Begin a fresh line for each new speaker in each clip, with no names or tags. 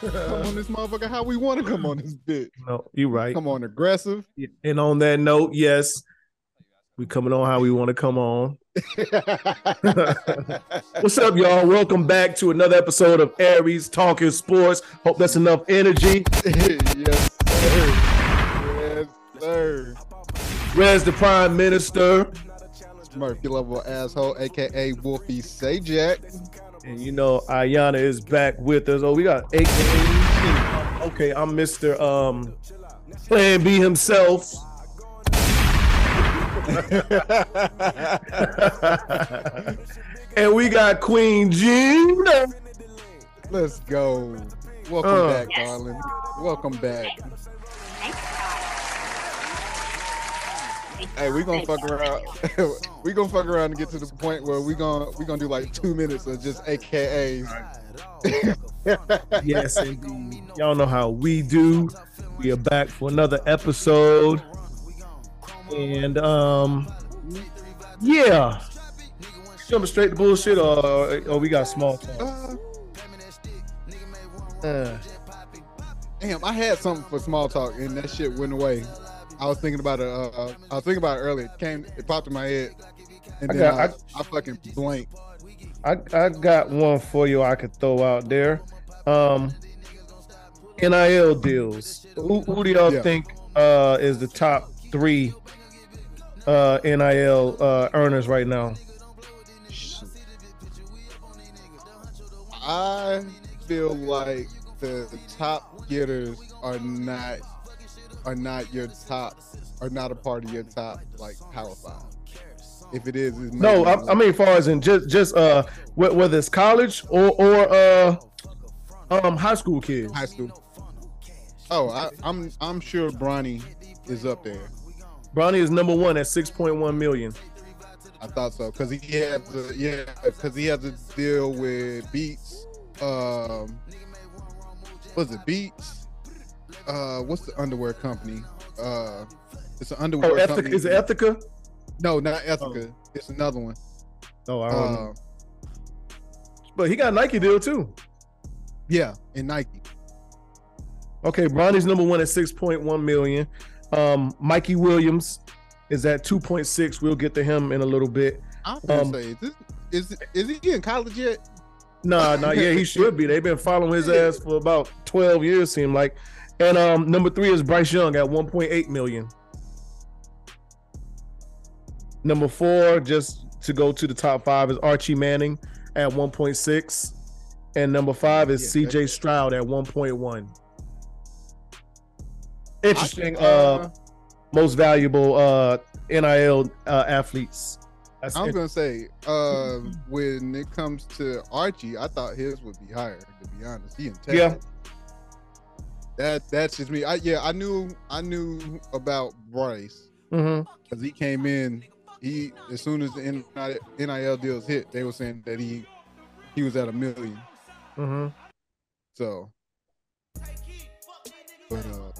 Come on this motherfucker how we want to come on this bitch.
No, you right.
Come on aggressive.
And on that note, yes, we coming on how we want to come on. What's up, y'all? Welcome back to another episode of Aries Talking Sports. Hope that's enough energy.
yes, sir. Yes, sir.
Where's the Prime Minister?
Murphy level asshole, aka Wolfie Sajak.
And you know, Ayana is back with us. Oh, we got AKA. Okay, I'm Mr. Um Plan B himself. and we got Queen Gina.
Let's go. Welcome uh, back, yes. darling. Welcome back. Hey, we gonna fuck around. we gonna fuck around and get to the point where we gonna we gonna do like two minutes of just AKAs.
yes, indeed. Y'all know how we do. We are back for another episode, and um, yeah. Jumping straight to bullshit, or or we got small talk.
Uh, uh, damn, I had something for small talk, and that shit went away. I was thinking about it. Uh, uh, I was thinking about it earlier. It came, it popped in my head, and then I, got, I, I, I fucking blanked.
I I got one for you. I could throw out there. Um, NIL deals. Who, who do y'all yeah. think uh, is the top three uh, NIL uh, earners right now?
I feel like the top getters are not are not your top, are not a part of your top like power five. If it is,
no. I, I, mean, far as in just just uh whether it's college or or uh um high school kids.
High school. Oh, I, I'm I'm sure Bronny is up there.
Bronny is number one at six point one million.
I thought so because he had to, yeah, because he had to deal with Beats. Um, was it Beats? Uh what's the underwear company? Uh it's an underwear
oh, Ethika,
company.
Is it Ethika?
No, not Ethika. Oh. It's another one.
Oh, I don't uh, know. But he got Nike deal too.
Yeah, in Nike.
Okay, Bronny's number one at 6.1 million. Um, Mikey Williams is at 2.6. We'll get to him in a little bit.
I'm gonna um, say, is, this, is is he in college yet?
Nah, nah, yeah, he should be. They've been following his ass for about 12 years, seem like. And um, number three is Bryce Young at 1.8 million. Number four, just to go to the top five, is Archie Manning at 1.6. And number five is yeah, CJ Stroud at 1.1. Interesting. I, uh, uh, most valuable uh, NIL uh, athletes.
That's I was gonna say, uh, when it comes to Archie, I thought his would be higher. To be honest, he in Yeah, that that's just me. I yeah, I knew I knew about Bryce because
mm-hmm.
he came in. He as soon as the NIL deals hit, they were saying that he he was at a 1000000
mm-hmm.
So, but uh,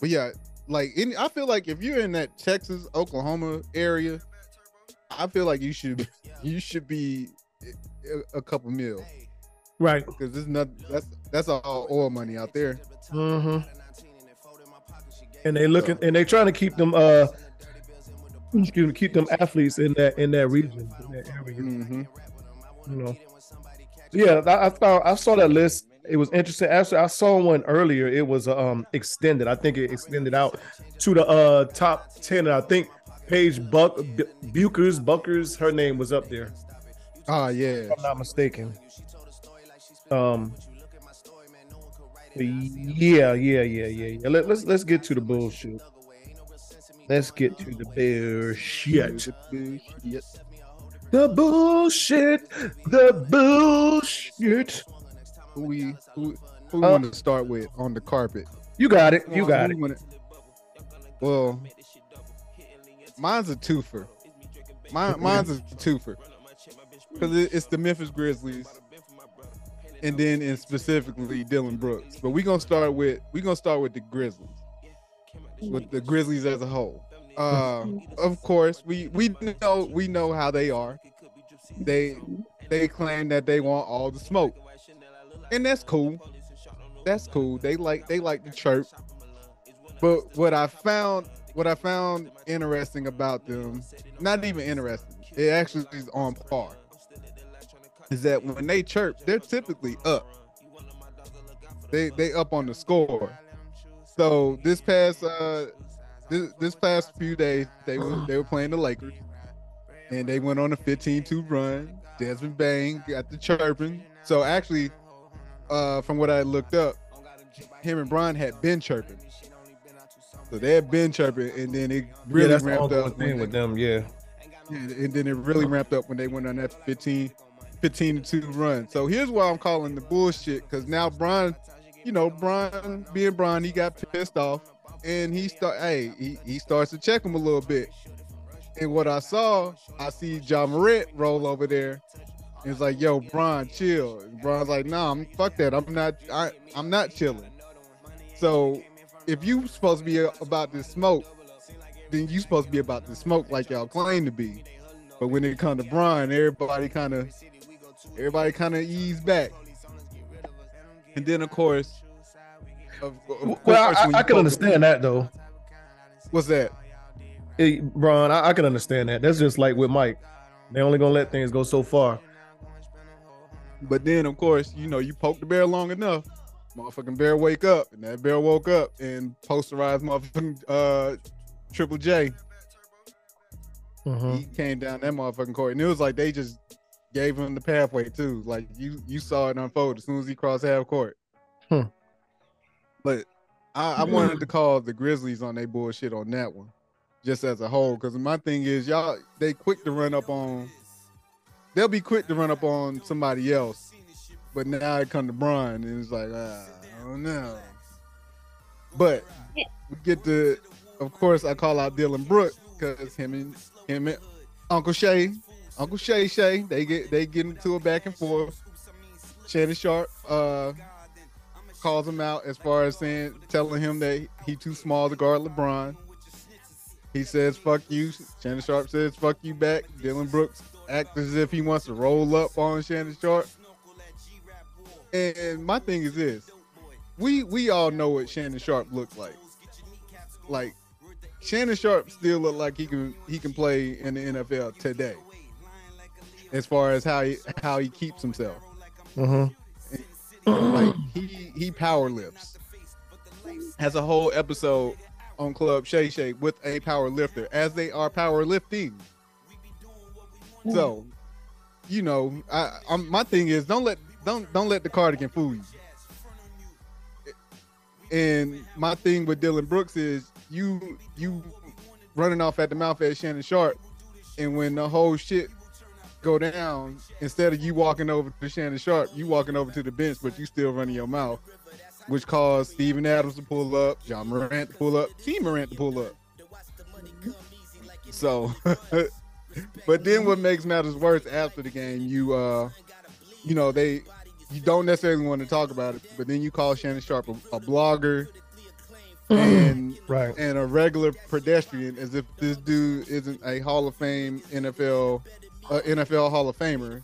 but yeah, like in, I feel like if you're in that Texas Oklahoma area, I feel like you should you should be a, a couple mil.
Right.
Because there's not that's that's all oil money out there.
Mm-hmm. And they looking and they trying to keep them uh excuse me, keep them athletes in that in that region, in that area.
Mm-hmm.
You know. Yeah, I, I found I saw that list. It was interesting. Actually, I saw one earlier. It was um extended. I think it extended out to the uh top ten. And I think Paige Buck B- Buchers Buckers, her name was up there.
Ah, yeah.
If I'm not mistaken. Um. Yeah, yeah, yeah, yeah, yeah. Let, let's let's get to the bullshit. Let's get to the bullshit. The bullshit. The bullshit.
Who we who, who we
Uh,
want to start with on the carpet?
You got it. You got
Who
it.
well, mine's a twofer. Mine, mine's a twofer because it's the Memphis Grizzlies, and then in specifically Dillon Brooks. But we're gonna start with we gonna start with the Grizzlies, with the Grizzlies as a whole. Uh, of course, we we know we know how they are. They they claim that they want all the smoke, and that's cool. That's cool. They like they like to chirp. But what I found what I found interesting about them, not even interesting, it actually is on par. Is that when they chirp, they're typically up. They they up on the score. So this past uh this, this past few days they were they were playing the Lakers and they went on a 15-2 run. Desmond Bane got the chirping. So actually uh from what I looked up, him and Brian had been chirping. So they had been chirping, and then it really
yeah, that's the
ramped
ongoing
up.
thing
they-
with them. Yeah.
and, and then it really ramped up when they went on that 15, 15 to 2 run. So here's why I'm calling the bullshit because now Brian, you know, Brian being Brian, he got pissed off and he start hey, he, he starts to check him a little bit. And what I saw, I see Ja Morant roll over there. And it's like, yo, Brian, chill. And Brian's like, nah, I'm fuck that. I'm not I I'm not chilling. So if you supposed to be about this smoke, then you supposed to be about the smoke like y'all claim to be. But when it come to Brian, everybody kind of everybody kind of ease back. And then of course, of, of
Well,
course,
I, I can understand that though.
What's that?
Hey, Bron, I, I can understand that. That's just like with Mike. They only gonna let things go so far.
But then of course, you know, you poke the bear long enough, motherfucking bear wake up, and that bear woke up and posterized motherfucking uh Triple J.
Mhm.
he came down that motherfucking court, and it was like they just gave him the pathway too. Like you, you saw it unfold as soon as he crossed half court.
Hmm.
But I, I wanted to call the Grizzlies on their bullshit on that one, just as a whole. Because my thing is, y'all they quick to run up on. They'll be quick to run up on somebody else, but now it come to Brian, and it's like, ah, I don't know. But we get to, of course, I call out Dillon Brooks because him and him and Uncle Shay, Uncle Shay Shay, they get they get into a back and forth. Shannon Sharpe uh calls him out as far as saying telling him that he too small to guard LeBron. He says fuck you. Shannon Sharpe says fuck you back. Dillon Brooks acts as if he wants to roll up on Shannon Sharpe. And my thing is this. We we all know what Shannon Sharpe looks like. Like Shannon Sharpe still look like he can he can play in the NFL today. As far as how he how he keeps himself,
Mhm.
like he he power lifts. Has a whole episode on Club Shay Shay with a power lifter, as they are power lifting. So, you know, I, I'm, my thing is don't let don't don't let the cardigan fool you. And my thing with Dillon Brooks is you you running off at the mouth at Shannon Sharpe, and when the whole shit go down, instead of you walking over to Shannon Sharpe, you walking over to the bench, but you still running your mouth, which caused Steven Adams to pull up, Ja Morant to pull up, Tee Morant to pull up. So, but then what makes matters worse after the game, you uh, you know they you don't necessarily want to talk about it, but then you call Shannon Sharpe a, a blogger and
Right.
and a regular pedestrian as if this dude isn't a Hall of Fame NFL NFL Hall of Famer.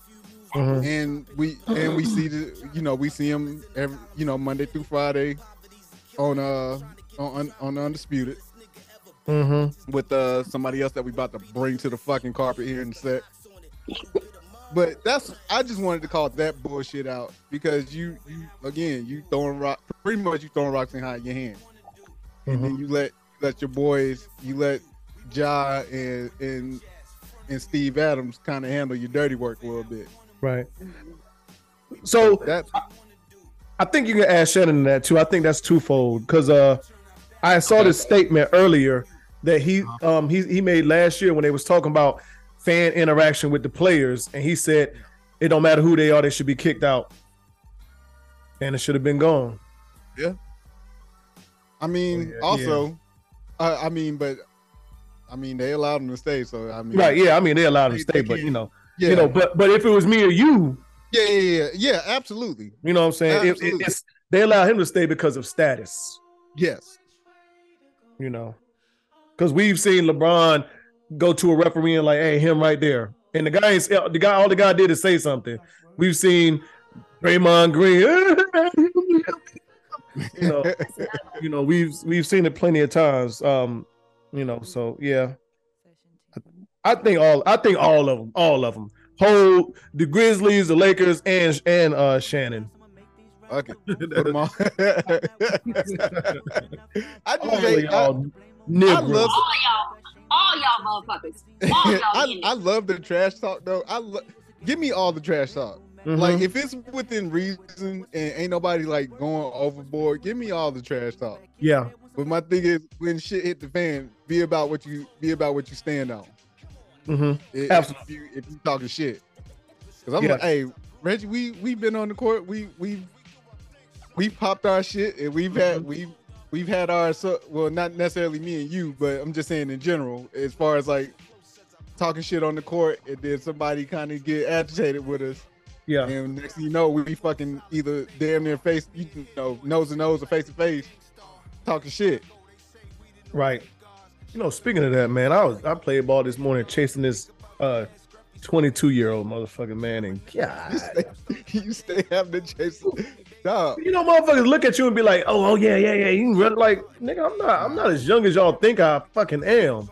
Mhm.
And we and we see the you know we see him every you know Monday through Friday on uh on on Undisputed
Mhm.
with uh somebody else that we about to bring to the fucking carpet here in a sec. But that's I just wanted to call that bullshit out because you you again you throwing rock pretty much you throwing rocks and hiding your hand. And then you let let your boys you let Ja and and and Steve Adams kind of handle your dirty work a little bit.
Right. So
That's
I think you can add Shannon to that too. I think that's twofold because uh, I saw this statement earlier that he um he he made last year when they was talking about fan interaction with the players, and he said it don't matter who they are, they should be kicked out, and it should have been gone.
Yeah. I mean,
Oh, yeah,
also, uh, I mean, but I mean, they allowed him to stay, so I mean,
Right? Yeah, I mean they allowed him to stay, but you know,
yeah,
you know, but but if it was me or you,
yeah, yeah, yeah, yeah, absolutely,
you know what I'm saying? It- it- it's they allow him to stay because of status.
yes,
you know, because we've seen LeBron go to a referee and like, hey, him right there, and the guy is the guy. All the guy did is say something. We've seen Draymond Green, you know, you know, we've we've seen it plenty of times. Um, you know, so yeah, I think all I think all of them, all of them, hold the Grizzlies, the Lakers, and and uh Shannon.
okay, put 'em on. I just
of
hate, I,
y'all niggers.
I love-
All y'all, all y'all motherfuckers, all y'all.
I. I love the trash talk though. I lo- give me all the trash talk.
Mhm.
Like if it's within reason and ain't nobody like going overboard, give me all the trash talk.
yeah,
But my thing is, when shit hit the fan, be about what you be about what you stand on.
hmm
If,
Absolutely.
If you, if you talking shit, because I'm
Yeah.
like, hey, Reggie, we we've been on the court, we we we popped our shit, and we've had
Mhm.
we we've had our so well, not necessarily me and you, but I'm just saying in general, as far as like talking shit on the court, and then somebody kind of get agitated with us,
yeah.
and next thing you know, we be fucking either damn near face, you know, nose to nose or face to face, talking shit.
Right. You know, speaking of that, man, I was I played ball this morning chasing this uh 22 year old motherfucking man and
You
God.
stay, you stay having to chase, dog.
You know, motherfuckers look at you and be like, "Oh, oh yeah, yeah, yeah." You run like, nigga, I'm not, I'm not as young as y'all think I fucking am.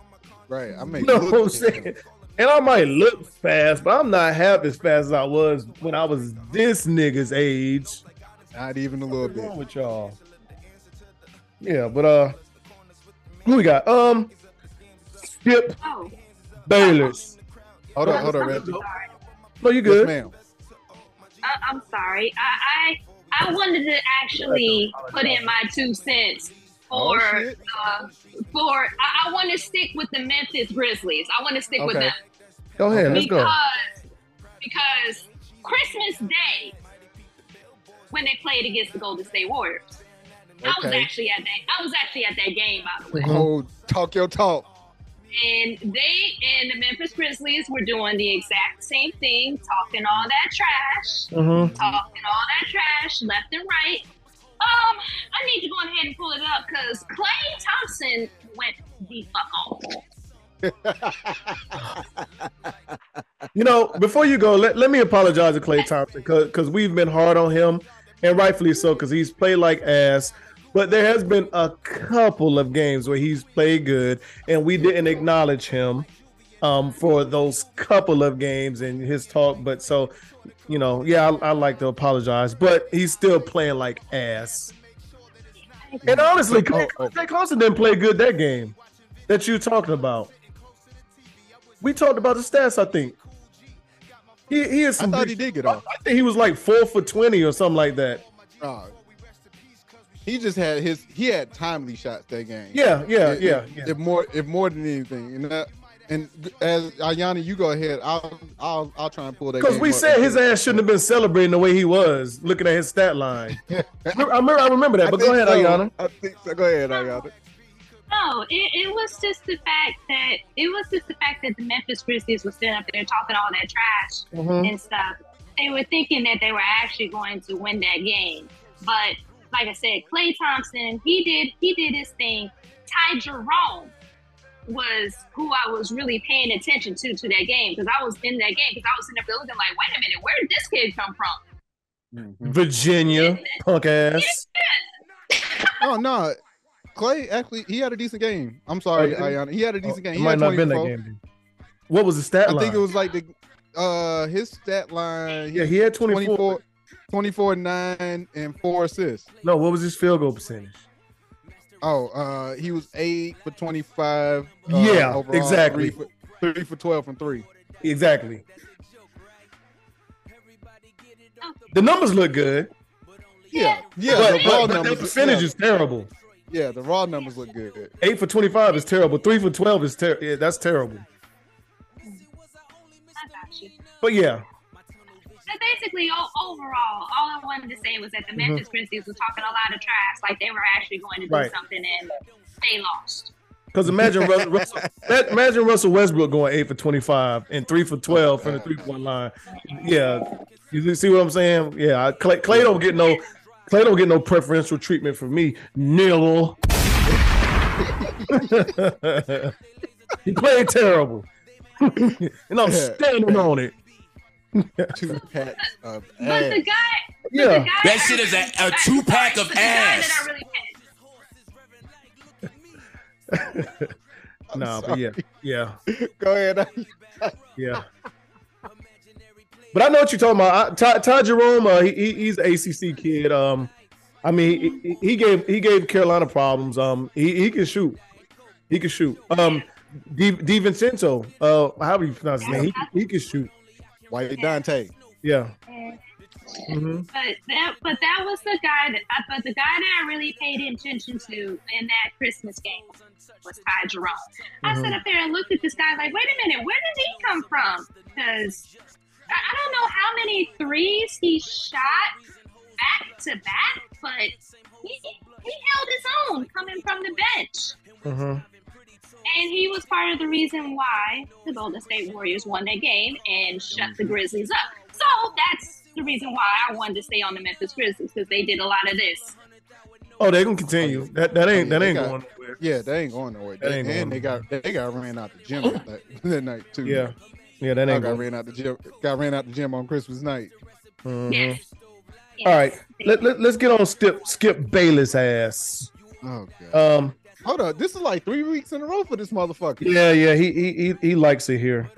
Right, I mean,
You know what I'm saying? And I might look fast, but I'm not half as fast as I was when I was this nigga's age.
Not even a little
What's
bit.
wrong with y'all? Yeah, but uh, who we got? Um, Skip
oh,
Bayless.
Hold on, hold on,
sorry.
Reggie.
No, you
Yes,
good?
ma'am.
I, I'm sorry. I, I I wanted to actually put in my two cents
Oh,
for
shit.
uh, for I, I want to stick with the Memphis Grizzlies. I want to stick with them
Go ahead, let's
because
go.
because Christmas Day when they played against the Golden State Warriors. I was actually at that. I was actually at that game, by the way.
Mhm.
Oh, talk your talk.
And they and the Memphis Grizzlies were doing the exact same thing, talking all that trash,
Mm-hmm.
talking all that trash left and right. Um, I need to go ahead and pull it up because Klay Thompson went the fuck off.
You know, before you go, let, let me apologize to Klay Thompson because we've been hard on him, and rightfully so because he's played like ass. But there has been a couple of games where he's played good, and we didn't acknowledge him um, for those couple of games and his talk. But so, you know, yeah, I, I like to apologize, but he's still playing like ass. And honestly, Klay,
Oh, oh.
Thompson didn't play good that game that you're talking about. We talked about the stats, I think. He, he is
I thought
big-
he did get off.
I think he was like four for 20 or something like that.
Uh, he just had his. He had timely shots that game.
Yeah, yeah,
If-
yeah,
If,
yeah.
if more, if more than anything, and that, and as Ayana, you go ahead. I'll, I'll, I'll try and pull that.
Because we said his ass shouldn't have been celebrating the way he was, looking at his stat line. I remember, I remember that, but go
think
ahead,
so.
Ayana.
I think so. Go ahead, Ayana.
No, it, it was just the fact that it was just the fact that the Memphis Grizzlies were sitting up there talking all that trash
Mhm.
and stuff. They were thinking that they were actually going to win that game. But like I said, Klay Thompson, he did he did his thing. Ty Jerome was who I was really paying attention to to that game because I was in that game because I was in the building like, wait a minute, where did this kid come from?
Mhm.
Virginia, punk ass.
Oh no, Klay actually he had a decent game. I'm sorry,
Oh, he?
Ayana. He had a decent
It
game. He
might not been that game. What was the stat
I
line?
think it was like the uh his stat line.
yeah, he had 24.
24, 24 9 and four assists.
No, what was his field goal percentage?
Oh, uh, he was eight for 25. uh,
Yeah,
overall,
exactly.
Three for, three for 12 from three.
Exactly. The numbers look good,
Yeah, yeah.
but,
the
but-
raw
but the
numbers.
percentage
yeah,
is terrible.
yeah, the raw numbers look good.
Eight for 25 is terrible. Three for 12 is terrible. Yeah, that's terrible. But yeah,
But basically, o- overall, all I wanted to say was that the
Mhm.
Memphis Grizzlies were talking a lot of trash, like they were actually going to do
Right.
something, and they lost.
because imagine Russell, Russell, imagine Russell Westbrook going eight for twenty five and three for twelve from the three point line. Yeah, you see what I'm saying? Yeah, Klay, Klay don't get no Klay don't get no preferential treatment from me, nigga. he played terrible, and I'm standing on it.
Two packs of
But the
ass.
guy, but the
Yeah,
guy
That shit is a- a two-pack of
but the guy that
ass.
I really had-
nah, but yeah, yeah.
Go ahead.
Yeah. But I know what you're talking about. I, Ty, Ty Jerome, uh, he, he- he's an ACC kid. Um, I mean, he, he gave he gave Carolina problems. Um, he, he can shoot. He can shoot. Um, Di, Di Vincenzo, uh, how do you pronounce his name? He, he can shoot.
White Dante.
Yeah.
and-
hmm
But that, but that was the guy that, I but the guy that I really paid attention to in that Christmas game was Ty Jerome. I
Mhm.
sat up there and looked at this guy like, wait a minute, where did he come from? Because I, I don't know how many threes he shot back to back, but he, he held his own coming from the bench.
hmm
And he was part of the reason why the Golden State Warriors won that game and shut the Grizzlies up. So that's the reason why I wanted to stay on the Memphis Grizzlies because they did a lot of this.
Oh, they're gonna continue. That that ain't that ain't
got-
going nowhere.
Yeah, they ain't going nowhere.
That ain't
and
going
they got they got ran out the gym that, night- that night too.
Yeah, yeah, that ain't I
got
going.
ran out the gym. Got ran out the gym on Christmas night.
Mhm.
Yes.
All right, let, let, let's get on Skip Skip Bayless ass.
Oh god.
Um,
Hold on. This is like three weeks in a row for this motherfucker.
yeah, yeah, he he he, he likes it here.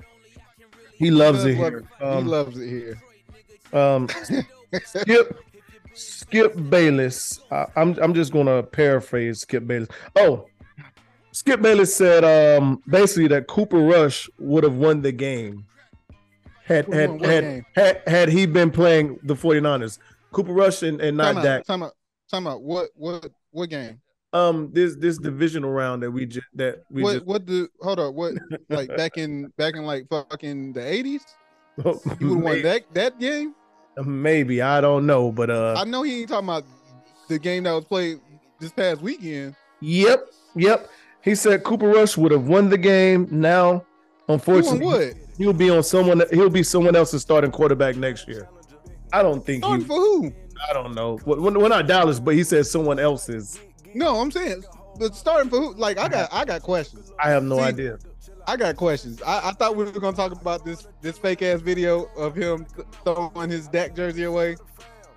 He loves it
He
here. Um,
loves it here.
Um, Skip Skip Bayless. I, I'm I'm just gonna paraphrase Skip Bayless. Oh, Skip Bayless said um basically that Cooper Rush would have won the game had had had,
game?
had had he been playing the 49ers. Cooper Rush and, and not
Time
Dak.
out, time out. Time out. What what what game?
Um, this this divisional round that we just that we
what
just
what the hold up? What like back in back in like fucking the eighties? You would have won that that game?
maybe I don't know, but uh,
I know he ain't talking about the game that was played this past weekend.
Yep, yep. He said Cooper Rush would have won the game. Now, unfortunately,
what?
he'll be on someone. He'll be someone else's starting quarterback next year. I don't think
Starting
he.
for who?
I don't know. Well, we're not Dallas, but he said someone else's.
No, I'm saying, but starting for who? Like I got I got questions.
I have no
See,
idea.
I got questions. I, I thought we were gonna talk about this this fake ass video of him th- throwing his Dak jersey away.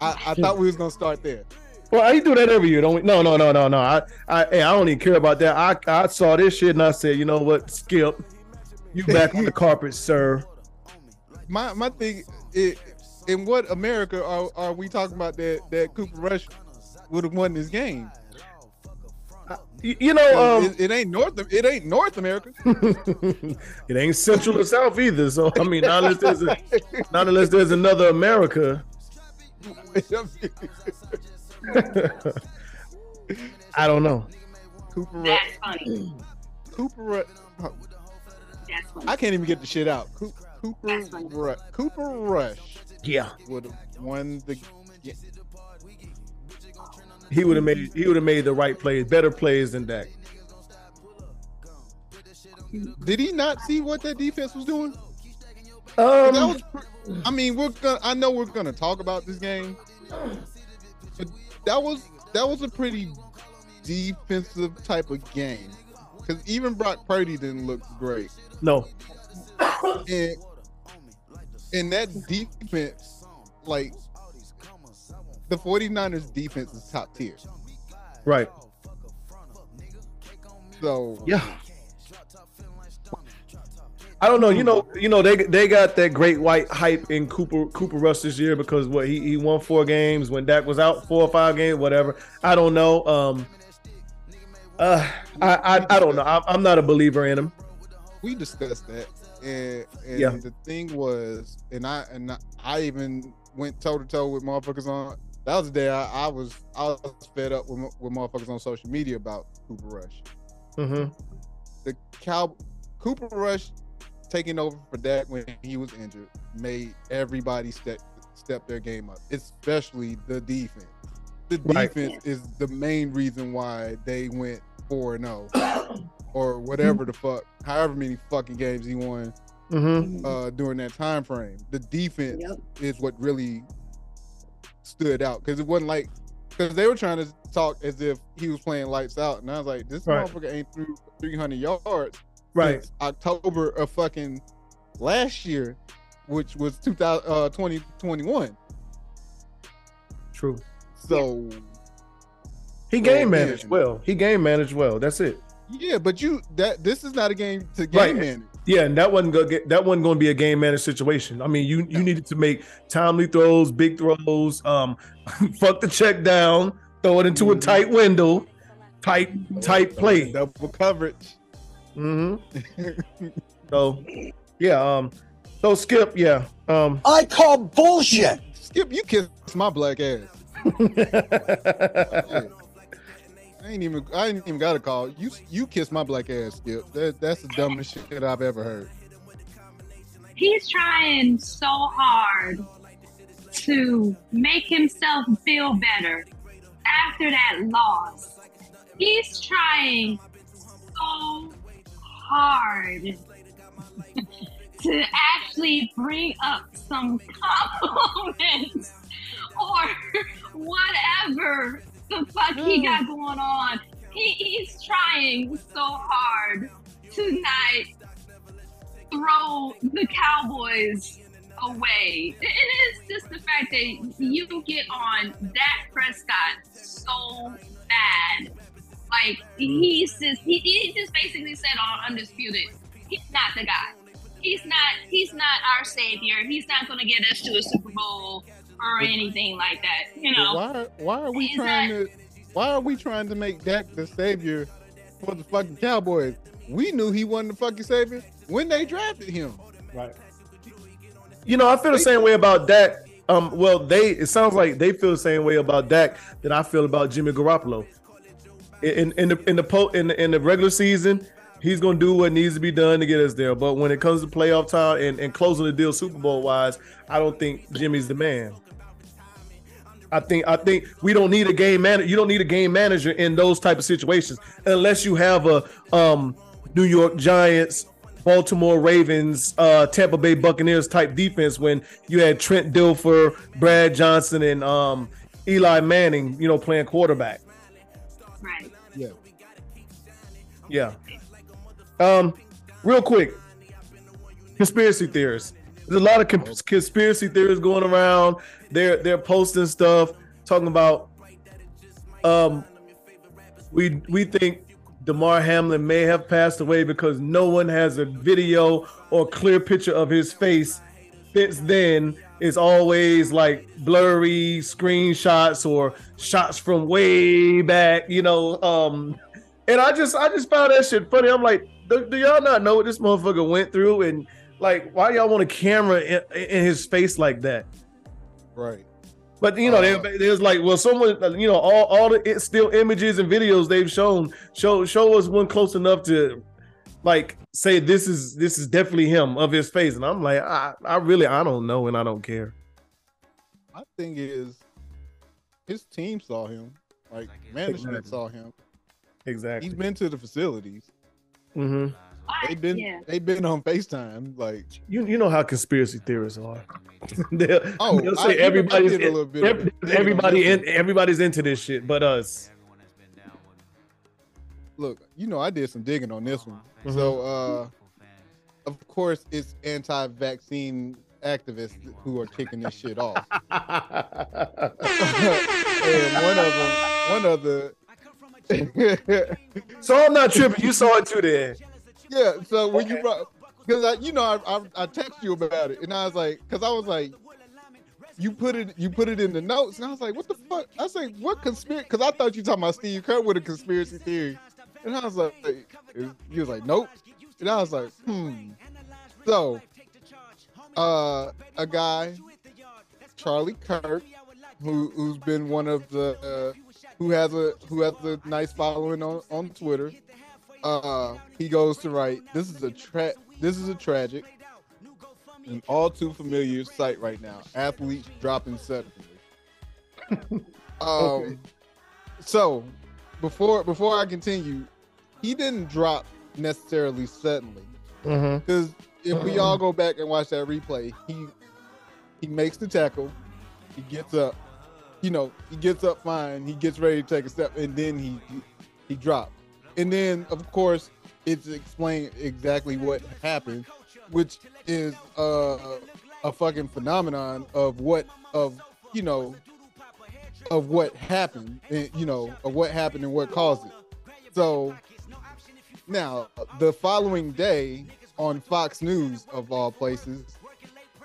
I, I thought we was gonna start there.
Well, he do that every year, don't we? No, no, no, no, no. I, I, hey, I don't even care about that. I, I saw this shit and I said, you know what, Skip, you back on the carpet, sir.
My my thing, it, in what America are, are we talking about that that Cooper Rush would have won this game?
You, you know, um,
it, it ain't North it ain't North America.
it ain't Central or South either. So I mean, not unless there's a, not unless there's another America. I don't know.
Cooper
That's funny.
Cooper Rush.
That's funny.
I can't even get the shit out. Coo- Cooper Rush, Cooper Rush
Yeah,
would have won the.
He would have made he would have made the right plays, better plays than Dak.
Did he not see what that defense was doing? that
Um,
was, I mean, we're gonna. I know we're gonna talk about this game, but that was that was a pretty defensive type of game. Because even Brock Purdy didn't look great,
no,
and and that defense, like the 49ers defense is top tier.
right.
So
Yeah. I don't know. You know, you know they they got that great white hype in Cooper Cooper Rush this year because what he, he won four games when Dak was out, four or five games, whatever. I don't know. Um, uh, I I, I don't know. I'm, I'm not a believer in him.
we discussed that, and, and
Yeah.
the thing was, and I and I, I even went toe to toe with motherfuckers on. That was the day I, I was I was fed up with, with motherfuckers on social media about Cooper Rush.
hmm
The cow Cooper Rush taking over for Dak when he was injured made everybody step step their game up, especially the defense. The
Right.
defense is the main reason why they went four and zero, or whatever the fuck, however many fucking games he won
Mm-hmm.
uh, during that time frame. The defense
Yep.
is what really stood out because it wasn't like because they were trying to talk as if he was playing lights out, and I was like, this
Right.
motherfucker ain't through 300 yards
Right.
since October of fucking last year, which was 2000 uh 2021.
True.
So
He game
man.
managed well. He game managed well. That's it.
yeah, but you that this is not a game to game
Right.
manage.
Yeah, and that wasn't gonna get that wasn't going to be a game managed situation. I mean, you you needed to make timely throws, big throws, um, fuck the check down, throw it into a
Mhm.
tight window, tight tight play.
double coverage.
hmm so, yeah. Um. So Skip, yeah. Um.
I call bullshit.
Skip, you kiss my black ass. I ain't even I ain't even got a call. You you kiss my black ass, Skip. That, that's the dumbest shit I've ever heard.
He's trying so hard to make himself feel better after that loss. He's trying so hard to actually bring up some compliments or whatever the fuck he got going on. He, he's trying so hard to not throw the Cowboys away. And it's just the fact that you get on Dak Prescott so bad. Like mm. he's just he, he just basically said oh, on Undisputed, he's not the guy. He's not he's not our savior. He's not gonna get us to a Super Bowl or anything like that. You know.
why why are we
Is
trying
that-
to why are we trying to make Dak the savior for the fucking Cowboys? We knew he wasn't the fucking savior when they drafted him.
Right. You know, I feel the same way about Dak. Um, well, they it sounds like they feel the same way about Dak that I feel about Jimmy Garoppolo. In in the in the po in the, in the regular season, he's gonna do what needs to be done to get us there. But when it comes to playoff time and, and closing the deal Super Bowl wise, I don't think Jimmy's the man. I think I think we don't need a game manager. You don't need a game manager in those type of situations unless you have a um New York Giants, Baltimore Ravens, uh Tampa Bay Buccaneers type defense when you had Trent Dilfer, Brad Johnson, and um Eli Manning, you know, playing quarterback.
Right.
Yeah.
Yeah. Um, real quick, conspiracy theorists. There's a lot of cons- conspiracy theories going around. They're they're posting stuff talking about. Um, we we think Damar Hamlin may have passed away because no one has a video or clear picture of his face since then. It's always like blurry screenshots or shots from way back, you know. Um, and I just I just found that shit funny. I'm like, do, do y'all not know what this motherfucker went through? And like, why y'all want a camera in, in his face like that?
Right.
But you know,
Uh,
they, there's like, well, someone, you know, all all the still images and videos they've shown show show us one close enough to like say this is this is definitely him of his face, and I'm like, I I really I don't know, and I don't care.
My thing is his team saw him. Like management
Exactly.
saw him.
Exactly.
He's been to the facilities.
hmm
They've been
Yeah.
they've been on FaceTime. Like
You you know how conspiracy theorists are. they'll,
Oh,
they'll
I-
say everybody's
I did a little bit
every- everybody in everybody's into this shit, but us.
look, you know, I did some digging on this one.
Mhm.
So uh of course it's anti-vaccine activists who are kicking this shit off. and one of them, one of the
so I'm not tripping. You saw it too, then.
Yeah, so when you brought, because I, you know, I, I I text you about it, and I was like, because I was like, you put it, you put it in the notes, and I was like, what the fuck? I was like, what conspiracy? Because I thought you talking about Steve Kerr with a conspiracy theory, and I was like, he was like, nope, and I was like, hmm. So, uh, a guy, Charlie Kirk, who who's been one of the, uh, who has a who has a nice following on on Twitter uh he goes to write this is a tra- this is a tragic and all too familiar sight right now. Athletes dropping suddenly. um,
Okay.
so before before I continue, he didn't drop necessarily suddenly because if we all go back and watch that replay, he he makes the tackle, he gets up, you know, he gets up fine, he gets ready to take a step, and then he he dropped, and then of course it's explained exactly what happened, which is uh, a fucking phenomenon of what of you know of what happened, and you know of what happened and what caused it. So now the following day on Fox News of all places,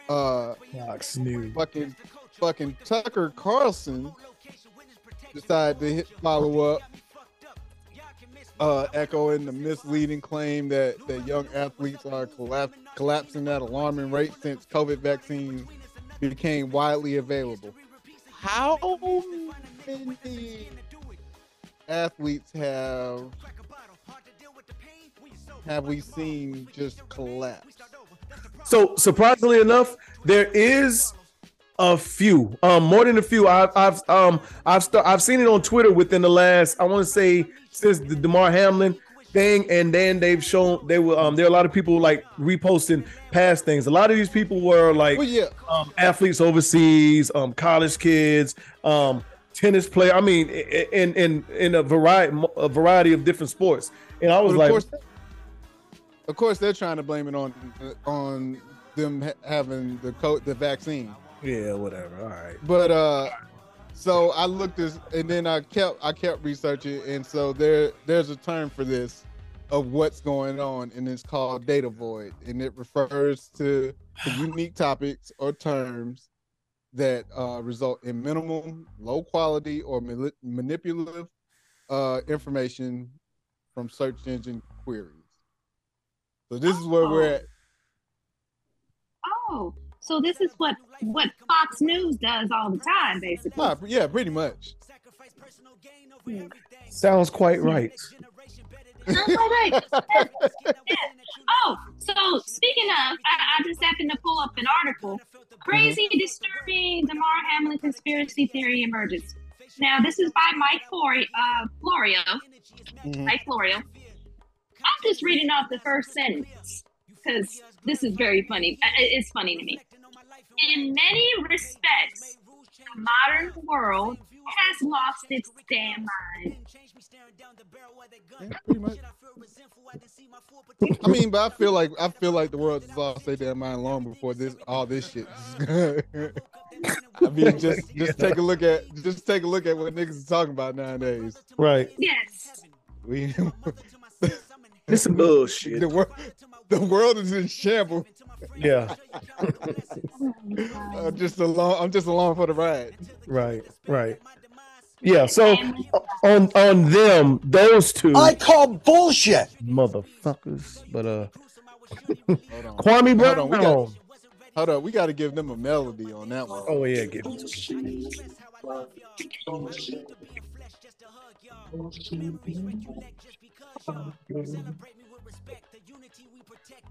uh,
Fox News.
fucking fucking Tucker Carlson decided to hit follow up, uh, echoing the misleading claim that that young athletes are collapsing at alarming rate since COVID vaccines became widely available. How many athletes have have we seen just collapse?
So surprisingly enough, there is a few, um, more than a few. I've, I've, um, I've, st- I've seen it on Twitter within the last, I want to say, since the Damar Hamlin thing, and then they've shown they were, um, there are a lot of people like reposting past things. A lot of these people were like
Well, yeah,
um, athletes overseas, um, college kids, um, tennis player. I mean, in in in a variety a variety of different sports. And I was like,
of course, of course, they're trying to blame it on on them ha- having the co- the vaccine.
yeah, whatever. All right.
But uh, so I looked this, and then I kept I kept researching, and so there there's a term for this of what's going on, and it's called data void, and it refers to, unique topics or terms that uh, result in minimal, low quality, or manipulative uh, information from search engine queries. So this is where we're at.
Oh, so this is what what Fox News does all the time, basically.
Ah, yeah, pretty much.
Hmm.
Sounds quite right.
Oh, wait, wait. Yeah. Oh, so speaking of, I, I just happened to pull up an article. Crazy, disturbing Damar Hamlin conspiracy theory emerges. Now, this is by Mike Florio, uh, Florio.
Mhm.
Mike Florio. I'm just reading off the first sentence because this is very funny. It's funny to me. In many respects, the modern world has lost its damn mind.
Yeah. I mean, but I feel like I feel like the world has lost their damn mind long before this all this shit. I mean, just just take a look at just take a look at what niggas is talking about nowadays.
Right.
Yes.
We
This some bullshit.
the world the world is in shambles.
Yeah.
I'm just along. I'm just along for the ride.
Right. Right. Yeah. So on on them, those two
I call bullshit.
motherfuckers. But uh,
Hold on.
Kwame Brown.
Hold on, we got- Hold up. We got to give them a melody on that one.
Oh yeah, give it to me.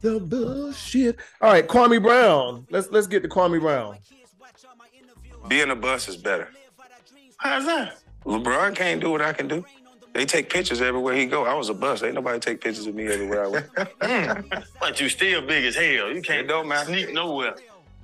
The bullshit. All right, Kwame Brown. Let's let's get to Kwame Brown.
Being a bus is better. How's that? LeBron can't do what I can do. They take pictures everywhere he go. I was a bus. Ain't nobody take pictures of me everywhere I went. Hmm.
But you still big as hell. You can't
don't matter.
sneak nowhere.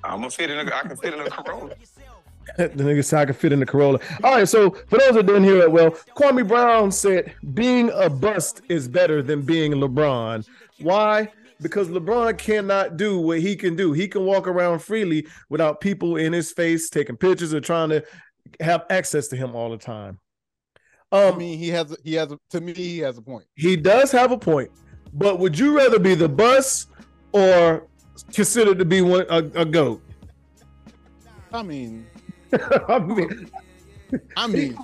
I'm gonna fit in. A, I can fit in a Corolla.
the nigga said I could fit in the Corolla. All right, so for those that didn't hear it well, Kwame Brown said being a bust is better than being LeBron. Why? Because LeBron cannot do what he can do. He can walk around freely without people in his face taking pictures or trying to have access to him all the time.
I
Um,
mean, he has he has to me he has a point.
he does have a point, but would you rather be the bus or considered to be one a, a goat?
I mean,
I mean,
I mean,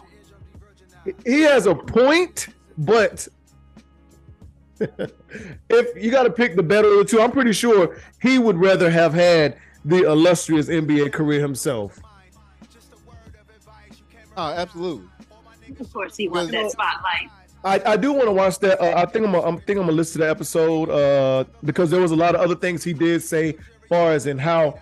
he has a point, but if you got to pick the better of the two, I'm pretty sure he would rather have had the illustrious NBA career himself.
oh, absolutely.
Of course, he wants that spotlight.
I, I do want to watch that. Uh, I think I'm. A, I'm think I'm gonna listen to the episode uh, because there was a lot of other things he did say, far as in how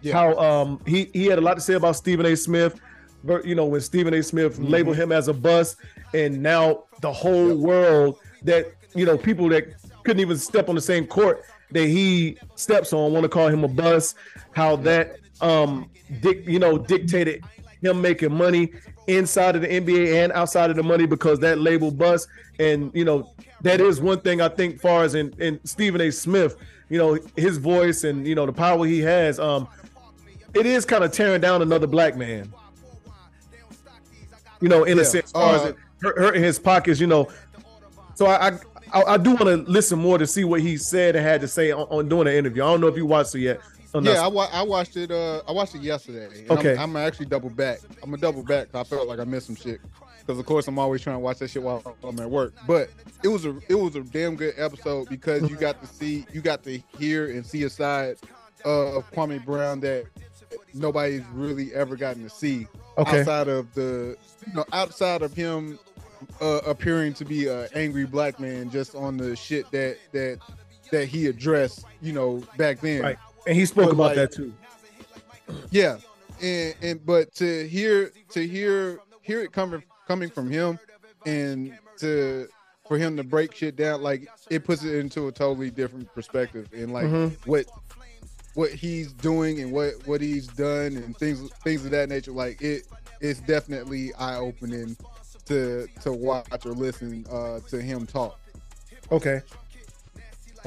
Yeah.
how um he he had a lot to say about Stephen A. Smith. But you know when Stephen A. Smith
Mm-hmm.
labeled him as a bust, and now the whole world that you know people that couldn't even step on the same court that he steps on want to call him a bust. How that um dic- you know dictated him making money inside of the NBA and outside of the money because that label bust. And you know, that is one thing I think far as in, in Stephen A. Smith, you know, his voice and you know the power he has, um, it is kind of tearing down another black man. You know, in a
Yeah,
sense, far as
uh,
it hurting his pockets, you know. So I I, I, I do want to listen more to see what he said and had to say on, on doing the interview. I don't know if you watched it yet.
Yeah, I, wa- I watched it. Uh, I watched it yesterday.
Okay.
I'm, I'm actually double back. I'm gonna double back. I felt like I missed some shit. Because of course I'm always trying to watch that shit while I'm at work. But it was a it was a damn good episode because you got to see you got to hear and see a side of Kwame Brown that nobody's really ever gotten to see
Okay.
outside of the you know outside of him uh, appearing to be an angry black man just on the shit that that that he addressed you know back then
Right. And he spoke
But,
about
like-
that too.
yeah and and but to hear to hear hear it coming coming from him and to for him to break shit down like it puts it into a totally different perspective and like
Mhm.
what what he's doing and what what he's done and things things of that nature like it it's definitely eye-opening to to watch or listen uh to him talk
Okay.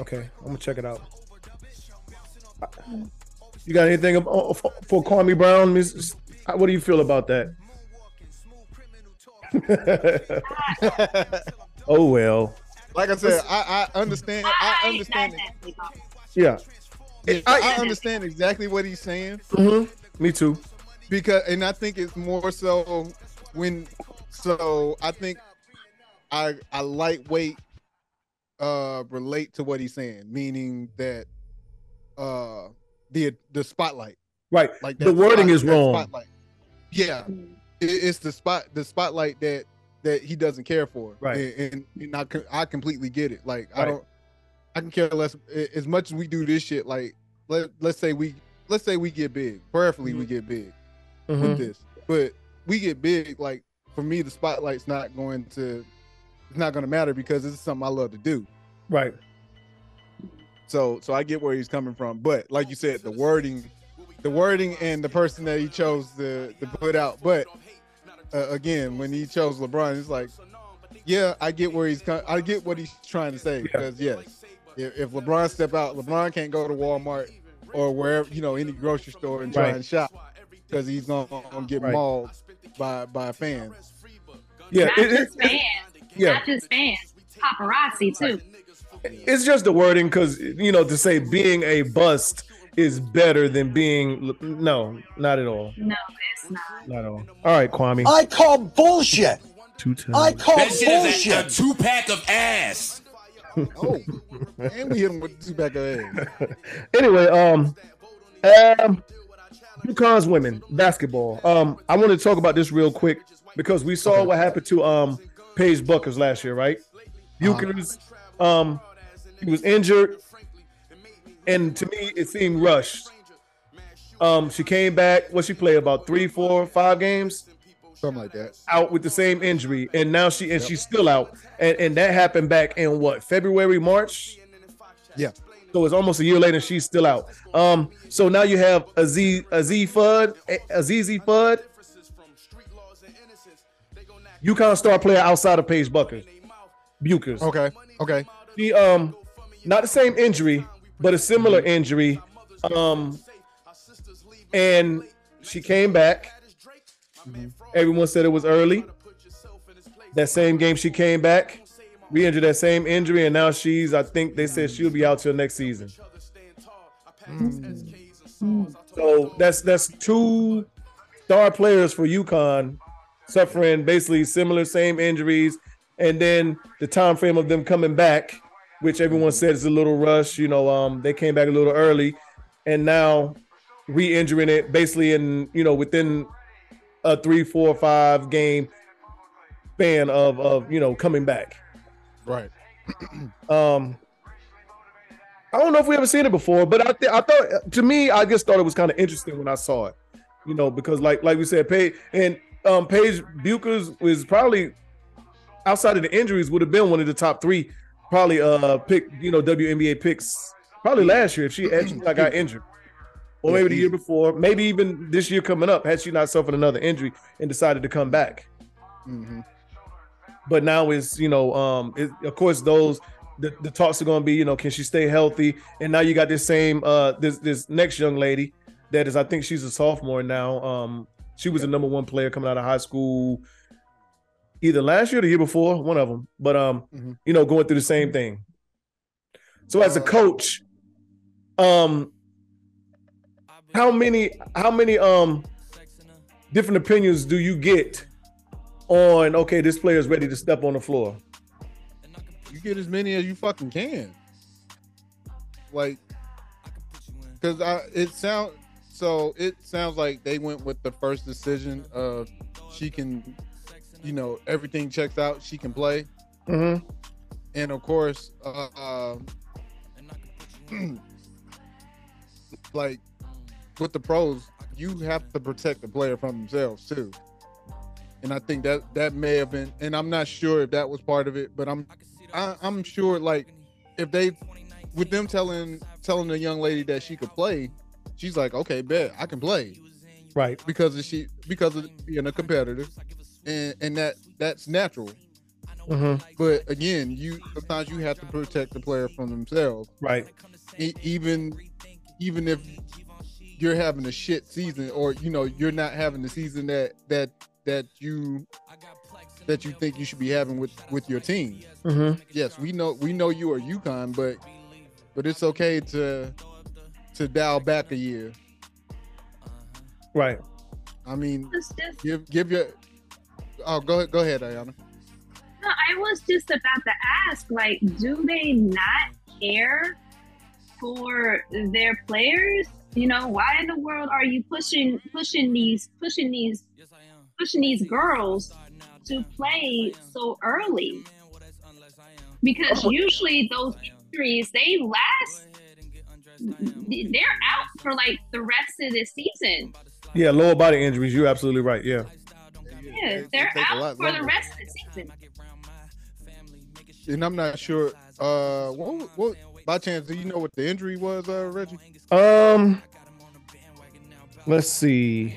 Okay, I'm gonna check it out. You got anything ab- oh, for, for Kwame Brown, Miss? What do you feel about that? oh well,
like i said i i understand i understand it.
yeah.
Yeah,
I-
I understand exactly what he's saying
hmm Me too.
because and I think it's more so when so I think I I lightweight uh relate to what he's saying, meaning that uh the the spotlight
Right.
like
The wording
spot-
is wrong.
Spotlight. Yeah, it, it's the spot the spotlight that that he doesn't care for.
Right.
and, and, and I I completely get it. Like I don't I can care less as much as we do this shit. Like let let's say we let's say we get big, prayerfully we get big
Mhm.
with this. But we get big, like for me, the spotlight's not going to it's not gonna matter because this is something I love to do.
Right.
So so I get where he's coming from. But like you said, the wording, the wording and the person that he chose to to put out. But uh, again, when he chose LeBron, it's like, yeah, I get where he's co- I get what he's trying to say. Because yes, if, if LeBron step out, LeBron can't go to Walmart or wherever, you know, any grocery store and try
Right.
and shop because he's gonna, gonna get
Right.
mauled by by fans.
Yeah.
Not
it- it-
just fans.
yeah.
Not just fans. Paparazzi too.
It's just the wording because you know to say being a bust is better than being no, not at all,
No, it's not.
not at all. All right, Kwame.
I call bullshit.
Two times.
I call
That shit is a, a
bullshit.
two pack of ass.
Oh, and we hit him with two pack of ass.
anyway, um, um, UConn's women basketball. Um, I want to talk about this real quick because we saw what happened to um Paige Bueckers last year, right? Bueckers, um, he was injured, and to me, it seemed rushed. Um, she came back. What she played about three, four, five games
Something like that.
out with the same injury, and now she and she's still out, and and that happened back in what February, March.
Yeah.
So it's almost a year later, and she's still out. Um, so now you have Aziz Aziz Fudd, Azizi Fudd, UConn star player outside of Paige Bueckers, Bueckers.
Okay. Okay.
She um, not the same injury, but a similar injury. Um, and she came back. Everyone said it was early. That same game she came back, re-injured that same injury, and now she's. I think they said she'll be out till next season. So that's that's two star players for UConn suffering basically similar same injuries, and then the time frame of them coming back, which everyone said is a little rush. You know, um, they came back a little early, and now re-injuring it basically in you know within a three, four, five game span of of you know coming back.
Right.
Um, I don't know if we ever seen it before, but I th- I thought to me, I just thought it was kind of interesting when I saw it. You know, because like like we said, Paige and um Paige Bueckers was probably outside of the injuries would have been one of the top three, probably uh pick you know WNBA picks probably last year if she not got injured. Or maybe the year before, maybe even this year coming up, had she not suffered another injury and decided to come back.
hmm
But now is you know, um, it, of course those the, the talks are going to be, you know, can she stay healthy? And now you got this same uh this this next young lady that is, I think she's a sophomore now. Um, she was a number one player coming out of high school, either last year or the year before, one of them. But um,
Mhm.
you know, going through the same thing. So as a coach, um, how many how many um different opinions do you get on okay, this player is ready to step on the floor?
You get as many as you fucking can. Like, because I it sound so it sounds like they went with the first decision of she can, you know, everything checks out. She can play,
Mm-hmm.
and of course, uh, um, like with the pros, you have to protect the player from themselves too. And I think that that may have been, and I'm not sure if that was part of it, but I'm I, I'm sure like if they with them telling telling the young lady that she could play, she's like, okay, bet I can play
Right.
because of she because of being a competitor, and and that that's natural.
Mm-hmm.
But again, you sometimes you have to protect the player from themselves,
Right.
E- even even if you're having a shit season or you know you're not having the season that that that you that you think you should be having with with your team.
Mm-hmm.
Yes, we know we know you are UConn, but but it's okay to to dial back a year.
Right.
I mean,
just
give give your oh go ahead go ahead, Ayana.
No, I was just about to ask, like, do they not care for their players? You know, why in the world are you pushing pushing these pushing these pushing these girls to play so early? Because usually those injuries they last they're out for like the rest of the season.
Yeah, lower body injuries. You're absolutely right. Yeah.
Yeah, they're out
lot
for the rest of the season.
And I'm not sure. Uh, what, what by chance do you know what the injury was, uh, Reggie?
Um. Let's see.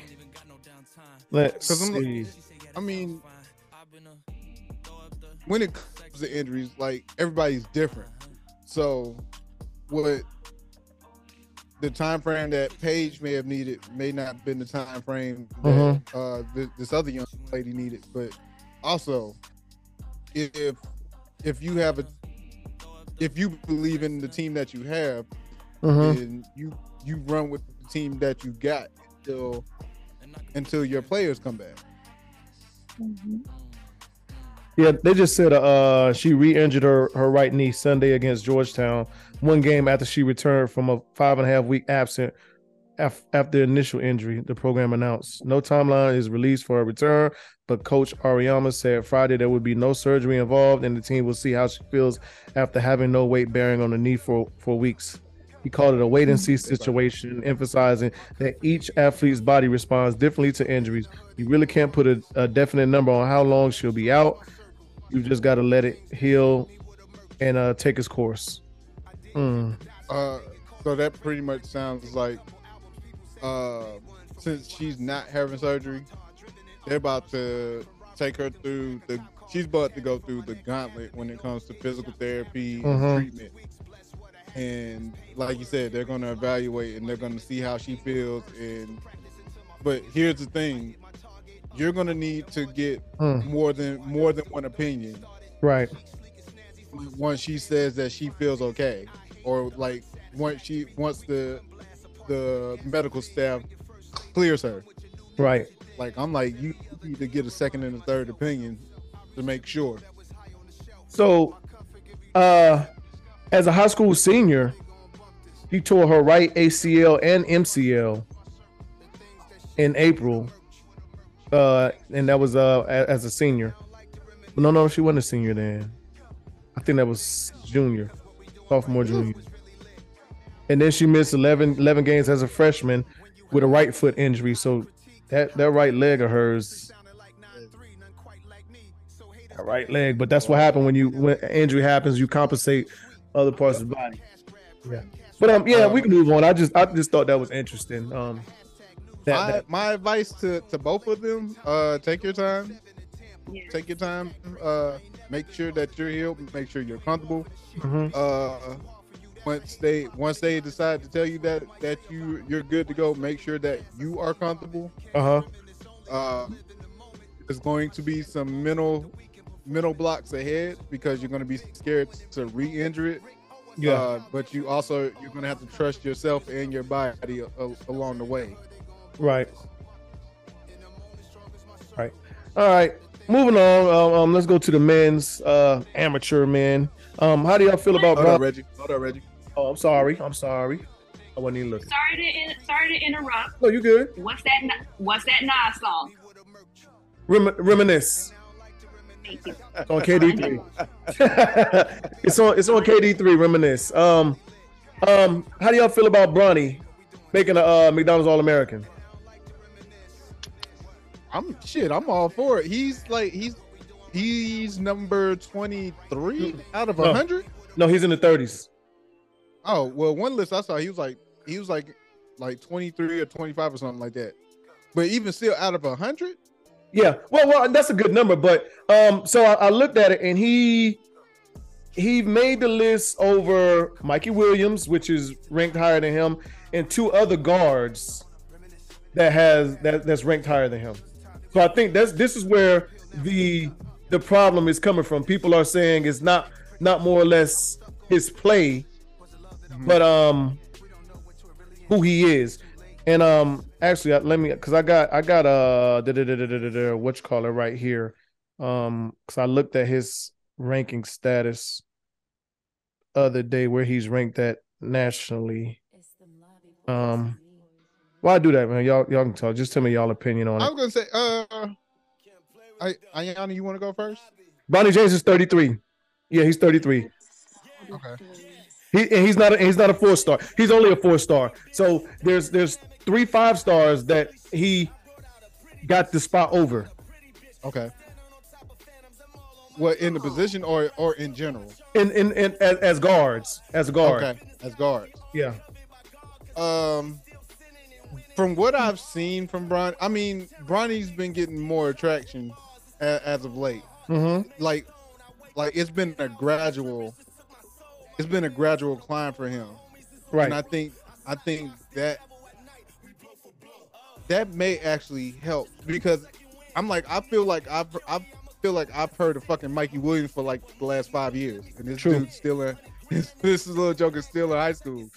Let's see.
I mean, when it comes to injuries, like everybody's different. So, what the time frame that Paige may have needed may not have been the time frame that
Mhm.
uh, th- this other young lady needed. But also, if if you have a if you believe in the team that you have,
Mhm.
and you you run with the team that you got until until your players come back.
Yeah, they just said uh she re-injured her her right knee Sunday against Georgetown, one game after she returned from a five and a half week absent af- after initial injury. The program announced no timeline is released for her return, but Coach Auriemma said Friday there would be no surgery involved, and the team will see how she feels after having no weight bearing on the knee for for weeks. He called it a wait and see situation, emphasizing that each athlete's body responds differently to injuries. You really can't put a, a definite number on how long she'll be out. You just got to let it heal and uh, take its course. Mm.
Uh, so that pretty much sounds like, uh, since she's not having surgery, they're about to take her through the. She's about to go through the gauntlet when it comes to physical therapy
Mhm.
and treatment. And like you said, they're going to evaluate and they're going to see how she feels. And but here's the thing: you're going to need to get
Mm.
more than more than one opinion
Right.
once she says that she feels okay or like once she once the the medical staff clears her
Right.
like i'm like you need to get a second and a third opinion to make sure
So, uh, as a high school senior, he tore her right ACL and MCL in April, uh, and that was uh as a senior. But No, no, she wasn't a senior then. I think that was junior, sophomore, junior. And then she missed 11, 11 games as a freshman with a right foot injury. So that that right leg of hers, right leg. But that's what happened when you when injury happens, you compensate other parts of the body. Yeah. But um, yeah, we can move on. I just I just thought that was interesting. Um, that,
my,
that-
my advice to, to both of them, uh, take your time. Take your time. Uh, make sure that you're healed. Make sure you're comfortable.
Mhm.
Uh, once they once they decide to tell you that that you you're good to go, make sure that you are comfortable.
uh-huh.
Uh, there's going to be some mental mental blocks ahead because you're going to be scared to re-injure it.
Yeah.
Uh, but you also you're going to have to trust yourself and your body a- a- along the way.
Right. Right. All right. Moving on. Um, um, let's go to the men's uh amateur men. Um, how do y'all feel about
Hold
Brown?
up, Reggie. Hold up, Reggie.
Oh, I'm sorry. I'm sorry. I wasn't even looking.
Sorry to in, sorry to interrupt.
No, you good.
What's that? What's that Nas song?
Rem- reminisce.
Thank you.
It's on KD3. it's on. It's on KD3. Reminisce. Um, um, how do y'all feel about Bronny making a uh, McDonald's All American?
I'm shit. I'm all for it. He's like he's he's number 23 out of
No.
100.
No, he's in the 30s.
Oh well, one list I saw, he was like he was like like 23 or 25 or something like that. But even still, out of 100,
Yeah, well, well, that's a good number, but um, so I, I looked at it and he he made the list over Mikey Williams, which is ranked higher than him, and two other guards that has that that's ranked higher than him. So I think that's this is where the the problem is coming from. People are saying it's not not more or less his play, but um who he is. And um actually let me cuz I got I got uh da, what you call it right here. Um cuz I looked at his ranking status other day where he's ranked at nationally. Um why do that, man? Y'all y'all can tell. Just tell me y'all opinion on it.
I was gonna say, uh, I Ayana, you want to go first?
Bronny James is 33. Yeah, he's 33.
Okay.
He and he's not a, he's not a four star. He's only a four star. So there's there's three five stars that he got the spot over.
Okay. What in the position or or in general?
In in, in as, as guards, as a guard.
Okay, as guards.
Yeah.
Um, from what I've seen from Bron, I mean, Bronny's been getting more attraction a, as of late.
Mm-hmm.
Like, like it's been a gradual, it's been a gradual climb for him.
Right.
And I think, I think that that may actually help because I'm like, I feel like I've, I feel like I've heard of fucking Mikey Williams for like the last five years, and this
True.
dude's still in, this, this little joker's still in high school.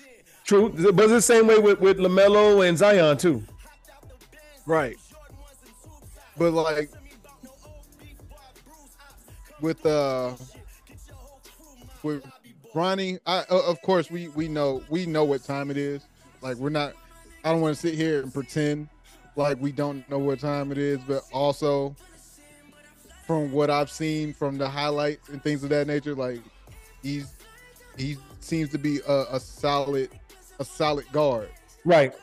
True. But it's the same way with, with LaMelo and Zion too.
Right. But like with uh with Bronny, I o- of course we we know we know what time it is. Like we're not I don't want to sit here and pretend like we don't know what time it is, but also from what I've seen from the highlights and things of that nature, like he's he seems to be a, a solid a solid guard.
Right.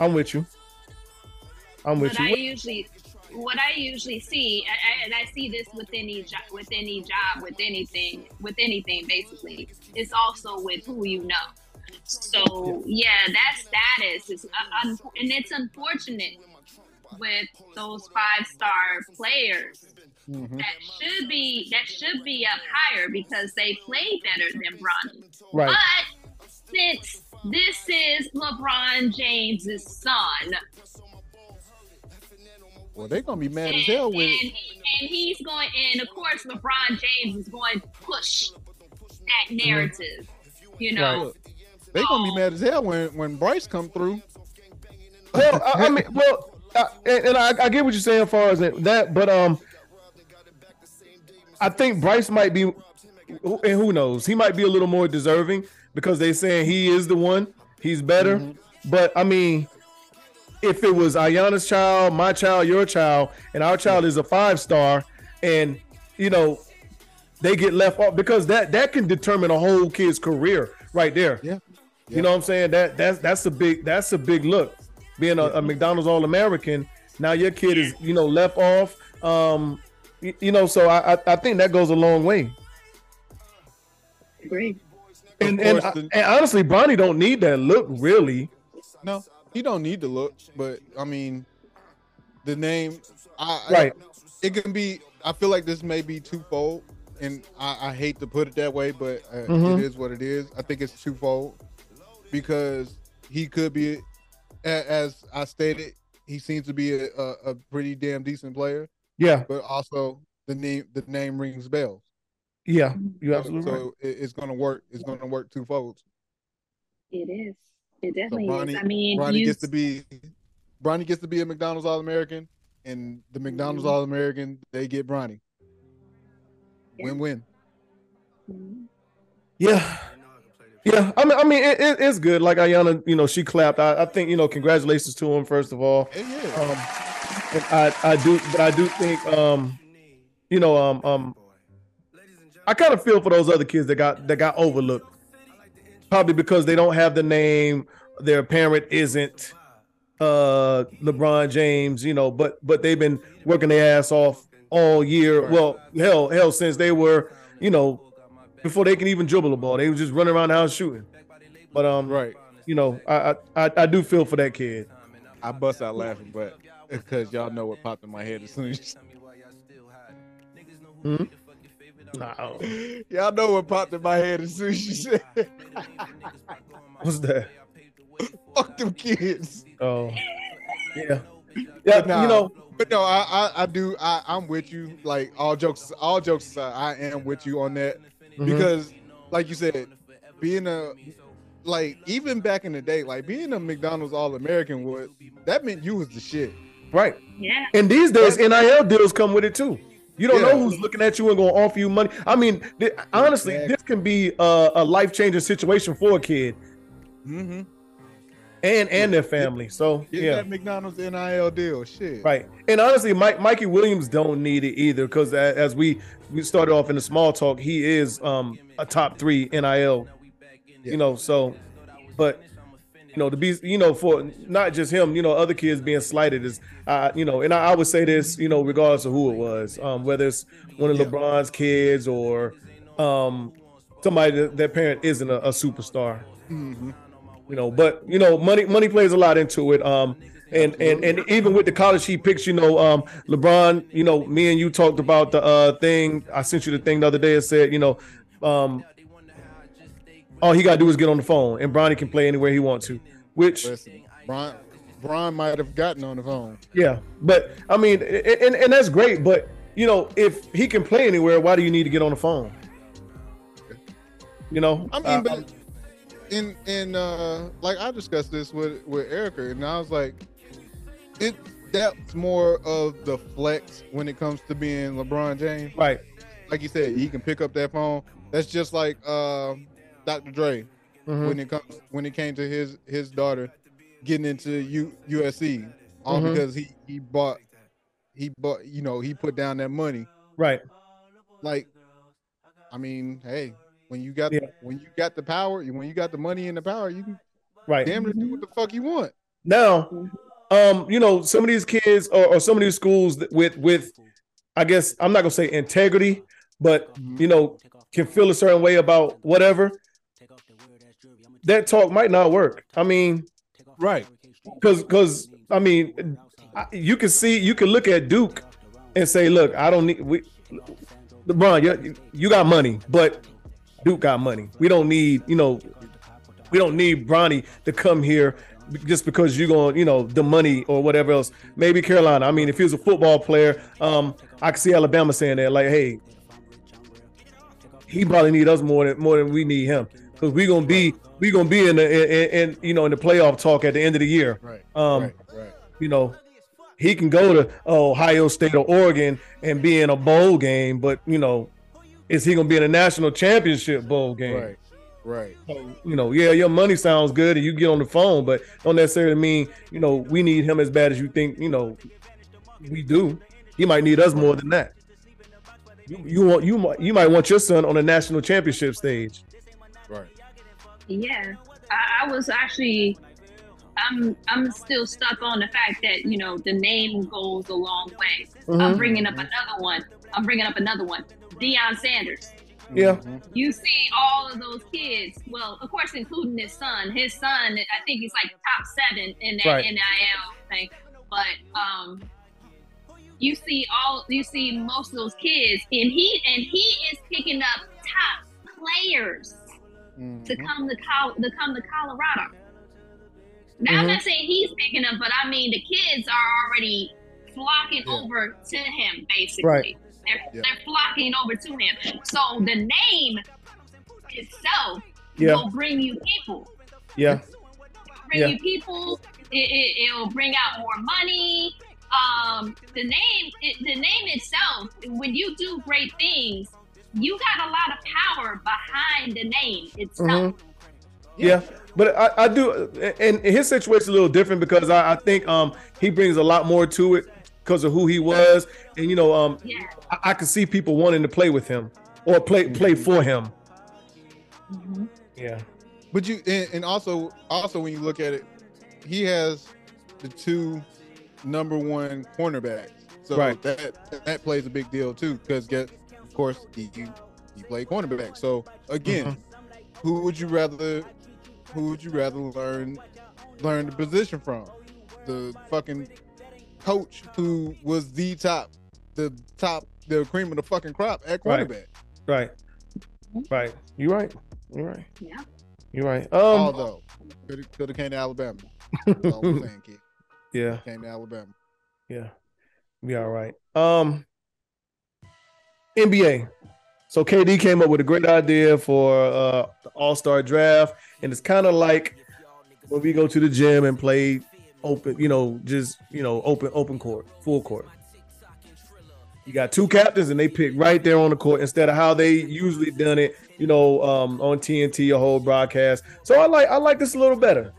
I'm with you. I'm with
What I
you.
usually, what I usually see, I, I, and I see this with any job, with any job, with anything, with anything, basically, it's also with who you know. So yeah, that status is, uh, un- and it's unfortunate with those five star players
Mhm.
that should be that should be up higher because they play better than Bronny.
Right.
But since this is LeBron James's son,
Well, they're gonna be mad
and,
as hell with
and, and he's going, and of course, LeBron James is going to push that narrative. You know,
Look, they gonna be mad as hell when when Bryce come through.
well, I, I mean, well, uh, and, I, I get what you're saying as far as that, but um, I think Bryce might be, and who knows, he might be a little more deserving because they're saying he is the one, he's better.
Mhm.
But I mean, if it was Ayana's child, my child, your child, and our child is a five star, and you know they get left off because that that can determine a whole kid's career right there.
Yeah.
You know what I'm saying? That that's that's a big that's a big look. Being a, a McDonald's All American, now your kid is you know left off. Um, you, you know, so I, I I think that goes a long way.
Agreed.
And and,
course, the-
and honestly, Bronny don't need that look really.
No, he don't need to look, but I mean, the name, I, I-
Right.
it can be. I feel like this may be twofold, and I, I hate to put it that way, but uh,
Mhm.
it is what it is. I think it's twofold because he could be, as I stated, he seems to be a, a, a pretty damn decent player,
Yeah,
but also the name the name rings bells.
yeah, you're
So,
absolutely right.
so it, it's gonna work. It's gonna work twofold.
It is. It
So
definitely
Bronny,
is. I mean,
Bronny
you,
gets to be Bronny gets to be a McDonald's All American, and the McDonald's
Mhm.
All American they get Bronny.
Yeah.
Win win.
Mhm.
Yeah. Yeah, I mean, I mean, it, it- it's good. Like Ayana, you know, she clapped. I, I think, you know, congratulations to him first of all.
Yeah.
Um, and I, I do, but I do think, um, you know, um, um, I kind of feel for those other kids that got that got overlooked, probably because they don't have the name. Their parent isn't uh LeBron James, you know, but but they've been working their ass off all year. Well, hell, hell, since they were, you know, before they can even dribble the ball, they were just running around the house shooting. But um,
right.
you know, I I I, do feel for that kid.
I bust out laughing, but because y'all know what popped in my head as soon as You...
Hmm? No.
y'all know what popped in my head as soon as you said
What's that?
fuck them kids.
Oh, yeah, yeah.
Nah,
You know,
but no, I, I, I do. I, I'm with you. Like all jokes, all jokes aside, I am with you on that
mhm.
because, like you said, being a like even back in the day, like being a McDonald's All American was that meant you was the shit.
right.
Yeah.
And these days, NIL deals come with it too. You don't
Yeah.
know who's looking at you and going to offer you money. I mean, th- honestly,
Exactly.
this can be a, a life changing situation for a kid
Mm-hmm.
And and their family. So
Get
yeah,
that McDonald's NIL deal, shit.
right. And honestly, Mike Mikey Williams don't need it either because as we we started off in the small talk, he is um a top three NIL.
Yeah.
You know, so but you know to be you know for not just him, you know, other kids being slighted is uh you know, and I, I would say this, you know, regardless of who it was, um whether it's one of
Yeah.
LeBron's kids or um somebody that their parent isn't a, a superstar
Mm-hmm.
You know but you know money money plays a lot into it um and and and even with the college he picks you know um lebron you know me and you talked about the uh thing. I sent you the thing the other day and said you know um all he gotta do is get on the phone and Bronny can play anywhere he wants to which
Listen, Brian, Brian might have gotten on the phone.
yeah but i mean and and that's great but you know if he can play anywhere why do you need to get on the phone? You know?
I mean,
Uh,
but in in uh like I discussed this with with Erica, and I was like, it that's more of the flex when it comes to being LeBron James.
right
Like you said, he can pick up that phone. That's just like um Dr. Dre
Mhm.
when it comes when it came to his his daughter getting into U, USC, all
Mhm.
because he he bought he bought you know he put down that money.
right
Like, I mean, hey, when you got
Yeah.
when you got the power, when you got the money and the power, you can
right
damn near do what the fuck you want.
Now, um, you know, some of these kids or, or some of these schools with with, I guess I'm not gonna say integrity, but you know, can feel a certain way about whatever. That talk might not work. I mean,
Right.
because because I mean, I- you can see you can look at Duke and say, look, I don't need we. LeBron, you, you got money, but Duke got money. We don't need, you know, we don't need Bronny to come here just because you're going, you know, the money or whatever else. Maybe Carolina. I mean, if he was a football player, um, I could see Alabama saying that, like, hey, he probably need us more than more than we need him because we're gonna be we're gonna be in the in, in you know in the playoff talk at the end of the year.
Right.
Um,
right. Right.
you know, he can go to Ohio State or Oregon and be in a bowl game, but you know, is he gonna be in a national championship bowl game?
Right. Right.
So, you know, yeah, your money sounds good and you get on the phone, but don't necessarily mean, you know, we need him as bad as you think, you know, we do. He might need us more than that. You, you want you might you might want your son on a national championship stage.
Right.
Yeah, I, I was actually. I'm I'm still stuck on the fact that you know the name goes a long way. I'm
Mhm.
bringing up another one. I'm bringing up another one. Deion Sanders.
Yeah.
You see all of those kids. Well, of course, including his son. His son, I think he's like top seven in that
Right.
NIL thing. But um, you see all you see most of those kids, and he and he is picking up top players to
Mhm.
come to Col- to come to Colorado. Now I'm
Mhm.
not saying he's picking up, but I mean the kids are already flocking
Yeah.
over to him. Basically,
Right.
They're
Yeah.
they're flocking over to him. So the name itself
Yeah.
will bring you people.
Yeah.
Bring
Yeah.
you people. It, it, it'll bring out more money. Um, the name, it, the name itself. When you do great things, you got a lot of power behind the name itself.
Mhm. Yeah, but I, I do, and his situation a little different because I, I think um he brings a lot more to it because of who he was, and you know um
Yeah.
I, I can see people wanting to play with him or play play for him. Yeah,
But you and, and also also when you look at it, he has the two number one cornerbacks. So
Right.
that that plays a big deal too, because get of course he he, he played cornerback. So again,
Mm-hmm.
who would you rather who would you rather learn learn the position from? The fucking coach who was the top the top the cream of the fucking crop at
Right. right, right. You're right. You're right.
Yeah.
You're right. Um,
Although could have could have came to Alabama. That's all I'm saying, kid.
yeah,
Came to Alabama.
yeah. Be all right. Um, NBA. So KD came up with a great idea for uh the All Star draft, and it's kind of like when we go to the gym and play open, you know, just you know, open open court, full court. You got two captains, and they pick right there on the court instead of how they usually done it, you know, um, on TNT, a whole broadcast. So I like I like this a little better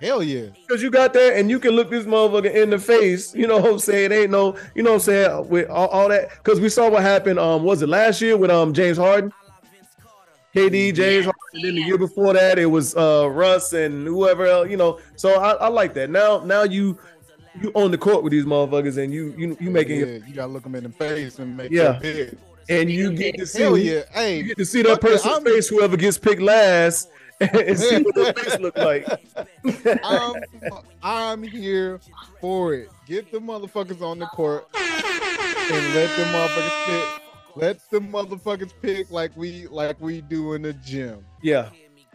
Hell yeah.
because you got there and you can look this motherfucker in the face. You know what I'm saying? Ain't no, you know what I'm saying with all, all that because we saw what happened. Um, was it last year with um James Harden? KD, James Harden. And then the year before that, it was uh Russ and whoever else. You know, so I, I like that. Now, now you you on the court with these motherfuckers and you you you making
yeah,
it
you gotta look them in the face and make
Yeah.
yeah.
and you get to see
Hell
who-
yeah. Hey,
you get to see that person's
I'm-
face, whoever gets picked last, and see what their face look like.
I'm I'm here for it. Get the motherfuckers on the court and let the motherfuckers pick. Let the motherfuckers pick like we like we do in the gym.
yeah,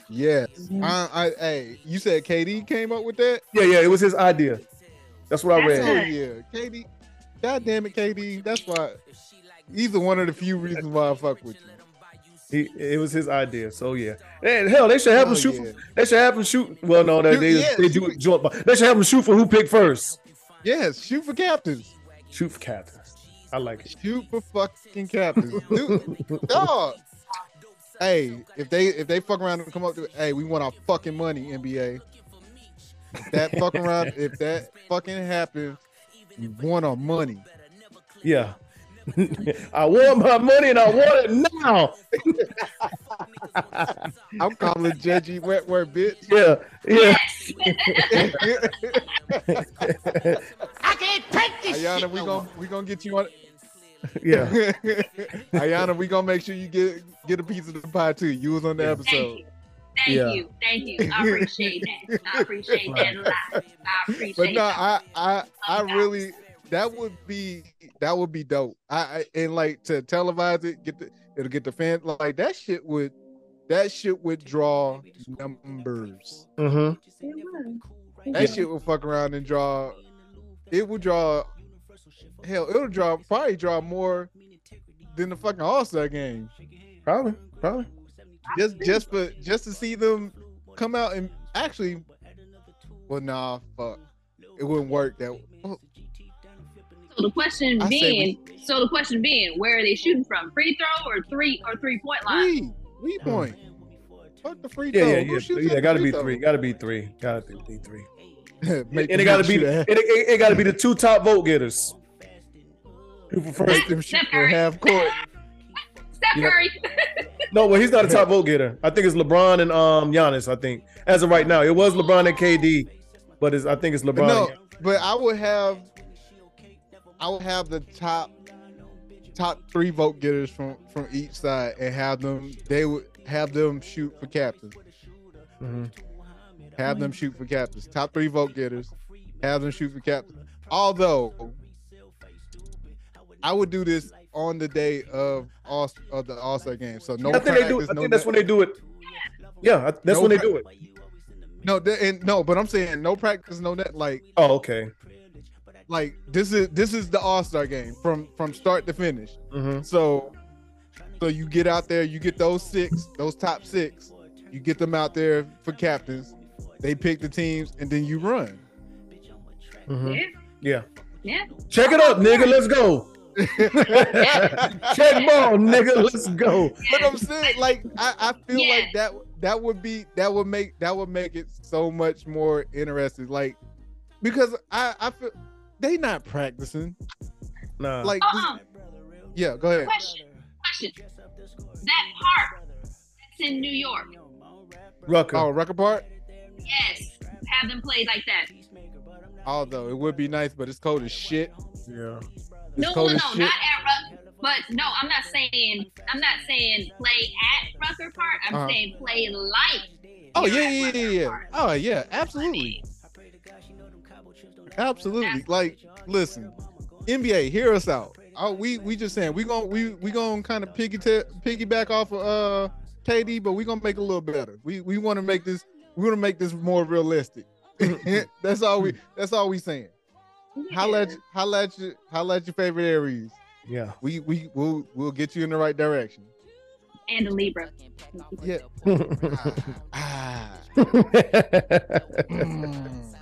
Yes.
Mhm.
I, I hey, you said KD came up with that?
yeah, yeah. It was his idea. That's what I
That's
read.
Hell yeah. KD. God damn it, KD. That's why he's the one of the few reasons why I fuck with you.
He, it was his idea. So yeah, and hell, they should have him shoot.
yeah.
For, they should have him shoot. Well, no, they they,
yeah,
they do it joint. They should have him shoot for who picked first.
Yes, shoot for captains.
Shoot for captains. I like it.
Shoot for fucking captains. Dude, dog. Hey, if they if they fuck around and come up to hey, we want our fucking money, NBA. If that fuck around, if that fucking happens, we want our money.
Yeah. I want my money and I want it now.
I'm calling Judgy Wetworth, bitch.
Yeah, yeah.
I can't take this
Ayana,
shit
we
no
gonna
more.
we gonna get you on.
Yeah.
Ayana, we gonna make sure you get get a piece of the pie too. You was on the
Yeah.
episode.
Thank you. Thank
Yeah.
you. Thank you. I appreciate that. I appreciate that a lot. I appreciate
but no,
that.
I I I
Okay.
really that would be that would be dope. I, I and like to televise it, get the it'll get the fan like that shit would that shit would draw numbers.
Mm-hmm.
That shit would fuck around and draw. It would draw. Hell, it'll draw probably draw more than the fucking All Star game.
Probably, probably.
Just just for just to see them come out and actually. Well, nah, fuck. It wouldn't work. That oh,
So the question
I say
being, so the question being, where are they shooting from? Free throw or three or three point line?
three three point. Fuck the free
Yeah,
throw.
yeah,
Who
yeah. Yeah, gotta be three. Gotta be three. Gotta be three. and it gotta be
shoot
the, it, it, it gotta be the two top vote getters. Who for first?
make them shoot
Steph
from
Curry.
half court.
Steph
Yeah.
Curry.
No, well, he's not a top vote getter. I think it's LeBron and um Giannis. I think as of right now, it was LeBron and KD, but it's, I think it's LeBron.
no, but I would have, I would have the top, top three vote getters from from each side, and have them. They would have them shoot for captains.
Mhm.
Have them shoot for captains. Top three vote getters. Have them shoot for captains. Although, I would do this on the day of all of the All Star game. So no,
I think they do. I
no
think that's
net-
when they do it. Yeah, that's
No
when they do it.
No, th- and no, but I'm saying no practice, no net. Like
Oh, okay.
Like this is this is the All Star game from from start to finish.
hmm
So so you get out there, you get those six, those top six, you get them out there for captains. They pick the teams, and then you run.
hmm
Yeah.
Yeah.
Yeah.
Check it up, nigga. Let's go. Check ball, nigga. Let's go.
But I'm saying, like, I, I feel
Yeah.
like that that would be that would make that would make it so much more interesting. Like, because I I feel they not practicing.
Nah.
Like, this-
Uh-uh.
yeah, go ahead.
Question. Question. That park that's in New York.
Rucker.
Oh, Rucker Park.
Yes. Have them play like that.
Although it would be nice, but it's cold as shit.
yeah.
It's
No, no,
cold
no,
as
not
shit.
at Rucker. But no, I'm not saying I'm not saying play at Rucker Park. I'm
Uh-huh.
saying play like.
Oh yeah, yeah, yeah, yeah.
Park.
Oh yeah,
I
absolutely. Absolutely. Like, listen, NBA, hear us out. Oh, we we just saying we gon' we we gonna kind of piggy piggyback off of uh KD, but we gonna make it a little better. We we want to make this we want to make this more realistic. that's all we that's all we saying. Holla at
yeah.
you, holla at you, holla at your favorite Aries.
Yeah.
We we will we'll get you in the right direction.
and a Libra.
Yeah. Ah. Mm.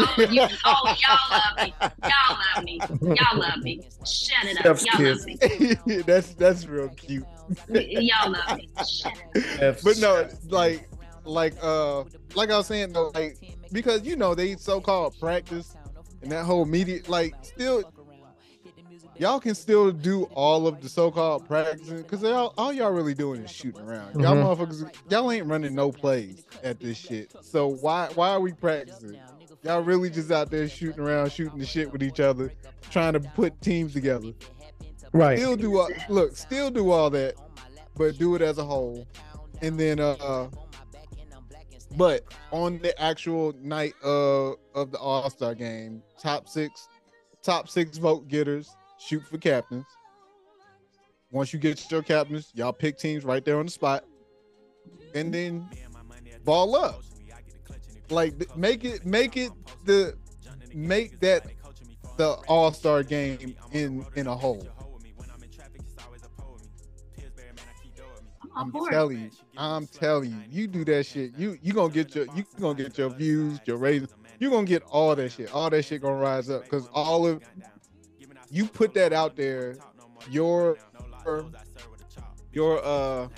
Oh, you, oh, y'all love me. Y'all love me. Y'all love me. Shut it up.
Steph's
Y'all
kiss.
love me.
that's that's real cute.
Y'all love me. Shut it up.
but no, like, like, uh, like I was saying though, like, because you know they so-called practice and that whole media, like, still, y'all can still do all of the so-called practicing because all, all y'all really doing is shooting around. Y'all
Mhm.
motherfuckers, y'all ain't running no plays at this shit. So why, why are we practicing? Y'all really just out there shooting around, shooting the shit with each other, trying to put teams together
right.
still do all, look, still do all that, but do it as a whole. And then uh but on the actual night of of the All-Star game, top 6 top 6 vote getters shoot for captains. Once you get your captains, y'all pick teams right there on the spot. And then ball up. Like make it make it the make that the All-Star game in in a whole.
I'm
I'm
for it.
telling you, I'm telling you, you do that shit, you you gonna get your you gonna get your views, your ratings, you gonna get all that shit. All that shit gonna rise up because all of you put that out there, your your uh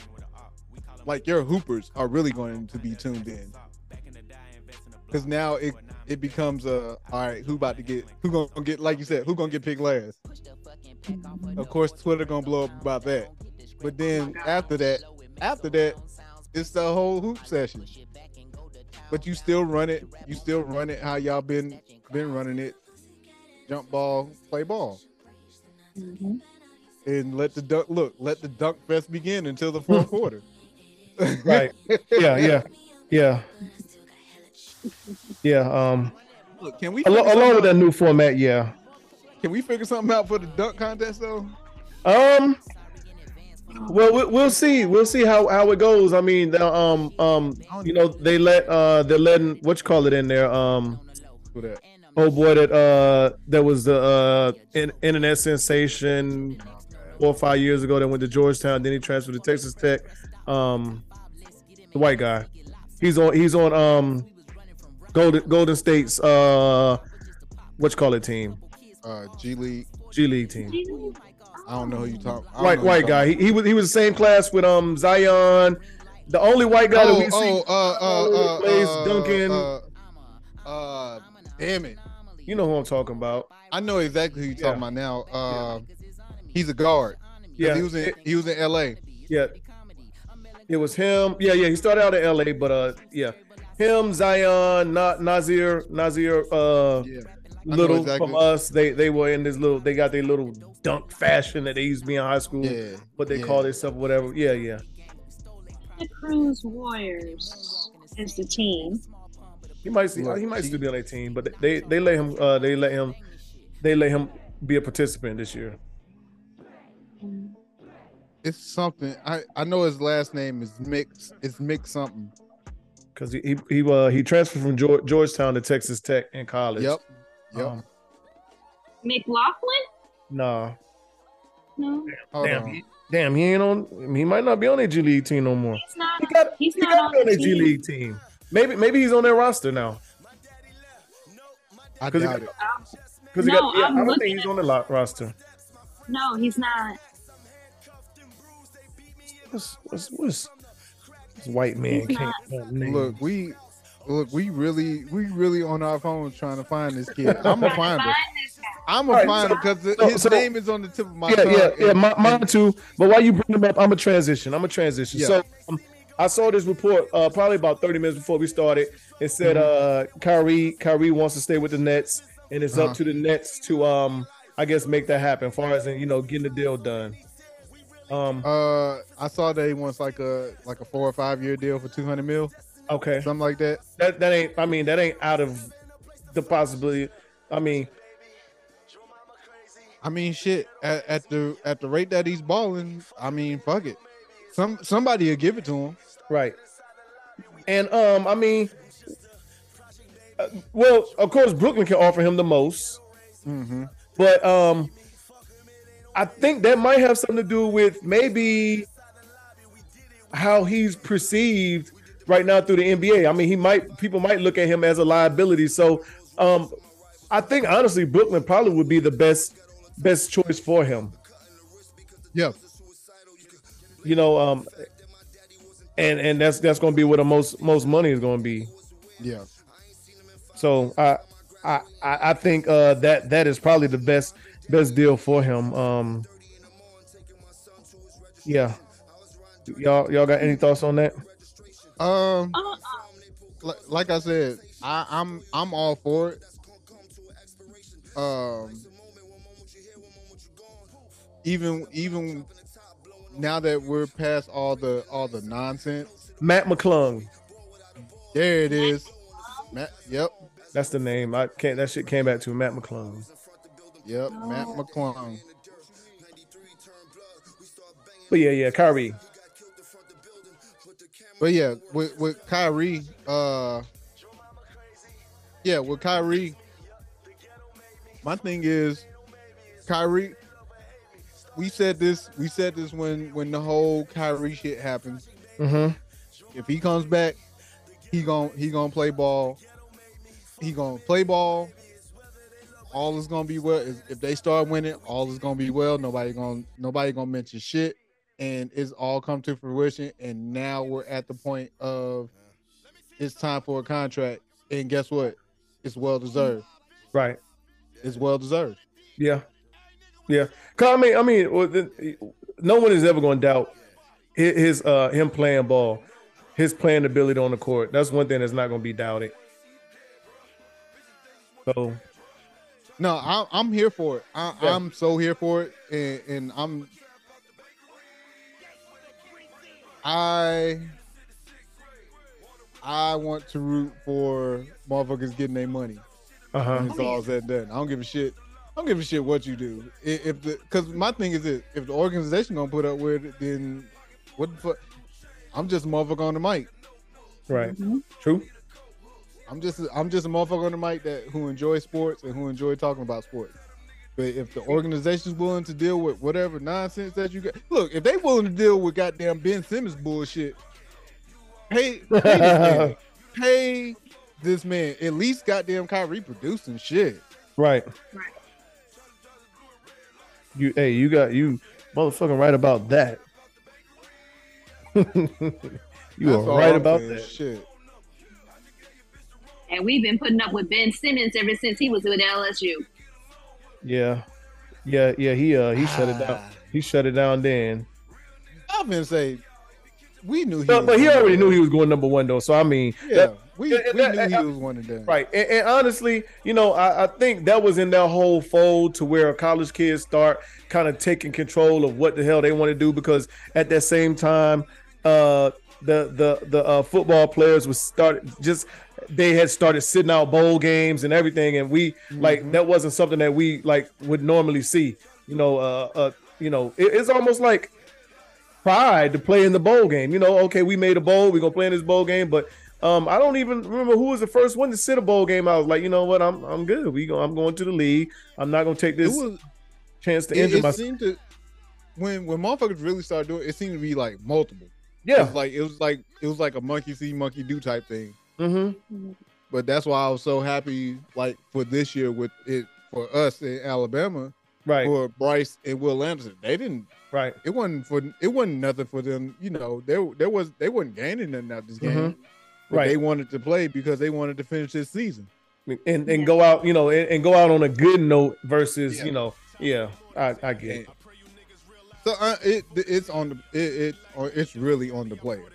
like your hoopers are really going to be tuned in. Cause now it it becomes a all right, who about to get who gonna get like you said, who gonna get picked last? Of course, Twitter gonna blow up about that. But then after that, after that, it's the whole hoop session. But you still run it. You still run it how y'all been been running it. Jump ball, play ball,
Mhm.
and let the dunk look. Let the dunk fest begin until the fourth quarter.
Right. Yeah. Yeah. Yeah. Yeah. Um.
Look, can we
Along, along with that new format, yeah.
Can we figure something out for the dunk contest though?
Um. Well, we- we'll see. We'll see how how it goes. I mean, the, um, um, you know, they let uh, they're letting what you call it in there. Um,
For that.
Oh boy, that uh, that was the uh, in, internet sensation four or five years ago that went to Georgetown. Then he transferred to Texas Tech. Um, the white guy. He's on. He's on. Um, Golden Golden State's uh, what you call it team?
Uh, G League.
G League team.
I don't know who you talk. I
white
know who you
white guy. He, he was he was the same class with um Zion The only white guy that
Oh,
we see
oh, uh, uh, uh,
plays
uh,
Duncan.
Uh, uh, damn it.
You know who I'm talking about.
I know exactly who you're talking
Yeah.
about now. Uh, he's a guard.
Yeah,
he was in he was in L.A.
yeah. It was him. Yeah, yeah. He started out in LA, but uh, yeah, him, Zion, not Nazir, Nazir, uh,
Yeah,
little
exactly.
from us. They they were in this little. They got their little dunk fashion that they used to be in high school.
yeah.
But they
yeah.
call themselves whatever. Yeah, yeah.
The Cruz Warriors is the team.
He might see,
Look,
he might
he-
still be on their team, but they they let him uh they let him they let him be a participant this year.
It's something. I I know his last name is Mix. It's Mix something.
Cause he he he, uh, he transferred from Geor- Georgetown to Texas Tech in college.
Yep. Yep.
Um,
McLaughlin?
nah.
No,
Hold
damn, he, damn, he ain't on. He might not be on a G League team no more.
he's not.
He got
he's
he
not
got
on
to be on
the
their
team.
League team. Maybe maybe he's on their roster now.
I
'Cause he-
doubt it.
Cause he
No,
got, yeah,
I'm
don't think he's on the lo- roster.
No, he's not.
What's what's what's this white man
He's
can't name.
Look, we look. We really we really on our phones trying to find this kid. I'm gonna find him. I'm
All
gonna
right,
find him because
so-
his
so-
name is on the tip of my
yeah,
tongue.
yeah, yeah,
and-
my, mine too. But while you bring them up, I'm a transition. I'm a transition.
Yeah.
So um, I saw this report uh, probably about 30 minutes before we started. It said
Mm-hmm.
uh, Kyrie Kyrie wants to stay with the Nets, and it's
Uh-huh.
up to the Nets to um, I guess make that happen. As far as you know, getting the deal done. Um,
Uh, I saw that he wants like a like a four or five year deal for 200 mil,
okay,
something like that.
that that ain't. I mean, that ain't out of the possibility. I mean,
I mean, shit. At, at the at the rate that he's balling, I mean, fuck it. Some somebody will give it to him.
Right. And um, I mean, uh, well, of course, Brooklyn can offer him the most,
Mm-hmm.
but um, I think that might have something to do with maybe how he's perceived right now through the NBA. I mean, he might people might look at him as a liability. So, um, I think honestly, Brooklyn probably would be the best best choice for him.
Yeah.
You know, um, and and that's that's going to be where the most most money is going to be.
Yeah.
So I I I I think uh that that is probably the best best deal for him. Um yeah. Y'all y'all got any thoughts on that?
Um,
Uh,
like I said, I, I'm I'm all for it. Um, even even now that we're past all the all the nonsense,
Matt McClung.
there it is. Matt, yep,
That's the name. I can't that shit came back to Matt McClung.
yep, Matt McClung.
But yeah, yeah, Kyrie.
But yeah, with with Kyrie, uh, yeah, with Kyrie, my thing is, Kyrie. We said this. We said this when when the whole Kyrie shit happens.
Mm-hmm.
If he comes back, he gon' he gonna play ball. He gonna play ball. All is gonna be well. If if they start winning, all is gonna be well. Nobody gonna nobody gonna mention shit, and it's all come to fruition. And now we're at the point of it's time for a contract. And guess what? It's well deserved.
Right.
It's well deserved.
Yeah. Yeah. 'Cause I mean, I mean, no one is ever going to doubt his, uh him playing ball, his playing ability on the court. That's one thing that's not going to be doubted. So
No, I, I'm here for it. I,
Yeah.
I'm so here for it, and, and I'm. I. I want to root for motherfuckers getting their money
uh huh.
when it's all said done. I don't give a shit. I don't give a shit what you do. If the because my thing is this: if the organization gonna put up with it, then what the fuck? I'm just a motherfucker on the mic.
Right. Mm-hmm. True.
I'm just I'm just a motherfucker on the mic that who enjoy sports and who enjoy talking about sports. But if the organization's willing to deal with whatever nonsense that you got, look, if they willing to deal with goddamn Ben Simmons bullshit, pay, pay this man. Pay this man. At least goddamn Kyrie producing shit.
Right.
Right.
You hey, you got you motherfucking right about that. You are
That's all
right
I'm
about
saying.
that.
Shit.
And we've been putting up with Ben Simmons ever since he was with LSU.
Yeah, yeah, yeah. He uh he shut it down.
Ah.
He shut it down then.
I'm gonna say we knew he
But,
was
but he already
of
knew he was going number one though. So I mean,
Yeah,
that-
we, we knew he was one of them.
Right. And, and honestly, you know, I, I think that was in that whole fold to where college kids start kind of taking control of what the hell they want to do because at that same time, uh, the the the uh, football players was started just they had started sitting out bowl games and everything, and we like that wasn't something that we like would normally see. You know, uh, uh you know, it- it's almost like pride to play in the bowl game. You know, okay, we made a bowl, we're gonna play in this bowl game, but um, I don't even remember who was the first one to sit a bowl game. I was like, you know what, I'm I'm good. We go, I'm going to the league. I'm not gonna take
It
this
was
chance to
it,
injure
it
myself.
seemed to when when motherfuckers really started doing it, it seemed to be like multiple.
Yeah.
It's like it was like it was like a monkey see, monkey do type thing.
Mm-hmm.
But that's why I was so happy, like for this year with it for us in Alabama,
Right.
for Bryce and Will Anderson. They didn't.
Right.
It wasn't for. It wasn't nothing for them. You know, there there was they wasn't gaining nothing out of this game.
Right.
They wanted to play because they wanted to finish this season.
And and go out, you know, and, and go out on a good note versus,
Yeah.
you know, yeah, I, I get it.
So uh, it it's on the it, it it's really on the player.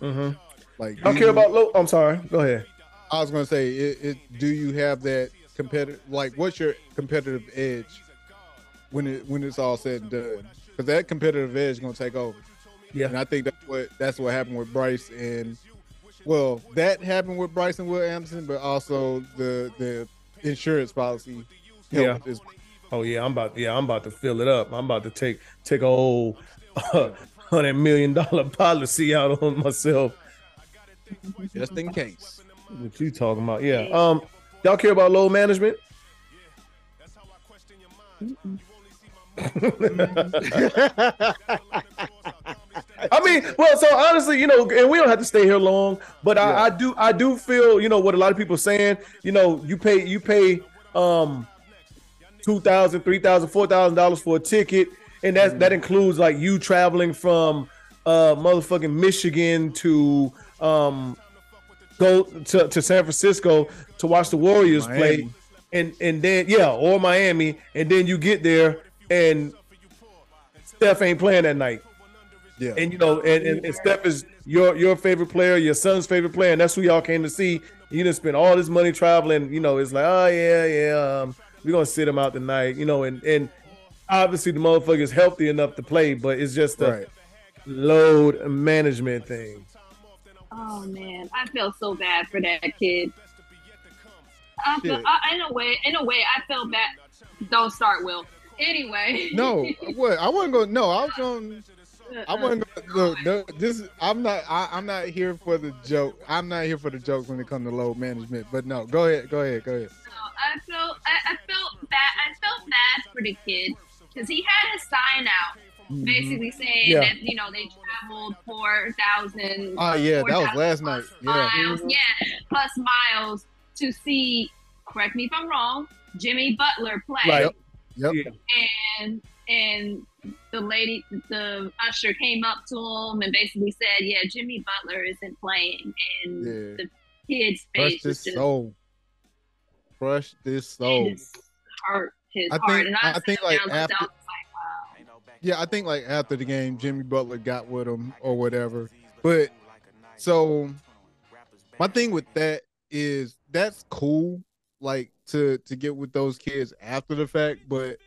Mm-hmm.
Like
I don't care about low. I'm sorry. Go ahead.
I was gonna say, it, it, do you have that competitive? Like, what's your competitive edge when it when it's all said and done? Because that competitive edge is gonna take over.
Yeah.
and I think that's what that's what happened with Bryce and well, that happened with Bryce and Will Anderson, but also the the insurance policy.
Yeah.
helped
Oh yeah, I'm about yeah, I'm about to fill it up. I'm about to take take a whole hundred million dollar policy out on myself.
just in case.
What you talking about? Yeah. Um, y'all care about load management? I mean, well, so honestly, you know, and we don't have to stay here long, but I, I do, I do feel, you know, what a lot of people are saying. You know, you pay, you pay, um, two thousand, three thousand, four thousand dollars for a ticket, and that that includes like you traveling from, uh, motherfucking Michigan to, um, go to, to San Francisco to watch the Warriors play, and and then yeah, or Miami, and then you get there and Steph ain't playing that night.
Yeah,
And you know, and, and, and Steph is your your favorite player, your son's favorite player, and that's who y'all came to see. You didn't spend all this money traveling. You know, it's like, oh yeah, yeah, um, we're gonna sit him out tonight. You know, and and obviously the motherfucker is healthy enough to play, but it's just a
right.
load management thing.
Oh man, I feel so bad for that kid. I feel, I, in a way, in a way, I feel bad. Don't start, Will. Anyway.
No, what I wasn't going. No, I was going. I wasn't going. Look, no, this. I'm not. I, I'm not here for the joke. I'm not here for the jokes when it comes to load management. But no, go ahead. Go ahead. Go ahead.
I felt I, I felt bad. I felt bad for the kid because he had a sign out,
Mm-hmm.
basically saying
Yeah.
that you know they traveled four thousand.
Oh yeah, that was last night. Yeah.
Miles, yeah, plus miles to see. Correct me if I'm wrong. Jimmy Butler play,
Right.
Yep.
And and the lady, the usher came up to him and basically said, "Yeah, Jimmy Butler isn't playing," and
Yeah.
the kid's
Crush
face was
this
just
soul. Crush this soul.
hurt his
I
heart.
think-
and
I
I,
think, like,
there and looked
after-
like, wow.
Yeah, I think like after the game, Jimmy Butler got with him or whatever. But so my thing with that is that's cool, like to to get with those kids after the fact, but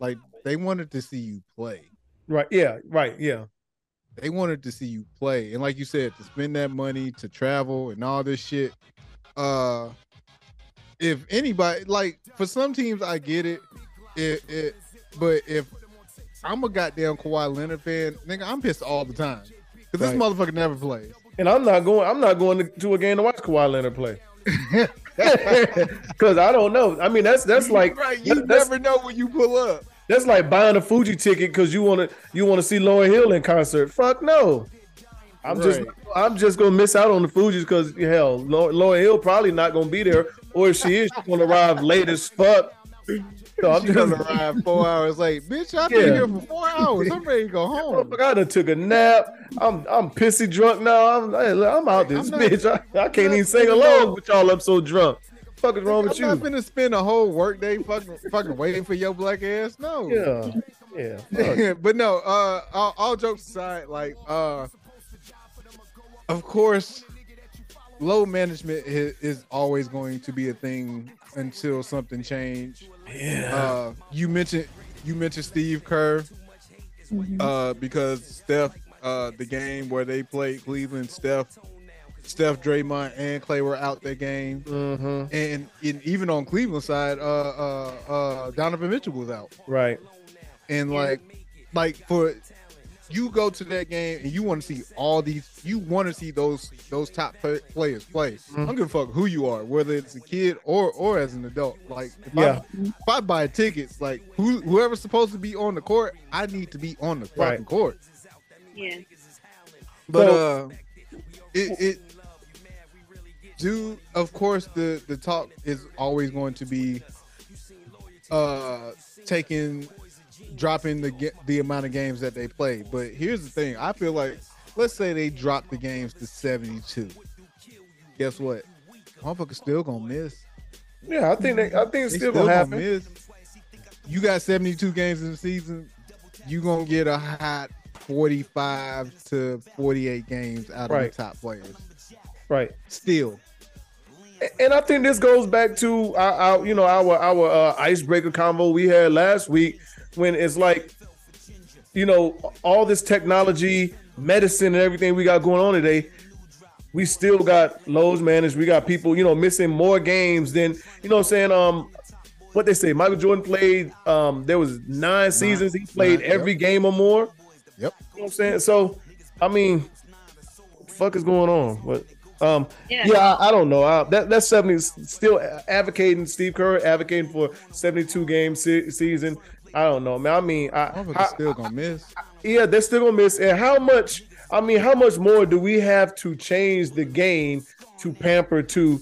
like they wanted to see you play.
Right. Yeah. Right. Yeah.
They wanted to see you play. And like you said, to spend that money to travel and all this shit. Uh if anybody like for some teams I get it. It, it but if I'm a goddamn Kawhi Leonard fan, nigga, I'm pissed all the time. Cause this motherfucker never plays.
And I'm not going. I'm not going to, to a game to watch Kawhi Leonard play. Because I don't know. I mean, that's that's like
right, you
that's,
never know when you pull up.
That's like buying a Fugees ticket because you want to you want to see Lauryn Hill in concert. Fuck no. I'm just I'm just gonna miss out on the Fugees because hell, Lau- Lauryn Hill probably not gonna be there, or if she is, she's gonna arrive late as fuck. No, I'm
She gonna arrive four hours late. Bitch, I've
Yeah.
been here for four hours. I'm ready to go home.
I done took a nap. I'm I'm pissy drunk now. I'm I'm out this
I'm not-
bitch. I, I can't even sing along with y'all. I'm so drunk. Fuck is wrong
I'm
with
not
you?
finna spend a whole workday fucking fucking waiting for your black ass. No.
Yeah, yeah.
but no, uh, all, all jokes aside, like, uh, of course, load management is, is always going to be a thing until something change.
Yeah.
Uh, you mentioned you mentioned Steve Kerr, uh, because Steph, uh, the game where they played Cleveland, Steph, Steph, Draymond, and Klay were out that game,
hmm
and, and even on Cleveland side, uh, uh, uh, Donovan Mitchell was out.
Right.
and like like for you go to that game and you want to see all these you want to see those those top players play
Mm-hmm.
i don't give a fuck who you are whether it's a kid or or as an adult like if,
Yeah.
I, if I buy tickets like who whoever's supposed to be on the court i need to be on the fucking
Right.
court
Yeah.
but
So-
uh it it do of course the the talk is always going to be uh taking dropping the the amount of games that they play. But here's the thing. I feel like let's say they drop the games to 72 guess what? Motherfuckers still gonna miss.
Yeah, I think they, I think it's
they
still gonna happen.
miss. You got 72 games in the season. You gonna get a hot 45 to 48 games out of
Right.
the top players
Right.
still
And I think this goes back to our, our you know, our our uh, icebreaker convo we had last week when it's like, you know, all this technology, medicine, and everything we got going on today. We still got lows managed. We got people, you know, missing more games than you know. what I'm saying, um, what they say, Michael Jordan played. Um, there was nine seasons. He played
nine,
every game or more.
yep
You know what I'm saying? So, I mean, fuck is going on? But um,
Yeah.
yeah, I, I don't know. I, that that's 70 still advocating Steve Kerr advocating for 72 game se- season. I don't know, man. I mean, I,
motherfuckers
I-
still gonna miss
yeah, they're still gonna miss. And how much? I mean, how much more do we have to change the game to pamper to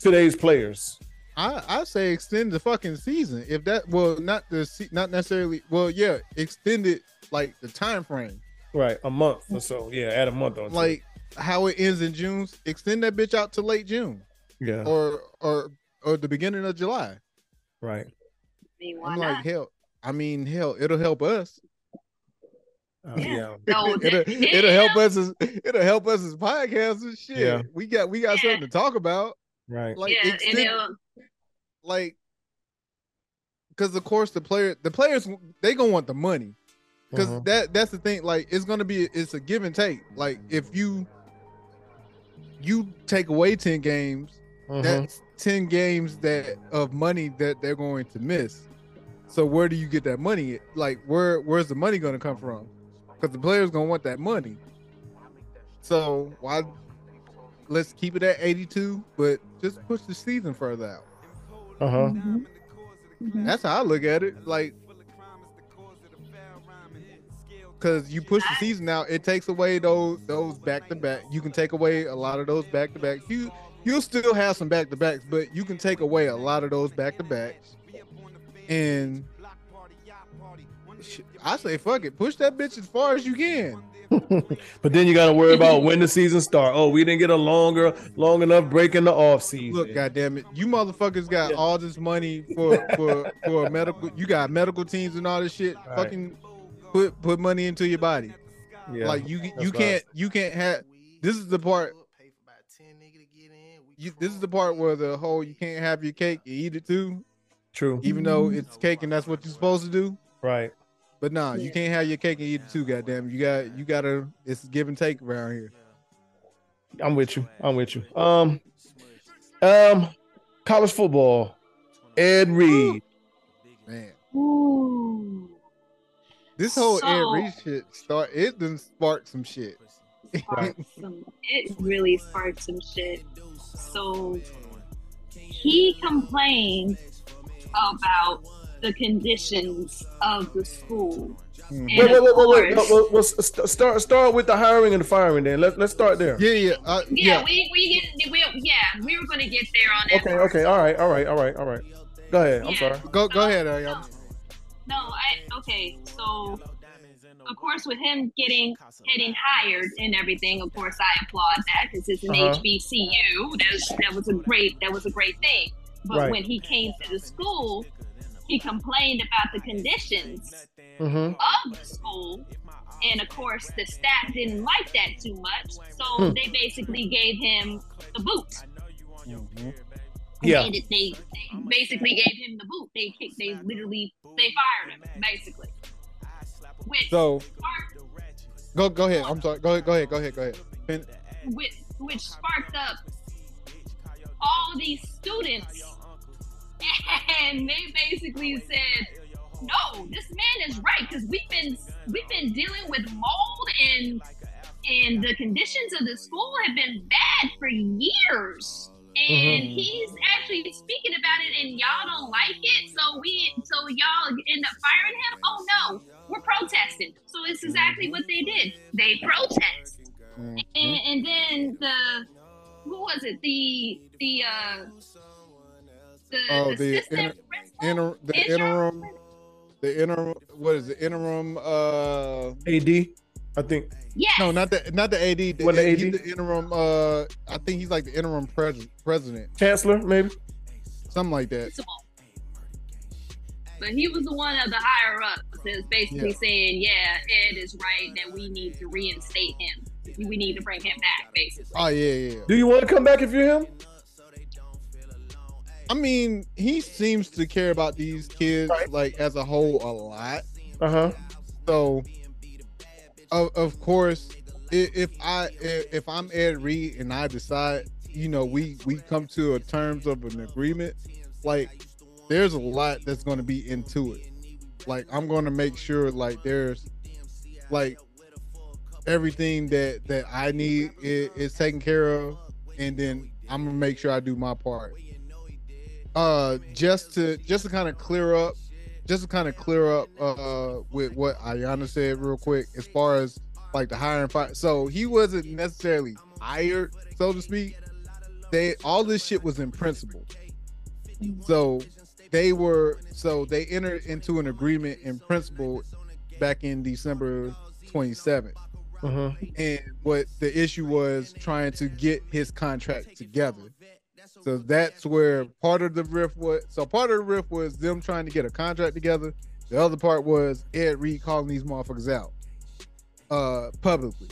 today's players?
I I say extend the fucking season. If that well not the not necessarily well yeah extend it like the time frame
Right, a month or so. Yeah, add a month on. to it.
like how it ends in June. Extend that bitch out to late June
yeah,
or or or the beginning of July.
right.
I mean,
I'm
not?
like hell. I mean hell, it'll help us.
Uh,
Yeah.
yeah.
No,
it'll, it'll help us as it'll help us as podcasters. Shit,
Yeah.
we got we got
Yeah.
something to talk about.
right.
Like
yeah, and
extend,
it'll,
like because of course the player the players they gonna want the money because
Mhm.
that that's the thing like it's gonna be it's a give and take like if you you take away 10 games
Mhm.
that's 10 games that of money that they're going to miss so where do you get that money like where where's the money going to come from because the players gonna want that money so why let's keep it at 82 but just push the season further out
Uh-huh.
that's how I look at it. Like, because you push the season out, it takes away those those back to back. You can take away a lot of those back to back. You you'll still have some back to backs, but you can take away a lot of those back to backs. And I say, fuck it, push that bitch as far as you can.
but then you got to worry about when the season start. Oh, we didn't get a longer, long enough break in the off season.
Look, goddamn it, you motherfuckers got
Yeah.
all this money for for for medical. You got medical teams and all this shit.
Right.
Fucking put put money into your body.
yeah.
like you you
right.
can't you can't have this is the part you, this is the part where the whole you can't have your cake you eat it too
True.
even though it's cake and that's what you're supposed to do
Right.
but nah you can't have your cake and eat it too goddamn you got you gotta it's give and take around here
I'm with you. I'm with you. Um, um, college football. Ed Reed.
man
ooh,
this whole
So-
Ed Reed shit start it done spark some shit
sparked some, it really sparked some shit. So he complained about the conditions of the school.
Mhm.
And
Wait, wait,
of
wait, wait, wait.
course-
Well, well, start start with the hiring and the firing. Then let's let's start there.
yeah yeah uh,
Yeah,
yeah
we we get we yeah we were gonna get there on that.
Okay.
part.
Okay. All right. All right. All right. All right. Go ahead. I'm sorry.
Go go
So-
ahead, Ariana.
No, I okay. So, of course, with him getting getting hired and everything, of course, I applaud that because it's an
Uh-huh.
HBCU. That was, that was a great that was a great thing. But
Right.
when he came to the school, he complained about the conditions
Mm-hmm.
of the school. And of course, the staff didn't like that too much. So
Hmm.
they basically gave him the boot.
Yeah.
They, they, they basically gave him the boot. They kicked, they literally, they fired him, basically. Which,
So
sparked,
go go ahead. I'm sorry. Go ahead. Go ahead. Go ahead. Go ahead. Fin-
which, which sparked up all these students. And they basically said, no, this man is right because we've been we've been dealing with mold and and the conditions of the school have been bad for years. And
Mhm.
he's actually speaking about it, and y'all don't like it. So we, so y'all end up firing him. Oh no, we're protesting. So it's exactly what they did. They protest,
Mhm.
and, and then the who was it? The the uh the,
Oh, the
assistant
inter- Inter- the interim the interim what is the interim uh
AD, I think.
Yeah.
no not the not the AD the,
What, the
he's
AD?
the interim uh I think he's like the interim pres- president
Chancellor, maybe.
something like that.
But he was the one of the higher ups that's basically
Yeah.
saying, yeah, Ed is right that we need to reinstate him. We need to bring him back, basically.
oh yeah yeah
Do you want to come back if you're him?
I mean he seems to care about these kids
Right.
like as a whole a lot
Uh huh.
so of, of course if i if i'm ed reed and i decide you know we we come to a terms of an agreement like there's a lot that's going to be into it. Like i'm going to make sure like there's like everything that that i need is, is taken care of and then i'm gonna make sure i do my part. Uh just to just to kind of clear up just to kind of clear up uh with what Ayana said real quick as far as like the hiring fire. So he wasn't necessarily hired, so to speak. They all this shit was in principle. So they were so they entered into an agreement in principle back in December 27th.
Uh-huh.
And what the issue was trying to get his contract together. So that's where part of the riff was. So part of the riff was them trying to get a contract together. The other part was Ed Reed calling these motherfuckers out uh publicly.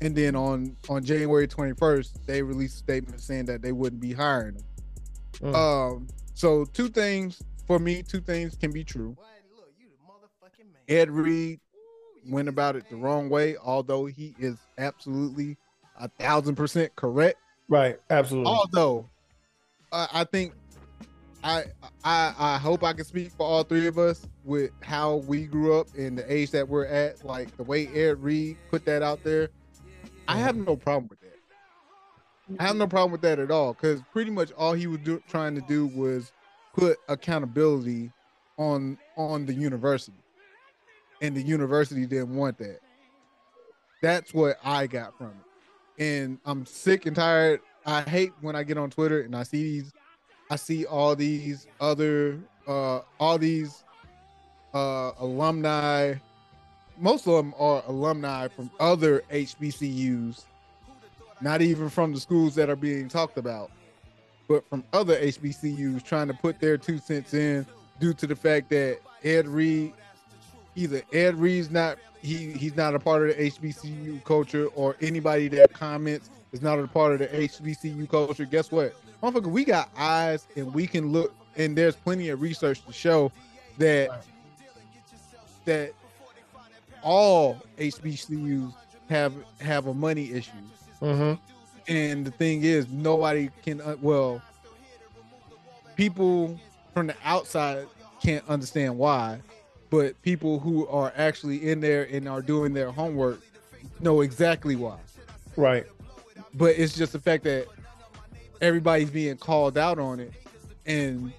And then on on January 21st, they released a statement saying that they wouldn't be hiring them.
Mm.
Um so two things for me, two things can be true. Ed Reed went about it the wrong way, although he is absolutely a thousand percent correct.
Right. Absolutely.
Although I, think I I I hope I can speak for all three of us with how we grew up and the age that we're at. Like the way Ed Reed put that out there, I have no problem with that. I have no problem with that at all because pretty much all he was do, trying to do was put accountability on on the university, and the university didn't want that. That's what I got from it, and I'm sick and tired. I hate when I get on Twitter and I see these, I see all these other, uh, all these uh, alumni. Most of them are alumni from other HBCUs not even from the schools that are being talked about, but from other HBCUs trying to put their two cents in due to the fact that Ed Reed, either Ed Reed's not he he's not a part of the HBCU culture, or anybody that comments is not a part of the HBCU culture. Guess what, motherfucker, we got eyes and we can look, and there's plenty of research to show that that all HBCUs have have a money issue.
Mm-hmm.
And the thing is, nobody can. Uh, well, people from the outside can't understand why, but people who are actually in there and are doing their homework know exactly why.
Right.
But it's just the fact that everybody's being called out on it, and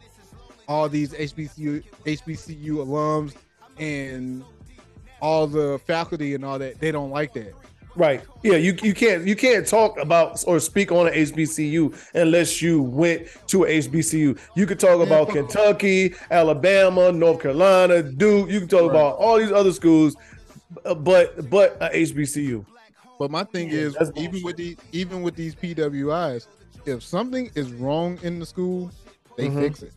all these HBCU HBCU alums and all the faculty and all that they don't like that.
Right. Yeah, you, you can't you can't talk about or speak on an HBCU unless you went to a HBCU. You could talk about Kentucky, Alabama, North Carolina, Duke. You can talk
Right.
about all these other schools, uh, but but a HBCU.
But my thing
Yeah,
is, even with these, even with these PWIs, if something is wrong in the school, they
Mhm.
fix it.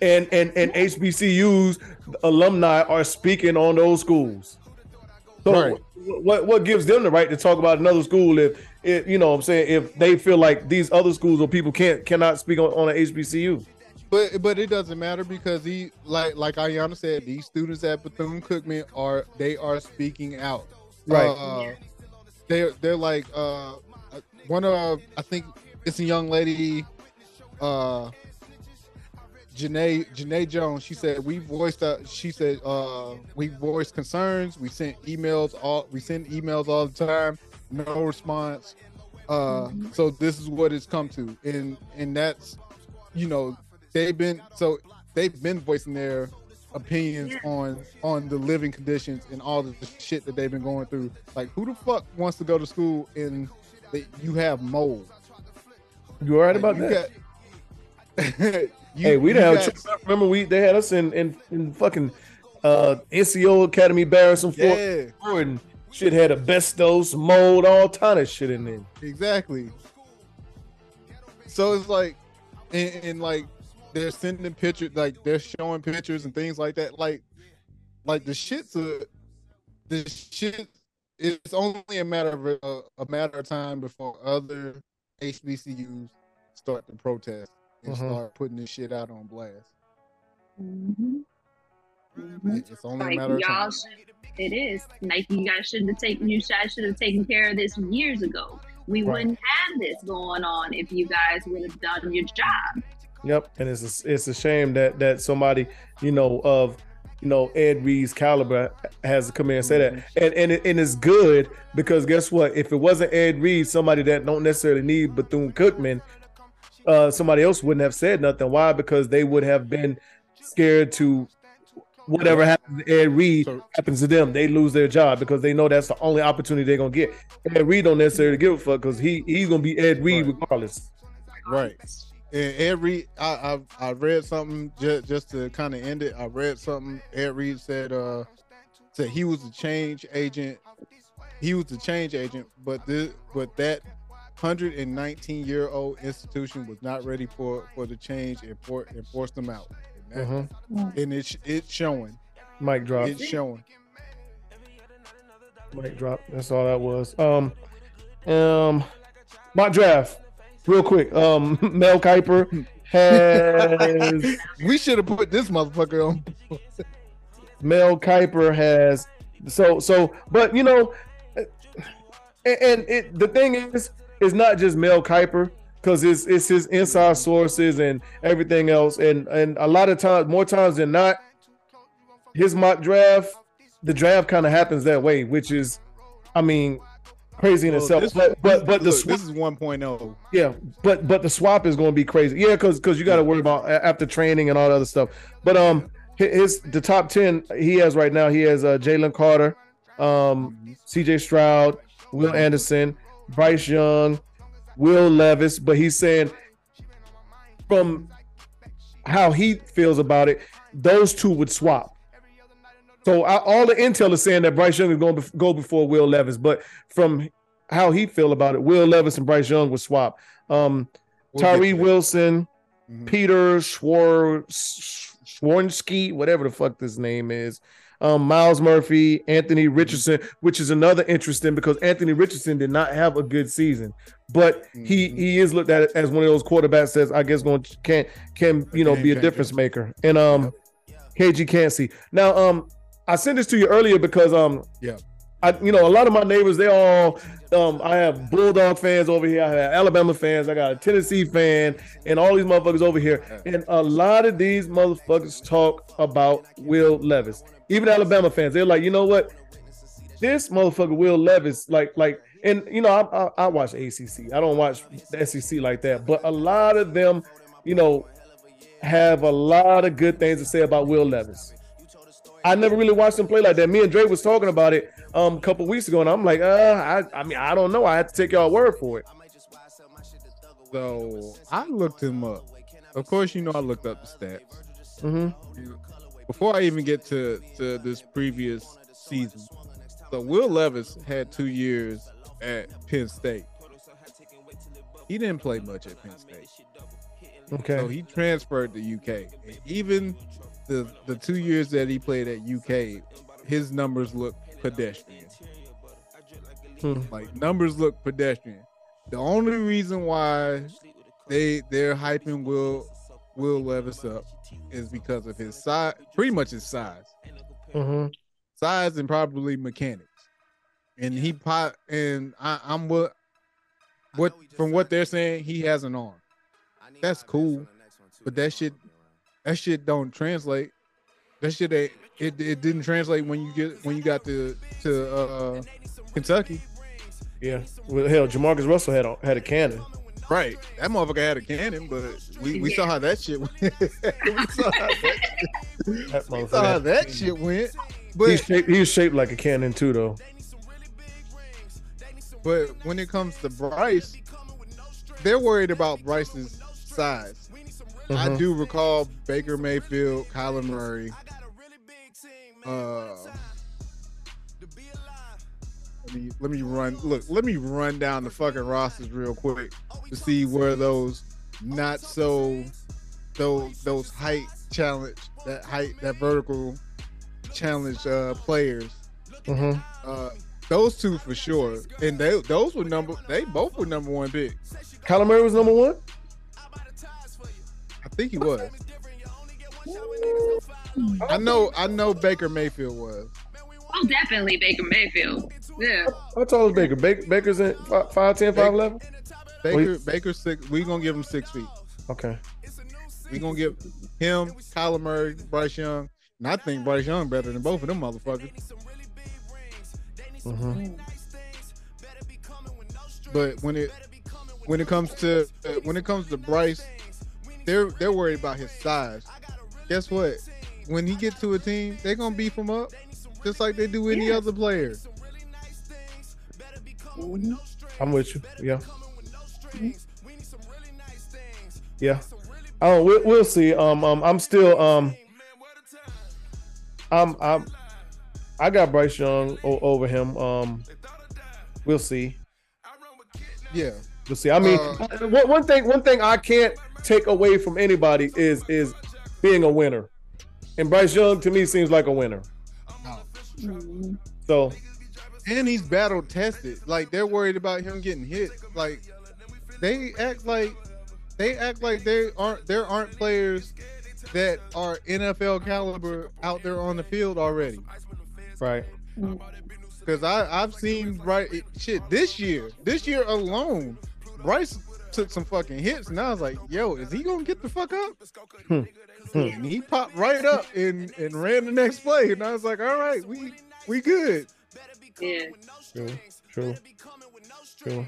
And and and HBCUs alumni are speaking on those schools. So
Right.
what what gives them the right to talk about another school if if you know what I'm saying if they feel like these other schools or people can't cannot speak on, on an HBCU?
But but it doesn't matter because he like like Ayana said, these students at Bethune Cookman are they are speaking out.
Right.
Uh, they're they're like uh one of I think it's a young lady, uh Janae Janae Jones. She said we voiced uh, she said uh we voiced concerns. We sent emails all we send emails all the time. No response. Uh so this is what it's come to. And and that's you know they've been so they've been voicing their opinions on on the living conditions and all the shit that they've been going through. Like who the fuck wants to go to school and that you have mold?
You all right
Like,
about
you
that?
got- you-
hey, we
you
didn't have.
got-
remember, we they had us in in, in fucking uh, NCO Academy Barrison Fort
yeah,
Worth, and shit had asbestos, mold, all kind of shit in there.
exactly. So it's like, and, and like they're sending pictures, like they're showing pictures and things like that. Like, like the shit's a, the shit. It's only a matter of a, a matter of time before other HBCUs start to protest and
Mhm.
start putting this shit out on blast.
Mhm. Mhm.
It's only a matter of
y'all,
time.
should, it is like you guys should have taken. You guys should have taken care of this years ago. We
Right.
wouldn't have this going on if you guys would have done your job.
Yep, and it's a, it's a shame that that somebody you know of you know Ed Reed's caliber has to come in and say that, and and it, and it's good because guess what? If it wasn't Ed Reed, somebody that don't necessarily need Bethune Cookman, uh, somebody else wouldn't have said nothing. Why? Because they would have been scared to whatever happens to Ed Reed
So-
happens to them, they lose their job because they know that's the only opportunity they're gonna get. Ed Reed don't necessarily give a fuck because he he's gonna be Ed Reed
Right.
regardless.
Right. And Ed Reed, I, I I read something just just to kind of end it. I read something. Ed Reed said uh said he was the change agent. He was the change agent, but this but that 119 year old institution was not ready for for the change and for and forced them out. And, that,
Mhm.
and it's it's showing.
Mic drop.
It's showing.
Mic drop. That's all that was. Um, um, my draft, real quick. Um, Mel Kiper has
We should have put this motherfucker on.
Mel Kiper has so so, but you know, and, and it the thing is, it's not just Mel Kiper because it's it's his inside sources and everything else, and and a lot of times, more times than not, his mock draft, the draft kind of happens that way, which is, I mean, crazy in
Well,
itself.
this-
but but but the swap,
this is 1.0.
yeah, but but the swap is going to be crazy. Yeah, because because you got to worry about after training and all the other stuff. But um, his the top ten he has right now. He has uh, Jalen Carter, um, C.J. Stroud, Will Anderson, Bryce Young, Will Levis. But he's saying from how he feels about it, those two would swap. So I, all the intel is saying that Bryce Young is going to go before Will Levis, but from how he feel about it, Will Levis and Bryce Young would swap. Um,
We'll
Tyree. Wilson,
Mhm.
Peter Schwar Schwarnsky, whatever the fuck this name is. Um, Myles Murphy, Anthony Richardson, which is another interesting because Anthony Richardson did not have a good season, but he
Mhm.
he is looked at as one of those quarterbacks that's I guess going can can you know be a difference maker. And um, KG can't see now. Um, I sent this to you earlier because um,
Yeah.
I you know a lot of my neighbors they all um I have Bulldog fans over here, I have Alabama fans, I got a Tennessee fan, and all these motherfuckers over here. And a lot of these motherfuckers talk about Will Levis. Even Alabama fans, they're like, you know what? This motherfucker Will Levis, like, like, and you know, I, I, I watch ACC. I don't watch the SEC like that, but a lot of them, you know, have a lot of good things to say about Will Levis. I never really watched him play like that. Me and Dre was talking about it um a couple weeks ago, and I'm like, uh, I, I mean, I don't know. I had to take y'all word for it.
So I looked him up. Of course, you know I looked up the stats.
Mm-hmm.
Before I even get to, to this previous season, so Will Levis had two years at Penn State. He didn't play much at Penn State.
Okay.
So he transferred to UK. And even the the two years that he played at UK, his numbers look pedestrian.
Hmm.
Like numbers look pedestrian. The only reason why they they're hyping Will Will Levis up is because of his size, pretty much his size,
Mm-hmm.
size and probably mechanics. And he pop and I, I'm what what from what they're saying he has an arm. That's cool, but that shit that shit don't translate. That shit ain't, it it didn't translate when you get when you got to to uh Kentucky.
Yeah. Well, hell, JaMarcus Russell had a, had a cannon.
Right, that motherfucker had a cannon, but we, we saw how that shit went. we saw how that,
That
we saw how that shit went.
He's
But
shaped, he was shaped like a cannon too, though.
but when it comes to Bryce, they're worried about Bryce's size. I
Mhm.
do recall Baker Mayfield, Kyler Murray. Uh, let me let me run. Look, let me run down the fucking rosters real quick to see where those not so those those height challenge that height that vertical challenge uh players.
Mhm.
Uh, those two for sure, and they those were number. They both were number one pick.
Kyler Murray was number one.
I think he was. I know. I know Baker Mayfield was.
Oh, definitely Baker Mayfield. Yeah.
How tall is Baker? Baker Baker's in fi- 5'10", 5'11"?
Baker. Baker six. We gonna give him six feet.
Okay.
We gonna give him Kyler Murray, Bryce Young, and I think Bryce Young better than both of them motherfuckers.
Mm-hmm.
But when it when it comes to uh, when it comes to Bryce, they're they're worried about his size. Guess what? When he get to a team, they're gonna beef him up, just like they do any
Yeah.
other player.
I'm with you. Yeah. Yeah. Oh, we'll, we'll see. Um, um, I'm still um, I'm I'm I got Bryce Young o- over him. Um, we'll see.
Yeah.
We'll see. I mean,
Uh,
one, one thing one thing I can't take away from anybody is is being a winner, and Bryce Young to me seems like a winner. So
and he's battle tested. Like they're worried about him getting hit. Like they act like they act like they aren't there aren't players that are NFL caliber out there on the field already.
right.
Because I I've seen right shit this year. This year alone, Bryce took some fucking hits, and I was like, "Yo, is he gonna get the fuck up?"
Hmm. Hmm.
And he popped right up and and ran the next play, and I was like, "All right, we we good."
Yeah.
True. True. True.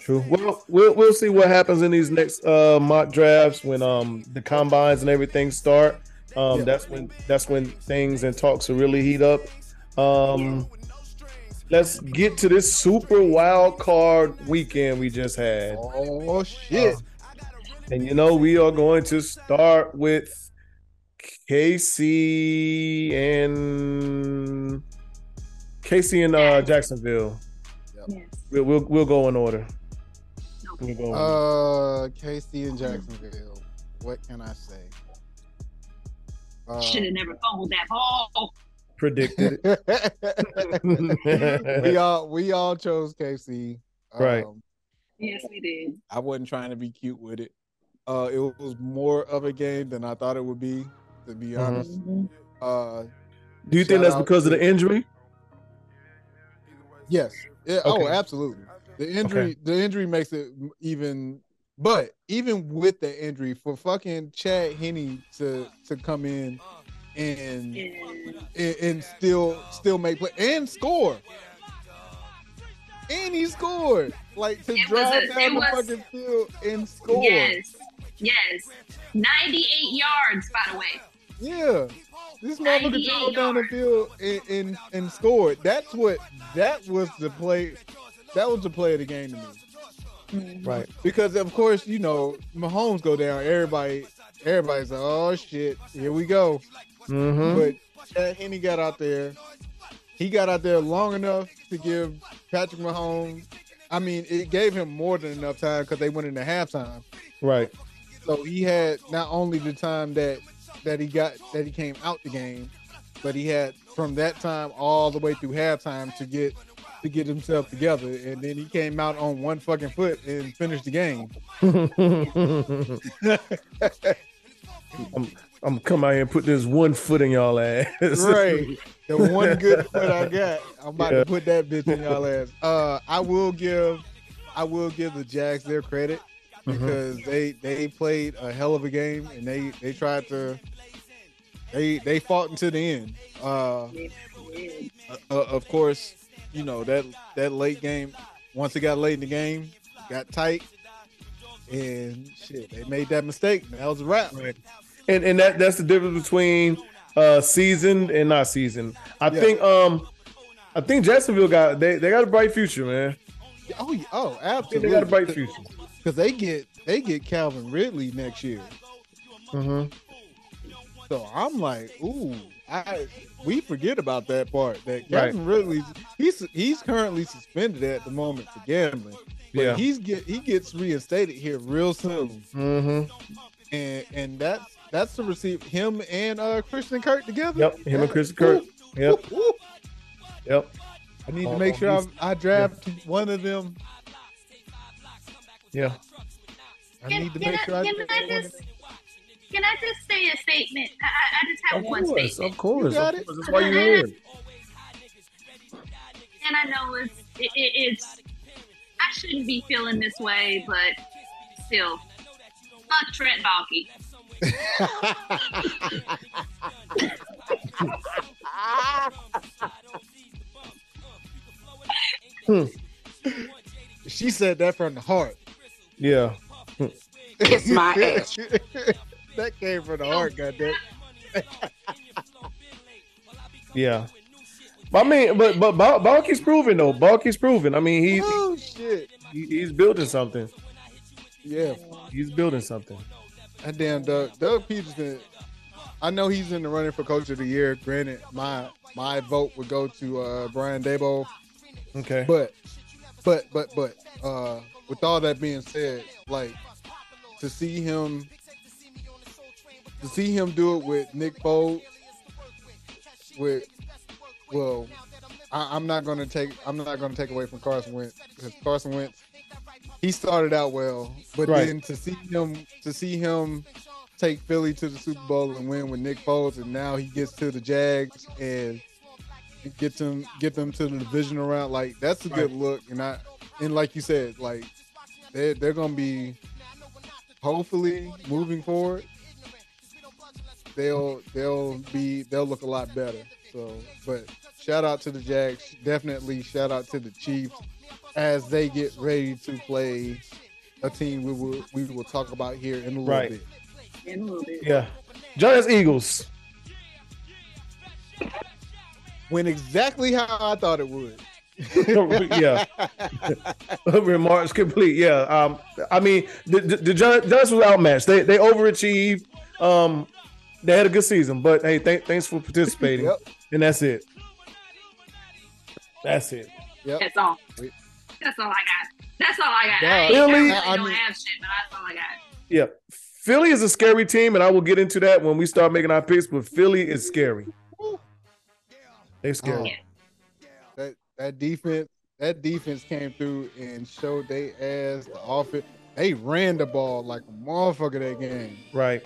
True. Well, we'll we'll see what happens in these next uh mock drafts when um the combines and everything start. Um
Yeah.
that's when that's when things and talks will really heat up. Um let's get to this super wild card weekend we just had.
Oh shit!
And you know, we are going to start with KC and KC and uh Jacksonville.
Yes.
We'll we'll, we'll go in order. We'll go in order.
Uh, KC and Jacksonville. What can I say? Uh,
Should have never fumbled that ball.
Predicted it.
we all we all chose KC.
Right.
Um,
Yes, we did.
I wasn't trying to be cute with it. Uh, it was more of a game than I thought it would be, to be
Mhm.
honest.
Mhm.
Uh,
Do you think that's
out
because of the injury?
yes. Yeah,
Okay.
Oh, absolutely. The injury, the injury makes it even. But even with the injury, for fucking Chad Henne to to come in and and, and still still make play and score. And he scored. Like to
It was
drive
a-
down the
was-
fucking field and score.
Yes. Yes. 98 yards, by the way.
Yeah. This motherfucker drove down the field and, and and scored. That's what that was the play. That was the play of the game to me. Mm-hmm.
Right.
Because of course, you know, Mahomes go down. Everybody, everybody's like, "Oh shit, here we go."
Mhm.
But Henne got out there. He got out there long enough to give Patrick Mahomes. I mean, it gave him more than enough time because they went into halftime.
Right.
So he had not only the time that that he got that he came out the game, but he had from that time all the way through halftime to get to get himself together, and then he came out on one fucking foot and finished the game.
I'm, I'm gonna come out here and put this one foot in y'all ass.
right. The one good foot I got, I'm about
Yeah.
to put that bitch in y'all ass. Uh, I will give, I will give the Jags their credit
Mhm.
because they they played a hell of a game and they they tried to, they they fought until the end. Uh, uh, of course, you know that that late game. Once it got late in the game, got tight, and shit, they made that mistake. That was a wrap.
And and that that's the difference between uh seasoned and not seasoned. I
Yeah.
think um I think Jacksonville got they, they got a bright future, man.
Oh, yeah, oh, absolutely.
they got a bright future.
because they get they get Calvin Ridley next year.
hmm
So I'm like, ooh, I we forget about that part. That Calvin Ridley, he's he's currently suspended at the moment for gambling. But
Yeah.
he's get he gets reinstated here real soon,
hmm
and and that's that's to receive him and uh Christian Kirk together.
Yep. Him and Chris Kirk. Yep.
Woo, woo.
Yep.
I need
Oh,
to make
oh,
sure
he's-
I, I draft one of them.
Yeah.
I
Can,
need to make
I,
sure I
can
draft
I
one of
just can I just say a statement? I, I- I just have
Of
one
course.
statement,
Of course.
You got
of
it.
That's why you're here.
and I know it's it, it, it's I shouldn't be feeling this way, but still, fuck Trent Baalke. Hmm.
She said that from the heart.
Yeah.
Kiss my ass.
that came from the heart, goddamn.
Yeah. I mean, but but Bal- Baalke's proven though. Baalke's proven. I mean, he,
Oh shit.
he he's building something.
Yeah.
He's building something.
That damn Doug Doug Pederson. I know he's in the running for coach of the year. Granted, my my vote would go to uh Brian Daboll.
Okay.
But but but but uh with all that being said, like to see him to see him do it with Nick Foles with well I, I'm not gonna take I'm not gonna take away from Carson Wentz because Carson Wentz he started out well, but
Right.
then to see him to see him take Philly to the Super Bowl and win with Nick Foles, and now he gets to the Jags and get them get them to the divisional round. Like that's a good look, and I and like you said, like they're they're gonna be hopefully moving forward. They'll they'll be they'll look a lot better. So, but shout out to the Jags. Definitely shout out to the Chiefs as they get ready to play a team we will we will talk about here in a little
Right.
bit.
In a little bit.
Yeah. Giants Eagles.
Went exactly how I thought it would.
yeah. Remarks complete. Yeah. Um. I mean, the the, the Giants was outmatched. They they overachieved. Um. They had a good season, but hey, th- thanks for participating.
Yep.
And that's it. That's it.
Yep.
That's all.
Wait.
That's all I got. That's all I got.
Dog.
I, ain't- I
Really?
really
I
don't
mean-
have shit, but that's all I got.
Yeah. Philly is a scary team, and I will get into that when we start making our picks. But Philly is scary. They scary. Oh.
that that defense that defense came through and showed they ass the offense. They ran the ball like a motherfucker that game.
Right.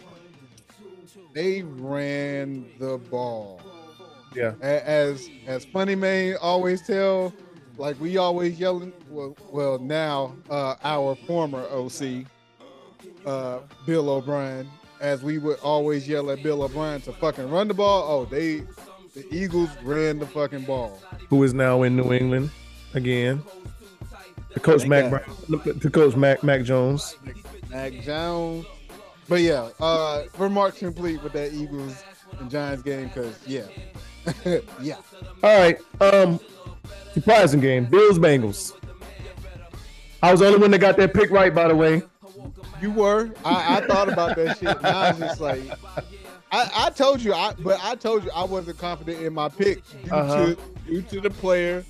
They ran the ball.
Yeah.
As as Funny Man always tell, like we always yelling. Well, well now uh, our former OC, uh, Bill O'Brien, as we would always yell at Bill O'Brien to fucking run the ball. Oh, they the Eagles ran the fucking ball.
Who is now in New England again? The coach Mac. Brown. The coach Mac Mac Jones.
Mac Jones. but yeah, uh, remarks complete with that Eagles and Giants game because yeah, yeah.
All right. Um, surprising game. Bills Bengals. I was the only one that got that pick right, by the way.
You were. I, I thought about that shit. And I was just like, I, I told you, I but I told you I wasn't confident in my pick due
Uh-huh.
to due to the player,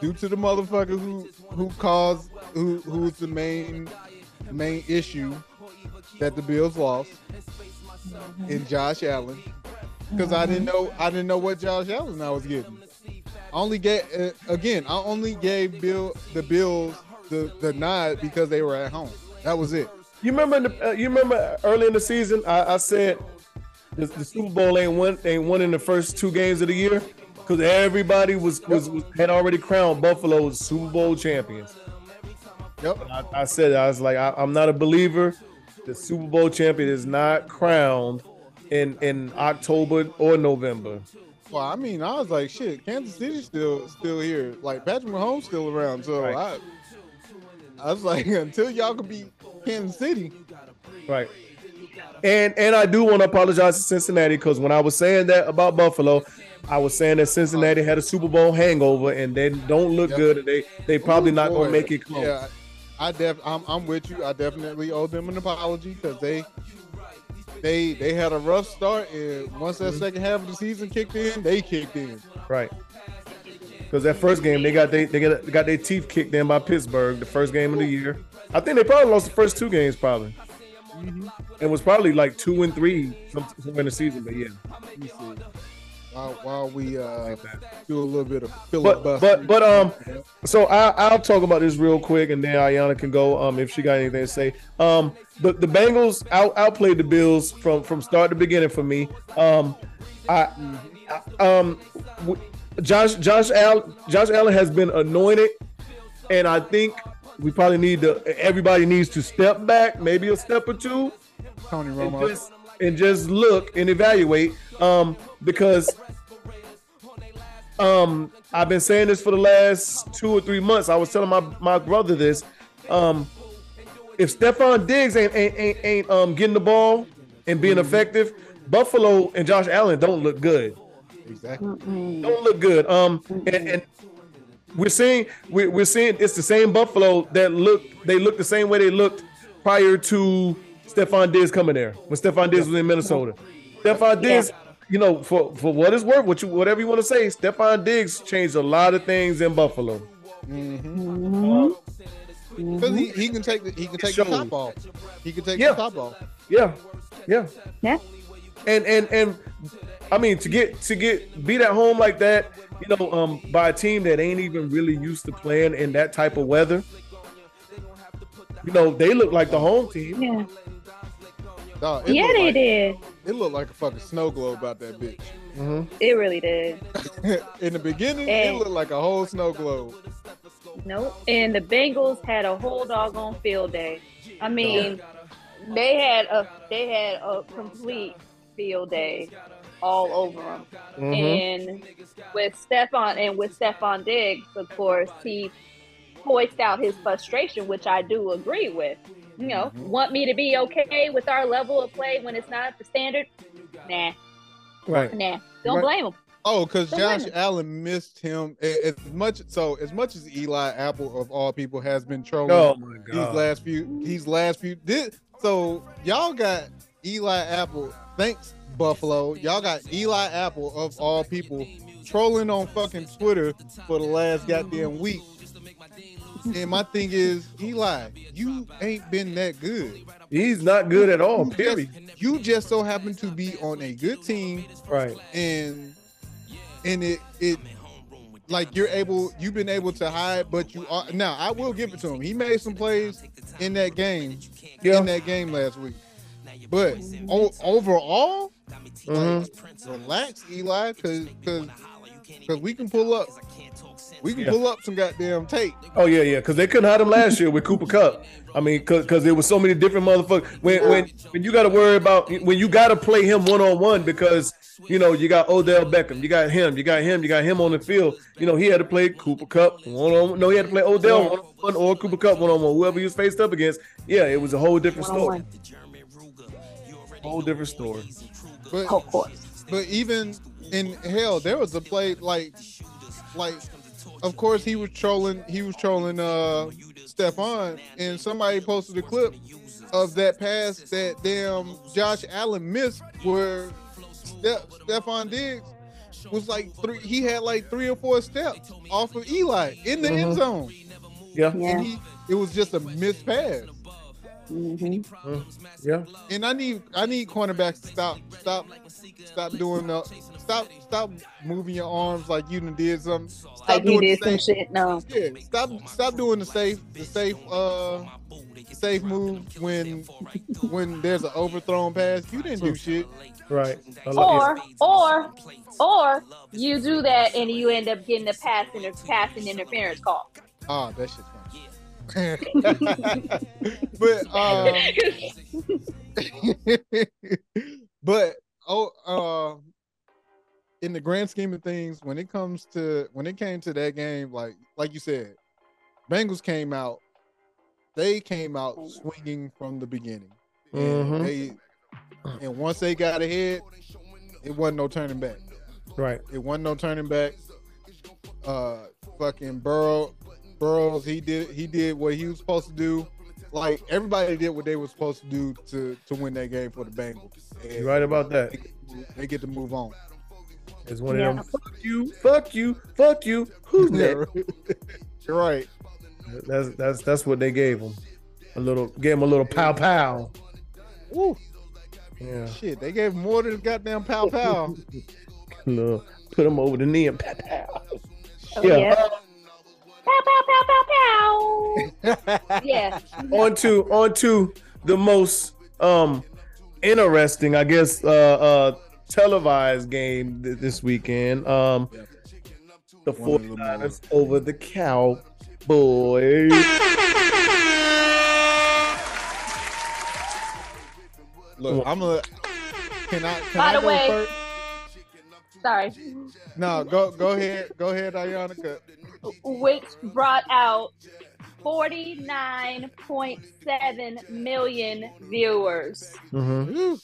due to the motherfucker who who caused who who's the main main issue that the Bills lost in Josh Allen. Because I didn't know I didn't know what Josh Allen I was getting. I only get uh, again. I only gave Bill the Bills the the nod because they were at home. That was it.
You remember? The, uh, you remember early in the season? I, I said the, the Super Bowl ain't won. Ain't won in the first two games of the year because everybody was, was was had already crowned Buffalo as Super Bowl champions.
Yep.
I, I said I was like I, I'm not a believer. The Super Bowl champion is not crowned in in October or November.
Well, I mean, I was like, shit, Kansas City's still still here. Like Patrick Mahomes still around. So
Right.
I I was like, until y'all can beat Kansas City.
Right. And and I do want to apologize to Cincinnati because when I was saying that about Buffalo, I was saying that Cincinnati had a Super Bowl hangover and they don't look
Yep.
good. They they probably
Ooh,
not
boy.
gonna make it close.
Yeah, I def I'm, I'm with you. I definitely owe them an apology because they they they had a rough start and once
Mm-hmm.
that second half of the season kicked in, they kicked in.
Right. Because that first game they got they they got, got their teeth kicked in by Pittsburgh, the first game of the year. I think they probably lost the first two games probably. It was probably like two and three somewhere in the season, but yeah.
Let me see. While, while we uh, do a little bit of
But
filibuster.
but but um, so I I'll talk about this real quick, and then Ayana can go um if she got anything to say. Um, the the Bengals out outplayed the Bills from from start to beginning for me. Um, I, I um, w- Josh Josh Allen Josh Allen has been anointed, and I think we probably need to everybody needs to step back, maybe a step or two,
Tony Romo.
just and just look and evaluate um because um I've been saying this for the last two or three months. I was telling my my brother this. Um if Stefon Diggs ain't ain't ain't, ain't um getting the ball and being effective, Buffalo and Josh Allen don't look good.
exactly.
Don't look good. Um and, and we're seeing we're, we're seeing it's the same Buffalo that look they look the same way they looked prior to Stefon Diggs coming there when Stefon Diggs was in Minnesota. Stefon Diggs, you know, for for what it's worth, what you whatever you want to say, Stephon Diggs changed a lot of things in Buffalo. Mm-hmm.
Because he, he can take the he can take the top off. He can take
Yeah.
the top off.
Yeah, yeah,
Yeah.
and and and I mean to get to get beat at home like that, you know, um, by a team that ain't even really used to playing in that type of weather. You know, they look like the home team.
Yeah.
Dog, it
Yeah, they
like,
did.
It looked like a fucking snow globe out that bitch. Mm-hmm.
It really did.
In the beginning, it looked like a whole snow globe.
Nope. And the Bengals had a whole doggone field day. I mean, they had a they had a complete field day all over them. Mm-hmm. And with Stefan and with Stefon Diggs, of course, he voiced out his frustration, which I do agree with. You know, mm-hmm. want me to be okay with our level of play when it's not the standard? Nah,
Right.
nah. Don't
Right.
blame him.
Oh, because Josh
wait.
Allen missed him as much. So as much as Eli Apple of all people has been trolling
Oh my
these last few, these last few. This, so y'all got Eli Apple. Thanks Buffalo. Y'all got Eli Apple of all people trolling on fucking Twitter for the last goddamn week. And my thing is, Eli, you ain't been that good.
He's not good at all.
You just- you just so happen to be on a good team
Right.
and and it it like you're able you've been able to hide but you are now i will give it to him he made some plays in that game
Yeah.
in that game last week but o- overall
Mhm.
relax eli because because we can pull up we can
Yeah.
pull up some goddamn tape
Oh yeah, yeah, because they couldn't hide him last year with Cooper Kupp. I mean, because there was so many different motherfuckers. When when when you got to worry about when you got to play him one on one because you know you got Odell Beckham, you got him, you got him, you got him on the field. You know he had to play Cooper Kupp one on. No, he had to play Odell one on one or Cooper Kupp one on one. Whoever he was faced up against, yeah, it was a whole different story. Whole different story.
But but even in hell, there was a play like like of course he was trolling he was trolling uh Stefon and somebody posted a clip of that pass that damn Josh Allen missed where Ste- Stefon Diggs was like three he had like three or four steps off of Eli in the end
Mhm.
zone.
Yeah.
Yeah.
And he it was just a missed pass.
Mhm.
Yeah.
And I need I need cornerbacks to stop stop stop doing the stop stop moving your arms like you did something. Stop
Like
doing
did
the
some shit. No.
yeah, stop stop doing the safe the safe uh safe move when when there's an overthrown pass. You didn't do shit.
Right.
Or or or you do that and you end up getting a pass inter- passing interference call.
Ah, that shit's funny. but um but oh uh in the grand scheme of things when it comes to when it came to that game like like you said bengals came out they came out swinging from the beginning and
Mhm.
they and once they got ahead it wasn't no turning back
right.
it wasn't no turning back uh fucking burrow burrows he did he did what he was supposed to do like everybody did what they were supposed to do to to win that game for the bengals And
You're right about that.
they get to move on
It's one
Yeah.
of them. Fuck you. Fuck you. Fuck you. Who's that?
You're right.
That's that's that's what they gave him. A little, gave him a little pow pow.
Woo,
Yeah.
shit, they gave more than goddamn pow pow.
Little, put him over the knee and pow pow.
Oh,
Yeah.
yeah. Pow pow pow pow pow. yeah.
on to on to the most um interesting, I guess, uh uh televised game th- this weekend. Um the
One of the
49ers over the Cowboys.
Look, I'm a. Can I? Can
By
I
the
go
way-
first?
Sorry.
No, go go ahead, go ahead, Ayana. 'Cause-
Which brought out 49.7 million viewers.
Mhm.
Woo.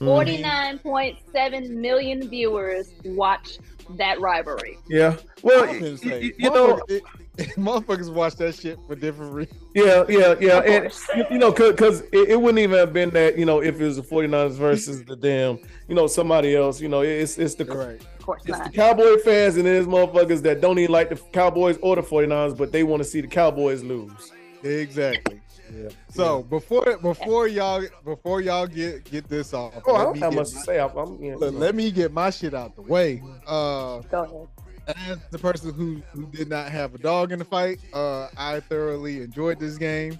Mhm.
49.7 million viewers watched that rivalry.
Yeah. Well,
I was say,
you know,
motherfuckers- motherfuckers watch that shit for different reasons.
Yeah, yeah, yeah. And you, you know, because it, it wouldn't even have been that, you know, if it was the 49ers versus the damn, you know, somebody else, you know, it's it's the
You're right.
Of course
it's the. Cowboy fans and there's motherfuckers that don't even like the Cowboys or the 49ers, but they want to see the Cowboys lose.
Exactly.
Yeah.
So before before y'all before y'all get get this off,
Oh, I
let
don't
me
have
get
much to say. I'm, I'm, yeah,
look, let me get my shit out the way. Uh,
Go ahead.
as the person who, who did not have a dog in the fight, uh, I thoroughly enjoyed this game.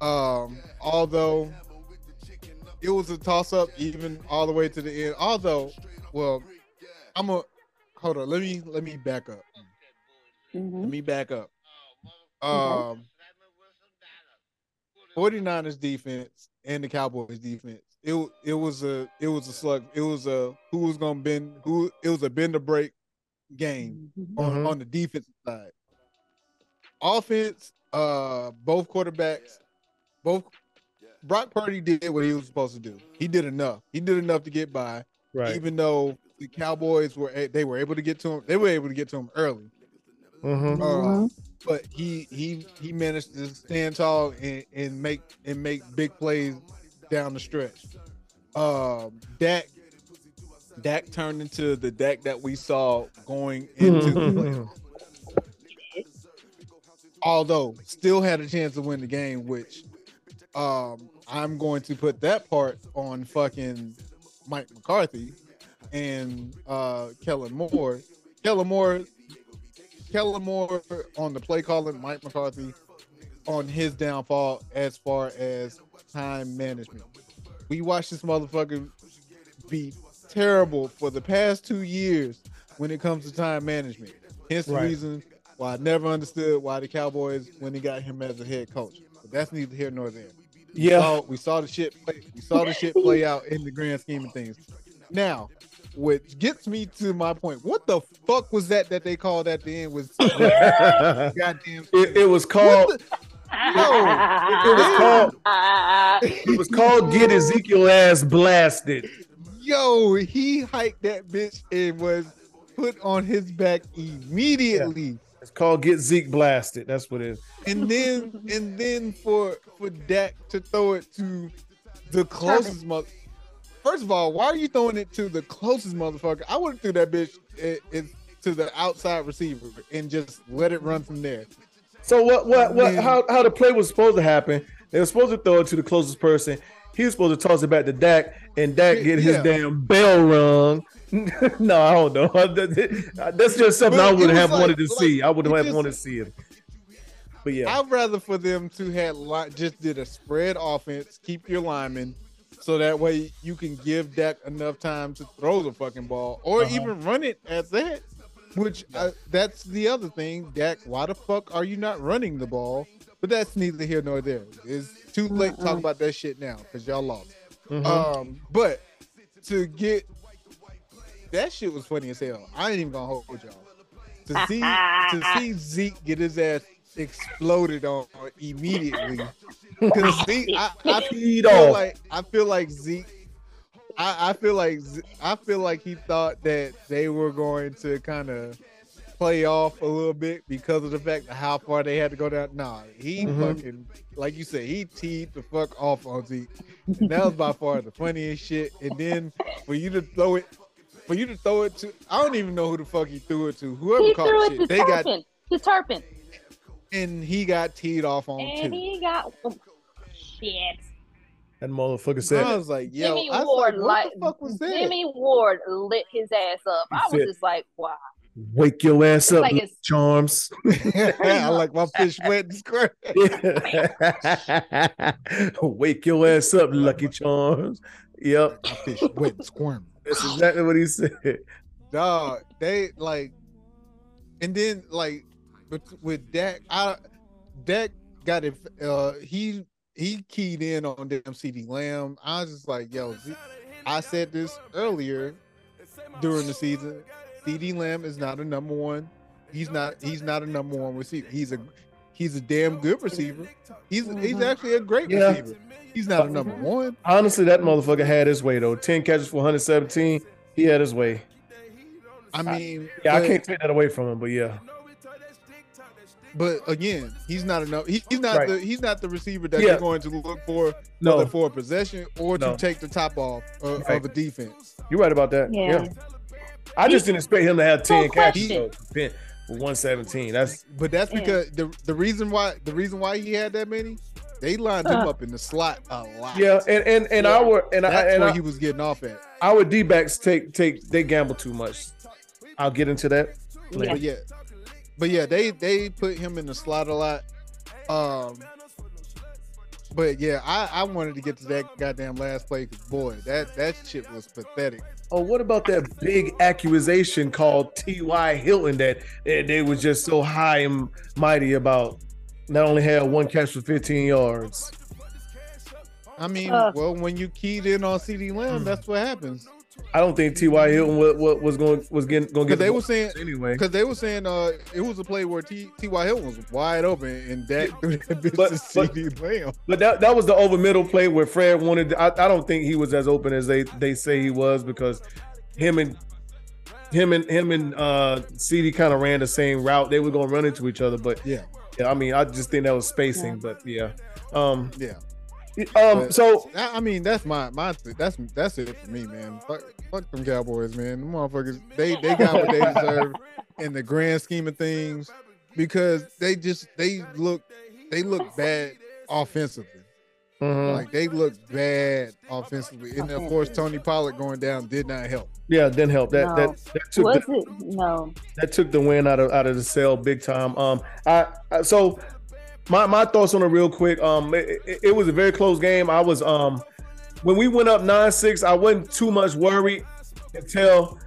Um, although it was a toss up, even all the way to the end. Although, well, I'm a hold on. Let me let me back up.
Mhm.
Let me back up. Um, 49ers defense and the Cowboys defense. It it was a it was a slug. It was a who was gonna bend who it was a bend or break game on,
Mhm.
on the defensive side. Offense, uh, both quarterbacks, both Brock Purdy did what he was supposed to do. He did enough. He did enough to get by,
right.
even though the Cowboys were they were able to get to him. They were able to get to him early.
Mhm.
Uh, but he he he managed to stand tall and, and make and make big plays down the stretch. Um, Dak Dak turned into the Dak that we saw going into the playoffs. although still had a chance to win the game, which um I'm going to put that part on fucking Mike McCarthy and uh Kellen Moore. Kellen Moore Kellen Moore on the play calling, Mike McCarthy on his downfall as far as time management. We watched this motherfucker be terrible for the past two years when it comes to time management. Hence the
Right.
reason why I never understood why the Cowboys when they got him as a head coach. But that's neither here nor there. We
Yeah.
saw, we saw the shit play, we saw the shit play out in the grand scheme of things. Now, which gets me to my point. What the fuck was that that they called at the end was goddamn
It, it was called
the-
It was called. It was called "Get Ezekiel Ass Blasted."
Yo, he hiked that bitch and was put on his back immediately.
It's called "Get Zeke Blasted." That's what it is.
And then and then for for Dak to throw it to the closest mother. First of all, why are you throwing it to the closest motherfucker? I would have threw that bitch it, it, to the outside receiver and just let it run from there.
So what? What? What?
Man.
How? How the play was supposed to happen? They were supposed to throw it to the closest person. He was supposed to toss it back to Dak, and Dak get his damn bell rung. no, I don't know. That's just something
But
I would have
like-
wanted to
like,
see. I would have
just-
wanted to see it. But yeah,
I'd rather for them to have just did a spread offense, keep your linemen, so that way you can give Dak enough time to throw the fucking ball or
Uh-huh.
even run it at that. Which uh, that's the other thing, Dak. Why the fuck are you not running the ball? But that's neither here nor there. It's too late to talk about that shit now because y'all lost.
Mhm.
Um, but to get that shit was funny as hell. I ain't even gonna hold with y'all. To see to see Zeke get his ass exploded on immediately. Because Zeke, I, I feel like I feel like Zeke. I, I feel like I feel like he thought that they were going to kind of play off a little bit because of the fact of how far they had to go down. Nah, he
Mhm.
fucking like you said, he teed the fuck off on Zeke. And that was by far the funniest shit. And then for you to throw it, for you to throw it to, I don't even know who the fuck he threw it to. Whoever
He
caught shit, they got
Turpin. To Turpin.
And he got teed off on
And
too.
he got oh, shit.
that motherfucker said.
I was like, yo,
Jimmy
I was
Ward
like,
like
what the fuck was that?
Jimmy Ward lit his ass up.
He
I was
said-
just like, wow.
Wake your ass up,
Like it's-
Charms.
I like my fish wet and square.
Wake your ass up, Lucky Charms. Yep,
My fish wet and squirm.
that's exactly what he said.
Dog, they like, and then like with, with Dak, I Dak got it. Uh, he he keyed in on damn CeeDee Lamb. I was just like, yo, I said this earlier during the season. CeeDee Lamb is not a number one. He's not. He's not a number one receiver. He's a he's a damn good receiver. He's he's actually a great
Yeah.
receiver. He's not a number one.
Honestly, that motherfucker had his way though. Ten catches for 117. He had his way.
I mean,
Yeah, I can't take that away from him, but yeah.
But again, he's not enough. He, he's not
Right.
the he's not the receiver that
Yeah.
you're going to look for
No,
whether for a possession or
No.
to take the top off of,
Right.
of a defense.
you're right about that. Yeah.
Yeah.
I just didn't expect him to have 10
No
catches
question.
though, for 117. That's
But that's
Yeah.
because the the reason why the reason why he had that many, they lined him
Uh.
up in the slot a lot.
yeah, and and and
Yeah.
our and I
that's
and
where
I,
he was getting off at.
our D backs take take they gamble too much. I'll get into that.
Yeah.
But yeah, but yeah, they they put him in the slot a lot. Um, but yeah, I I wanted to get to that goddamn last play because boy, that that shit was pathetic.
Oh, what about that big accusation called T.Y. Hilton that, that they was just so high and mighty about? Not only had one catch for 15 yards.
I mean,
Uh.
well, when you keyed in on
CeeDee.
Lamb, that's what happens.
I don't think T.Y. Hilton was, was going was getting going to
Because
get
they
the
were saying
anyway.
because they were saying uh it was a play where T T.Y. Hilton was wide open and that bitch
But-
to
but-
CeeDee Lamb.
But that, that was the over middle play where Fred wanted. I, I don't think he was as open as they they say he was because him and him and him and uh CeeDee kind of ran the same route. They were going to run into each other, but
Yeah,
yeah, I mean, I just think that was spacing. But yeah, um,
yeah.
Um,
But-
so
I, I mean that's my my th- that's that's it for me, man. Fuck, fuck them Cowboys, man. Them motherfuckers they they got what they deserve in the grand scheme of things because they just they look they look bad offensively.
mhm.
Like they look bad offensively, and of course Tony Pollard going down did not help.
yeah, didn't help. That
No.
that that took
Was
the,
it? No.
that took the win out of out of the sale big time. Um, I, I so my my thoughts on it real quick. Um, it, it- it was a very close game. I was um when we went up nine six, I wasn't too much worried until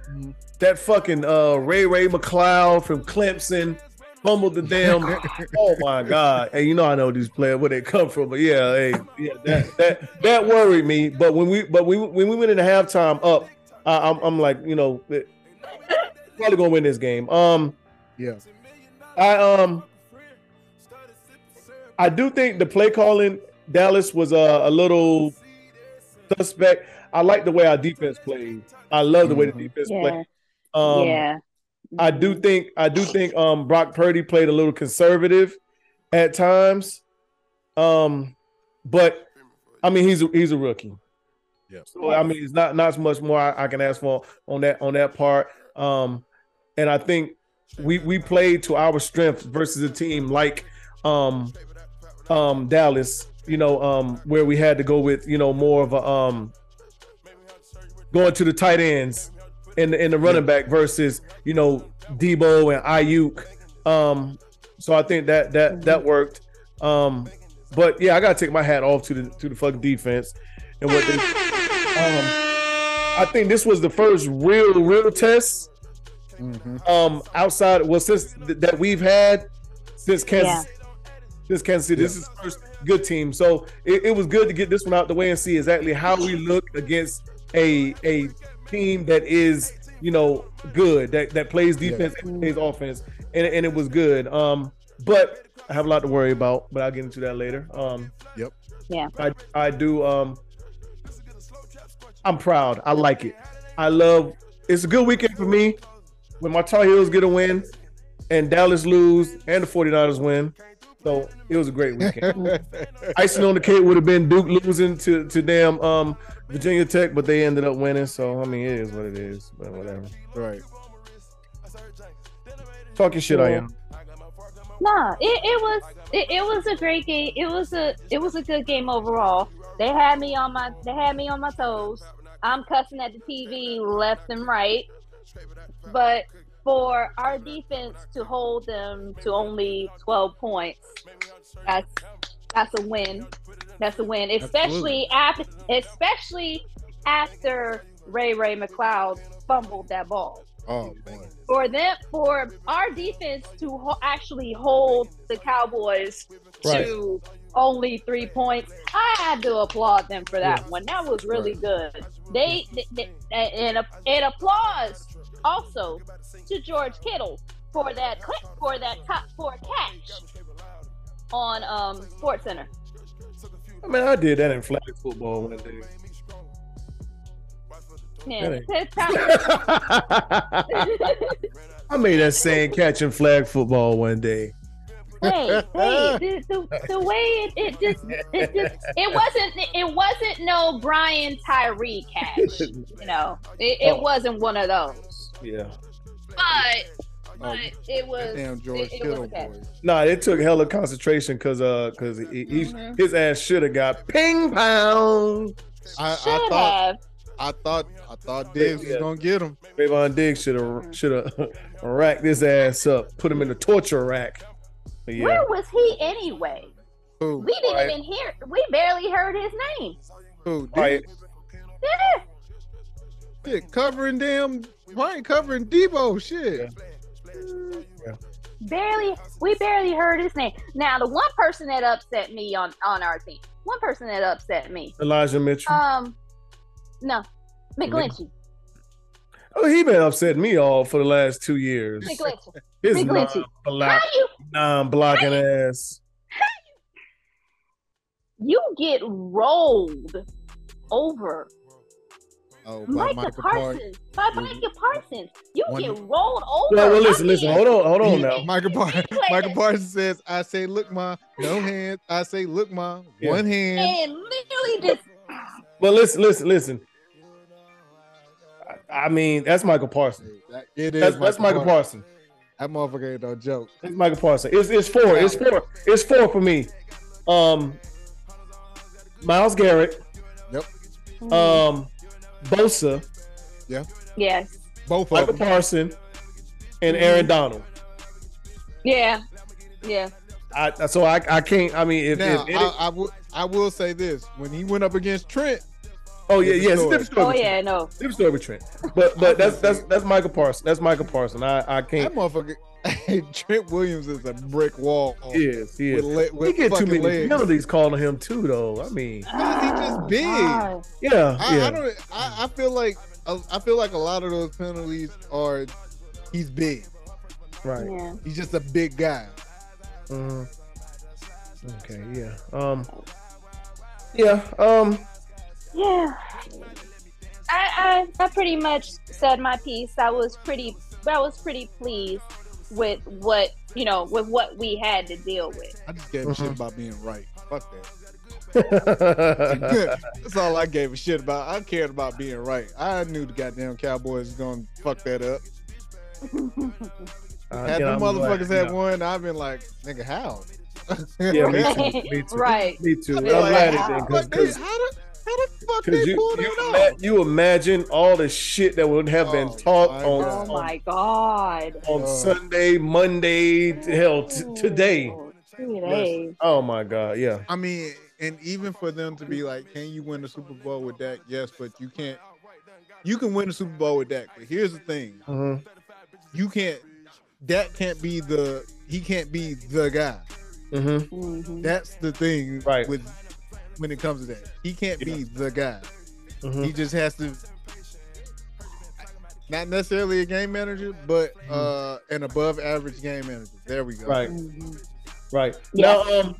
that fucking uh Ray Ray McCloud from Clemson fumbled the damn. oh my god! Hey, you know I know these players where they come from, but yeah, hey, yeah, that that that worried me. But when we but we when we went into halftime up, I, I'm I'm like you know. It, Probably gonna win this game. Um,
Yeah,
I um I do think the play calling Dallas was a, a little suspect. I like the way our defense played. I love the way the defense
Yeah.
played. Um,
yeah.
I do think I do think um Brock Purdy played a little conservative at times. Um, but I mean he's a, he's a rookie.
Yeah.
So I mean it's not not as much more I, I can ask for on that on that part. Um, and I think we we played to our strength versus a team like um um Dallas, you know, um where we had to go with you know more of a um going to the tight ends in the in the running back versus you know Deebo and Aiyuk. Um, so I think that that that worked. Um, but yeah, I gotta take my hat off to the to the fucking defense and what they. Um, I think this was the first real real test.
Mhm.
Um, outside well since th- that we've had since Kansas. Since Kansas City, this is first good team, so it, it was good to get this one out the way and see exactly how we look against a a team that is you know good that that plays defense and plays offense and, and it was good. Um but i have a lot to worry about but i'll get into that later. Um
Yep.
Yeah.
i i do um i'm proud. I like it. I love it's a good weekend for me. When my tar heels get a win and dallas lose and the 49ers win so it was a great weekend icing on the cake would have been duke losing to to damn um Virginia Tech, but they ended up winning. So I mean, it is what it is. But whatever.
Right.
Talking shit, I am.
Nah, it, it was it, it was a great game. It was a it was a good game overall. They had me on my they had me on my toes. I'm cussing at the TV left and right. But for our defense to hold them to only 12 points, that's that's a win. That's a win, especially after especially after Ray Ray McCloud fumbled that ball
Oh boy.
for them for our defense to ho- actually hold the Cowboys to only three points. I had to applaud them for that one. That was really good. They, they, they- and and applause also to George Kittle for that click for that top four catch on um Sports Center.
I mean, I did that in flag football one day.
Yeah,
That
that's how-
I made that same catch in flag football one day.
hey, hey, the, the, the way it, it just it just it wasn't it wasn't no Brian Tyree catch. You know, it, it
Oh.
wasn't one of those.
Yeah.
But
Oh,
but it was
damn George
it, it
Kittle
was okay.
Nah, it took hella concentration because uh because he, he-
Mhm.
his ass should have got ping pound.
I, I thought
have.
I thought I thought Diggs was gonna get him.
Trevon Diggs should have should have racked his ass up, put him in the torture rack. Yeah.
Where was he anyway?
Who?
We didn't
Right.
even hear. We barely heard his name.
Who?
Right.
Diggs?
Yeah.
Shit, covering damn Ryan covering Deebo. Shit.
Barely. We barely heard his name. Now, the one person that upset me on on our team. One person that upset me.
Elijah Mitchell.
Um, no, McGlinchey.
oh, he been upsetting me all for the last two years.
McGlinchey.
His
McGlinchey. How
non-block,
you
non-blocking ass.
you get rolled over
Oh, by
Micah
Michael Parsons.
Parsons by Micah Parsons? You
One-
get rolled over.
Well, well,
I
listen, listen.
mean,
Hold on, hold on now.
Michael Parsons.
played
Michael. Parsons says, "I say, look, ma, no hands. I say, look, ma,
Yeah.
one hand."
And literally just
But listen, listen, listen. I, I mean, that's Michael Parsons.
That- It is.
That's, that's Michael
Parsons.
Parsons.
That motherfucker ain't no joke.
It's Michael Parsons. It's it's four. It's four. It's four for me. Um, Myles Garrett.
Yep.
Um, Bosa, Yeah.
yes,
Both of
Michael
them.
Parsons, and mm-hmm. Aaron Donald.
yeah, yeah.
I so I I can't. I mean, if,
Now,
if,
I, I will. I will say this: when he went up against Trent,
oh yeah, yeah, it's a
story.
different story.
Oh yeah, no.
Different story with Trent. But but that's that's that's Michael Parsons. That's Michael Parsons. I I can't.
motherfucker, Trent Williams is a brick wall.
He is. He
With,
is.
le-
He
with
get too many
legs.
penalties calling him too, though. I mean,
Nah, he just big.
God.
yeah,
I,
yeah.
I don't. I, I feel like I feel like a lot of those penalties are he's big.
right.
Yeah.
He's just a big guy.
Mhm. Okay, yeah. Um, yeah. Um,
Yeah. I, I I pretty much said my piece. I was pretty I was pretty pleased with what you know with what we had to deal with.
I just gave a
Mhm.
shit about being right. Fuck that. That's all I gave a shit about. I cared about being right. I knew the goddamn Cowboys was gonna fuck that up.
Uh,
Had
yeah,
them
I'm glad,
motherfuckers had
yeah.
one, I've been like, nigga, how?
Yeah, me too. Me too.
Right.
Me too.
I
I'm
like,
glad it did
fuck they-
because
how the how the fuck
because
they
you
pulled
you,
it
ima-
off?
you imagine all the shit that would have been
Oh,
talked
my
on
God.
Oh my god.
on
Oh.
Sunday, Monday, hell t- today.
Oh,
Oh my god, yeah.
I mean, and even for them to be like, can you win the Super Bowl with Dak? Yes, but you can't. You can win the Super Bowl with Dak, but here's the thing:
hmm
you can't. Dak can't be the. He can't be the guy.
hmm
Mhm.
That's the thing
Right.
with when it comes to that. He can't be the guy.
hmm
He just has to. Not necessarily a game manager, but uh, an above average game manager. There we go.
Right, right.
Yeah.
Now, um,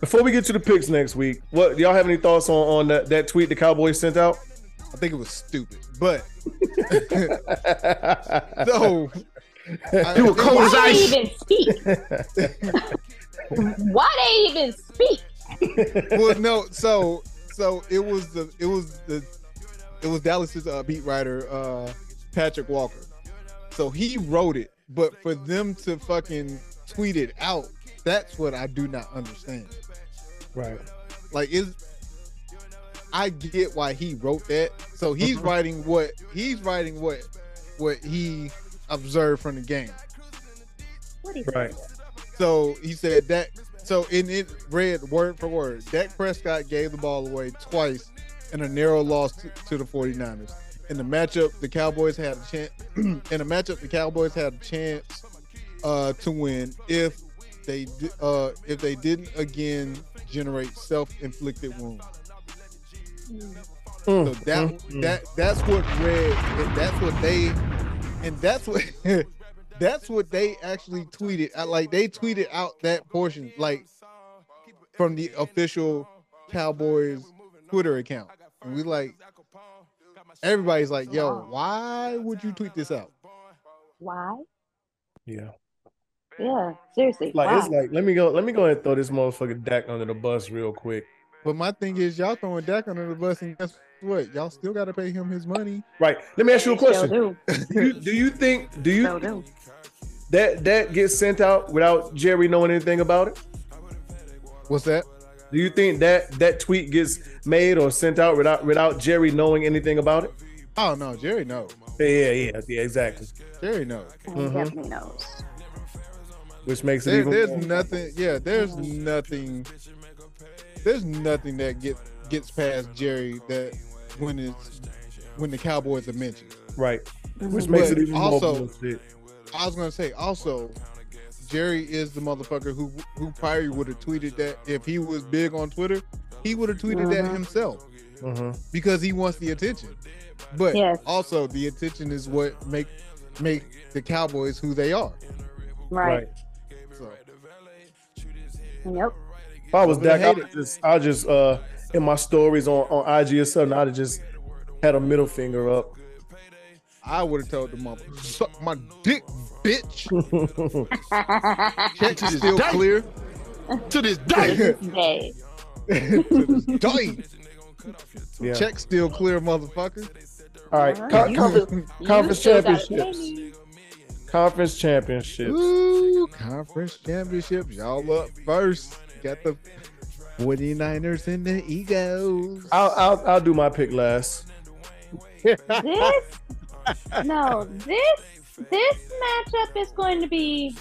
before we get to the picks next week, what y'all have any thoughts on on that, that tweet the Cowboys sent out?
I think it was stupid, but so
You were
it
cold
was-
as
Why they even speak? Why they even speak?
well, no, so so it was the it was the it was Dallas's uh, beat writer uh, Patrik Walker. So he wrote it, but for them to fucking tweet it out, that's what I do not understand.
right.
Like is I get why he wrote that. So he's
Mhm.
writing what he's writing what what he observed from the game.
What is
Right.
So he said that. So in it read word for word, Dak Prescott gave the ball away twice in a narrow loss to, to the 49ers. In the matchup, the Cowboys had a chance. in a matchup, the Cowboys had a chance uh, to win if they uh, if they didn't again generate self-inflicted wounds. So
Mm,
that
mm,
that that's what read. That's what they, and that's what that's what they actually tweeted. uh, Like they tweeted out that portion, like from the official Cowboys Twitter account, and we like everybody's like, "Yo, why would you tweet this out?"
Why?
yeah.
Yeah, seriously.
Like
why?
it's like let me go let me go ahead and throw this motherfucker Dak under the bus real quick.
But my thing is, y'all throwing Dak under the bus, and guess what? Y'all still got to pay him his money.
Right. Let me ask you a question.
do.
Do you, do you think do you
do.
that that gets sent out without Jerry knowing anything about it?
What's that?
Do you think that that tweet gets made or sent out without without Jerry knowing anything about it?
Oh no, Jerry knows.
Yeah, yeah, yeah, yeah exactly.
Jerry knows.
He
Mhm.
definitely knows.
Which makes it
There,
even
there's
more-
nothing. Yeah, there's nothing. There's nothing that get gets past Jerry that when it's when the Cowboys are mentioned.
right. Which makes it even
also-
more bullshit.
I was gonna say also, Jerry is the motherfucker who who probably would have tweeted that if he was big on Twitter, he would have tweeted that
Mhm.
himself
Mhm.
because he wants the attention. But
Yes.
also the attention is what make make the Cowboys who they are.
Right.
Right.
So
Yep.
If I was
Some
Dak, I
hate
would
it.
just I just uh in my stories on, on IG or something, I'd have just had a middle finger up.
I would have told the mother, suck my dick, bitch. Checks
this
still
day.
clear.
To this day.
Day.
To this day.
yeah.
Check still clear, motherfucker.
All right.
Alright.
Con-
You
con-
You
conference championships. conference championships.
Ooh, conference championships. Y'all up first. Got the 49ers and the Eagles.
I'll, I'll I'll do my pick last.
This no, this this matchup is going to be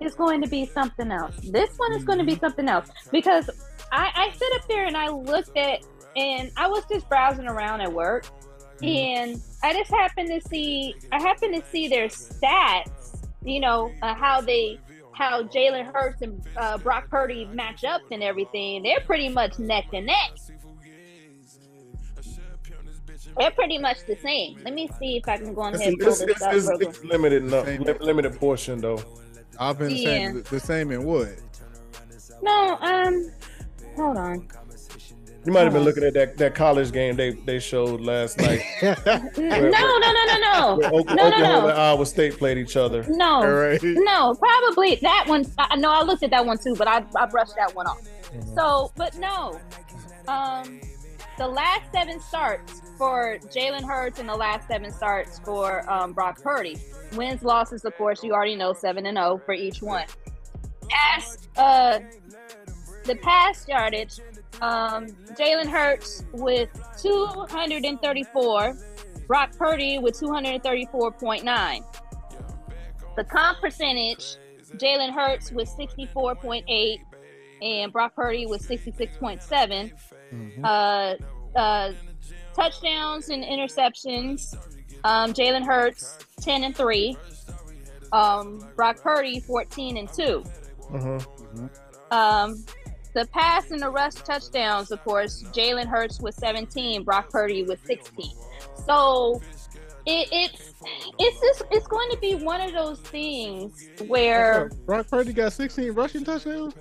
is going to be something else. This one is going to be something else because I, I sit up there and I looked at and I was just browsing around at work and I just happened to see I happened to see their stats. You know uh, how they how Jalen Hurts and uh, Brock Purdy match up and everything. They're pretty much neck and neck. They're pretty much the same. Let me see if I can go on
It's,
ahead and pull
it's,
this
it's,
up.
it's, it's limited enough, li- limited portion though.
I've been
Yeah.
saying the, the same in wood.
No, um, hold on.
You might have been looking at that, that college game they, they showed last night.
N- No, no, no, no, no.
where Oka-
No, no,
Oklahoma
no.
and Iowa State played each other.
No,
All right.
no, probably that one. I know I looked at that one too, but I, I brushed that one off.
Mm-hmm.
So, but no, um, the last seven starts for Jalen Hurts and the last seven starts for um, Brock Purdy. Wins, losses, of course, you already know seven and zero for each one. Pass, uh, the pass yardage, um, Jalen Hurts with 234, Brock Purdy with 234.9. The comp percentage, Jalen Hurts with 64.8 and Brock Purdy with 66.7. Uh, uh, touchdowns and interceptions, um, Jalen Hurts 10 and 3. Um, Brock Purdy 14 and 2.
Mhm.
Um, the pass and the rush touchdowns, of course, Jalen Hurts with 17, Brock Purdy with 16. So it, it's it's just it's going to be one of those things where
Brock Purdy got 16 rushing touchdowns.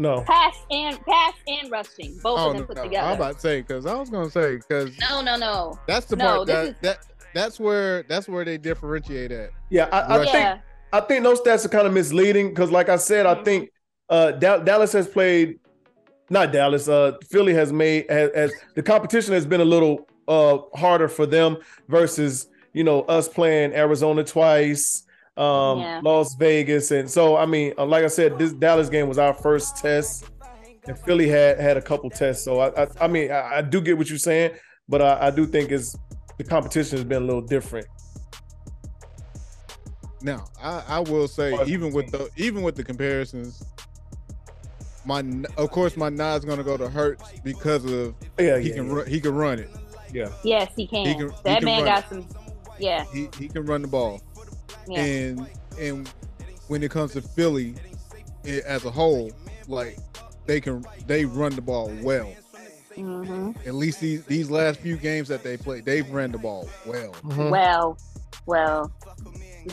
No.
pass and pass and rushing, both
Oh
of them
no,
put
no.
together.
I'm about to say because I was gonna say because
no, no, no.
that's the
No,
part that,
is-
that that's where that's where they differentiate at.
Yeah, I, I
Rush.
think I think those stats are kind of misleading because, like I said, I
Mhm.
think uh, Dal- Dallas has played, not Dallas. Uh, Philly has made has, has the competition has been a little uh harder for them versus you know us playing Arizona twice, um,
Yeah.
Las Vegas, and so I mean, uh, like I said, this Dallas game was our first test, and Philly had had a couple tests. So I I, I mean, I, I do get what you're saying, but I, I do think it's the competition has been a little different.
Now, I, I will say, even with the even with the comparisons, my of course my nod's gonna go to Hurts because of
Yeah,
he
yeah,
can
yeah.
run, he can run it.
yeah.
yes, he can.
He can- he
that
can
man
run
got some. Yeah,
He he can run the ball.
yeah.
And and when it comes to Philly i- as a whole, like they can they run the ball well.
hmm
At least these these last few games that they played, they've ran the ball well.
Mhm.
Well, well,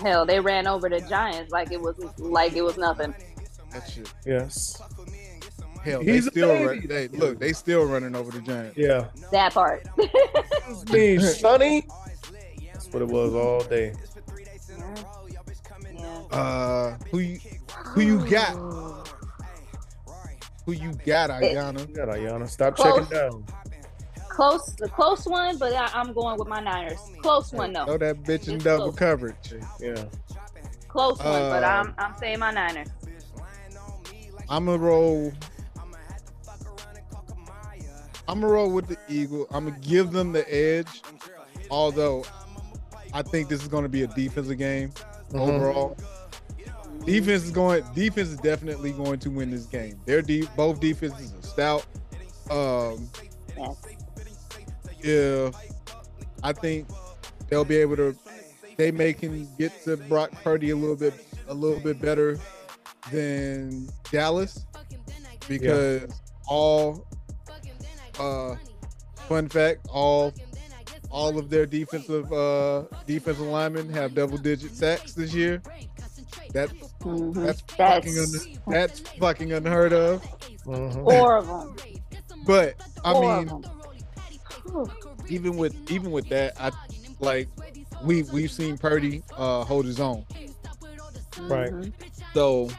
hell, they ran over the Giants like it was like it was nothing.
That shit.
Yes.
Hell,
He's
they still run, they look, they still running over the Giants.
Yeah.
That part.
Me, Sonny. That's what it was all day.
Uh who you who you got? Who you got, Ayana?
Yeah, Ayana. Stop
Close.
checking down.
Close, the close one, but I, I'm going with my Niners. Close one
Throw
though.
that bitch in
It's
double
close.
coverage.
Yeah.
Close one, but
Uh,
I'm I'm saying my Niners.
I'm gonna roll. I'm gonna roll with the Eagle. I'm gonna give them the edge, although I think this is gonna be a defensive game
Mhm.
overall. Defense is going. Defense is definitely going to win this game. Their de- both defenses are stout. Um,
Yes.
if I think they'll be able to, they may can get to Brock Purdy a little bit, a little bit better than Dallas because all, uh, fun fact, all, all of their defensive, uh, defensive linemen have double digit sacks this year. That
Mhm.
that's fucking
That's
un- that's fucking unheard of.
Mhm.
four of them.
But I
Four
mean,
of them. Whew.
even with even with that, I like we we've seen Purdy uh hold his own.
Right.
Mhm.
So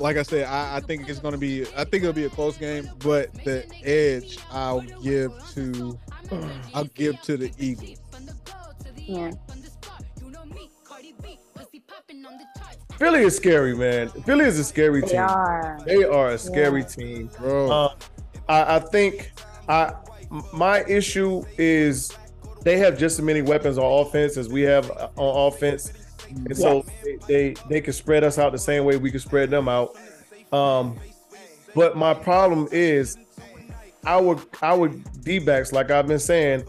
like I said, I, I think it's gonna be I think it'll be a close game, but the edge I'll give to I'll give to the Eagles.
Yeah.
Philly is scary, man. Philly is a scary
They
team.
are.
They are a scary team.
Bro,
Um, I, I think I m- my issue is they have just as many weapons on offense as we have uh, on offense, and so they, they they can spread us out the same way we can spread them out. Um, but my problem is our our D backs, like I've been saying,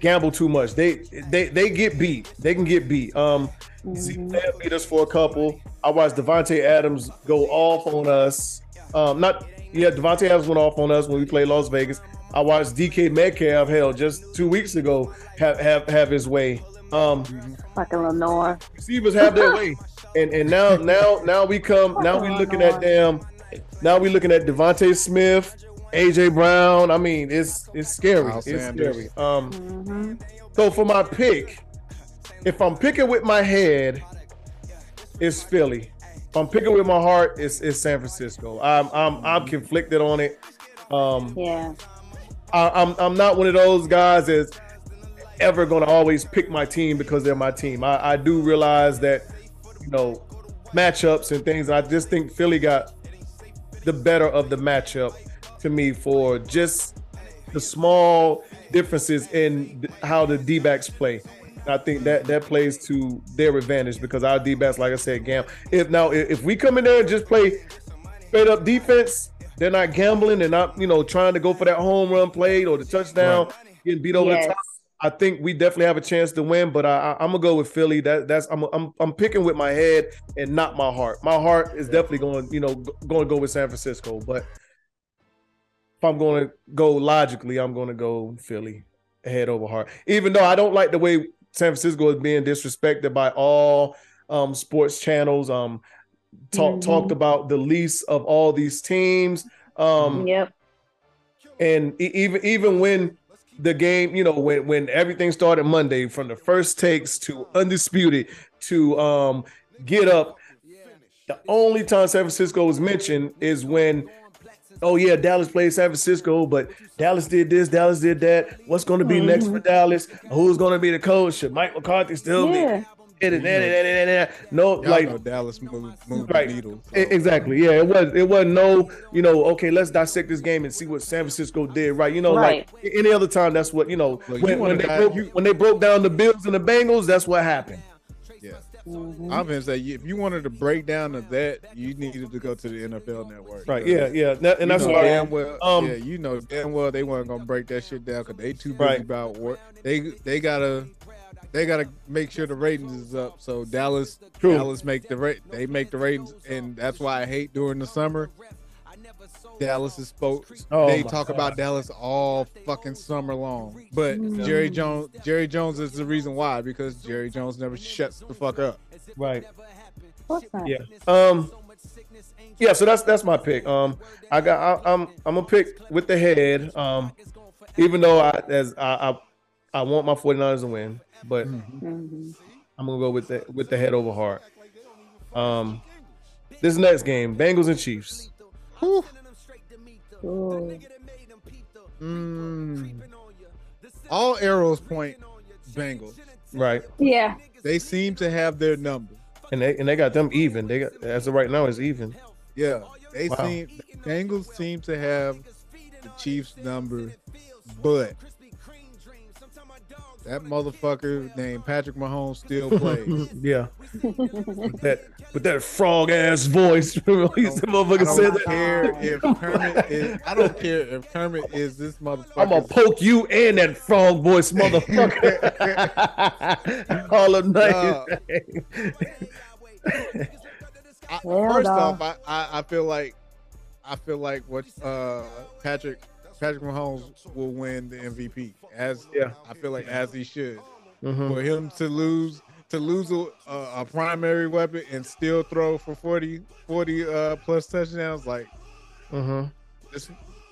gamble too much. They they they get beat. They can get beat. Um, Lamb beat us for a couple. I watched Davante Adams go off on us. Um, not yeah, Davante Adams went off on us when we played Las Vegas. I watched DK Metcalf, hell, just two weeks ago, have have have his way. Um,
Fucking Lenore.
receivers have their way. and and now now now we come now we looking at damn now we looking at DeVonta Smith, AJ Brown. I mean, it's it's scary.
Miles
it's
Sanders.
scary. Um,
hmm
so for my pick, if I'm picking with my head, it's Philly. If I'm picking with my heart, it's it's San Francisco. I'm I'm I'm conflicted on it. Um,
Yeah.
I, I'm I'm not one of those guys that's ever going to always pick my team because they're my team. I, I do realize that you know matchups and things. I just think Philly got the better of the matchup to me for just the small differences in how the D-backs play. I think that that plays to their advantage because our D-backs, like I said, gam. If now if we come in there and just play straight up defense, they're not gambling, they're not you know trying to go for that home run play or the touchdown, getting beat over
Yes.
the top. I think we definitely have a chance to win, but I, I'm gonna go with Philly. That that's I'm, I'm I'm picking with my head and not my heart. My heart is definitely going, you know, going to go with San Francisco. But if I'm going to go logically, I'm going to go Philly head over heart. Even though I don't like the way San Francisco is being disrespected by all um, sports channels. Um, talk
Mhm.
talked about the least of all these teams. Um,
Yep.
and even even when the game, you know, when when everything started Monday, from the first takes to undisputed to um get up, the only time San Francisco was mentioned is when, oh yeah, Dallas played San Francisco, but Dallas did this, Dallas did that. What's going to be next for Dallas? Who's going to be the coach? Should Mike McCarthy still
Yeah.
be? It is- No,
Y'all
like
know Dallas moved, moved
Right.
the needle. so-
Exactly. Yeah, it was. It wasn't no. You know. Okay, let's dissect this game and see what San Francisco did. Right. You know,
Right.
like any other time, that's what you know.
Look,
when,
wanna
when they
die-
broke,
you-
when they broke down the Bills and the Bengals, that's what happened.
Yeah.
Mhm.
I'm gonna say if you wanted to break down of that, you needed to go to the NFL Network.
Right. Yeah. Yeah. That- and
you
that's
know
why.
damn well.
um,
yeah, you know damn well they weren't gonna break that shit down because they too busy
Right.
about work. They they gotta they gotta make sure the ratings is up. So Dallas
True.
Dallas make the rate they make the ratings, and that's why I hate during the summer. Dallas is spoke.
Oh
they talk
God.
about Dallas all fucking summer long, but Jerry Jones Jerry Jones is the reason why because Jerry Jones never shuts the fuck up.
Right.
Of course not.
Yeah. Um. Yeah. So that's that's my pick. Um. I got. I, I'm. I'm gonna pick with the head. Um. Even though I as I I, I want my 49ers to win, but
Mhm.
I'm gonna go with the with the head over heart. Um, this next game, Bengals and Chiefs.
Ooh.
Mm. All arrows point Bengals.
Right,
Yeah.
They seem to have their number.
and they and they got them even. They got as of right now is even.
Yeah, they
Wow.
seem Bengals seem to have the Chiefs number, but that motherfucker named Patrick Mahomes still plays.
yeah, with that with that frog ass voice. Remember he said
I
said
don't
that.
care if Kermit is. I don't care if Kermit is this motherfucker.
I'm gonna poke you and that frog voice, motherfucker. All of night.
I,
Hell
first
no.
off, I, I, I feel like I feel like what uh Patrick Patrick Mahomes will win the MVP as
Yeah.
I feel like as he should.
Mhm.
For him to lose to lose a, a primary weapon and still throw for 40, 40 uh plus touchdowns like
Mhm.
this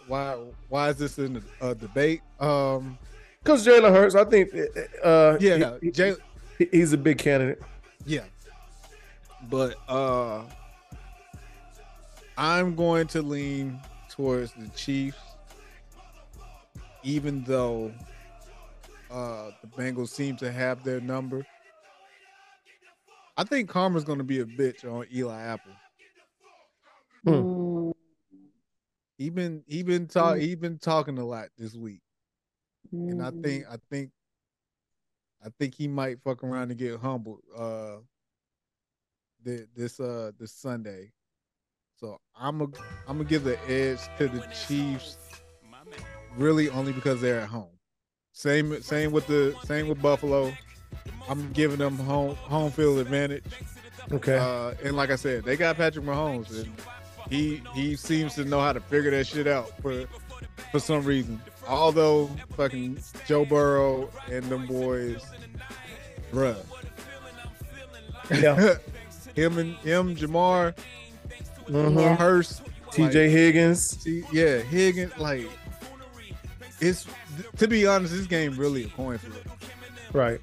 why why is this in a, a debate? Um
Because Jalen Hurts, I think. Uh,
yeah,
he-
Jay,
he- he's a big candidate.
Yeah. But uh I'm going to lean towards the Chiefs even though uh the Bengals seem to have their number. I think Karma's going to be a bitch on Eli Apple.
Mm.
He been he been talk
Mm.
he been talking a lot this week. And I think I think I think he might fuck around and get humbled uh thi- this uh this Sunday. So I'm a I'm gonna give the edge to the Chiefs really only because they're at home. Same same with the same with Buffalo. I'm giving them home home field advantage.
Okay.
Uh, and like I said, they got Patrick Mahomes, and he he seems to know how to figure that shit out for for some reason. Although fucking Joe Burrow and them boys, bruh.
yeah.
him and him, Ja'Marr,
Mhm.
Hurst,
TJ Higgins.
T- yeah, Higgins. Like, it's to be honest, this game really a coin flip.
Right.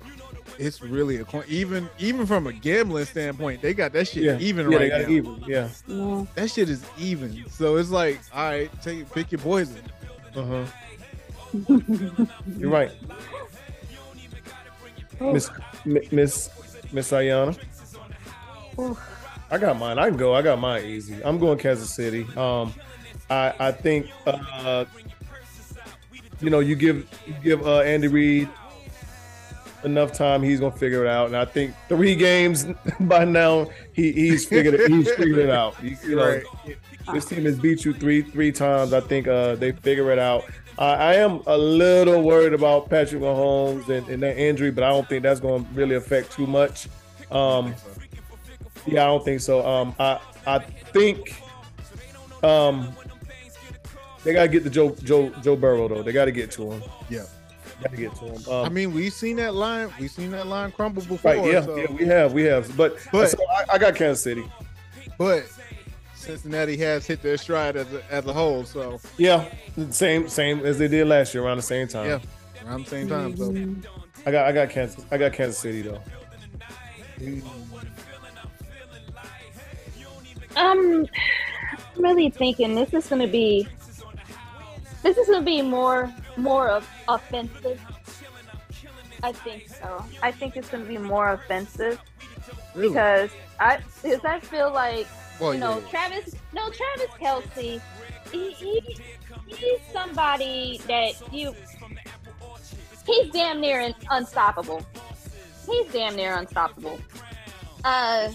It's really a coin. Even even from a gambling standpoint, they got that shit
Yeah.
even
yeah,
right now.
even. Yeah.
Yeah.
That shit is even. So it's like, all right, take pick your poison.
Uh-huh. You're right. Miss Miss Miss Ayana. I got mine. I can go. I got mine easy. I'm going Kansas City. Um, I I think uh, you know, you give you give uh Andy Reid enough time, he's gonna figure it out. And I think three games by now, he he's figured it, he's figured it out. You, you know,
Right.
this team has beat you three three times. I think uh, they figure it out. I I am a little worried about Patrick Mahomes and, and that injury, but I don't think that's going to really affect too much. Um, yeah, I don't think so. Um, I I think um, they got to get the Joe Joe Joe Burrow though. They got to get to him.
Yeah.
Got to get to him. Um,
I mean, we've seen that line. We've seen that line crumble before.
right? Yeah,
so-
yeah, we have, we have. But,
But-
so I, I got Kansas City.
But Cincinnati has hit their stride as a, as a whole. So
Yeah, same same as they did last year around the same time.
yeah, around the same time. So
I got I got Kansas I got Kansas City though.
Um, I'm really thinking this is going to be this is going to be more more of offensive. I think so. I think it's going to be more offensive
really,
because I because I feel like
well,
you know
yeah.
Travis. No, Travis Kelce. He, he he's somebody that you. He's damn near unstoppable. He's damn near unstoppable. Uh,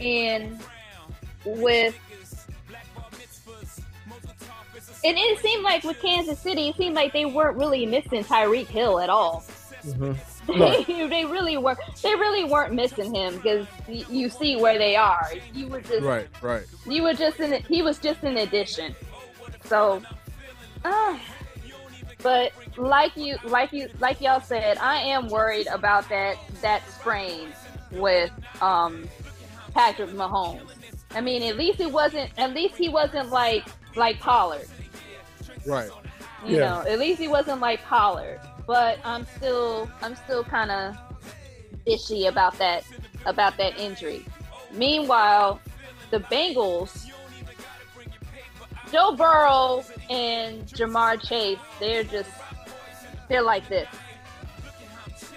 and with and it seemed like with Kansas City, it seemed like they weren't really missing Tyreek Hill at all.
Mhm. No.
they really weren't. They really weren't missing him because y- you see where they are. You were just
right, right.
you were just in. He was just an addition. So, uh, but like you, like you, like y'all said, I am worried about that that sprain with um Patrick Mahomes. I mean, at least it wasn't. At least he wasn't like like Pollard.
Right.
You
Yeah.
know, at least he wasn't like Pollard. But I'm still, I'm still kind of ishy about that about that injury. Meanwhile, the Bengals, Joe Burrow and Ja'Marr Chase, they're just they're like this,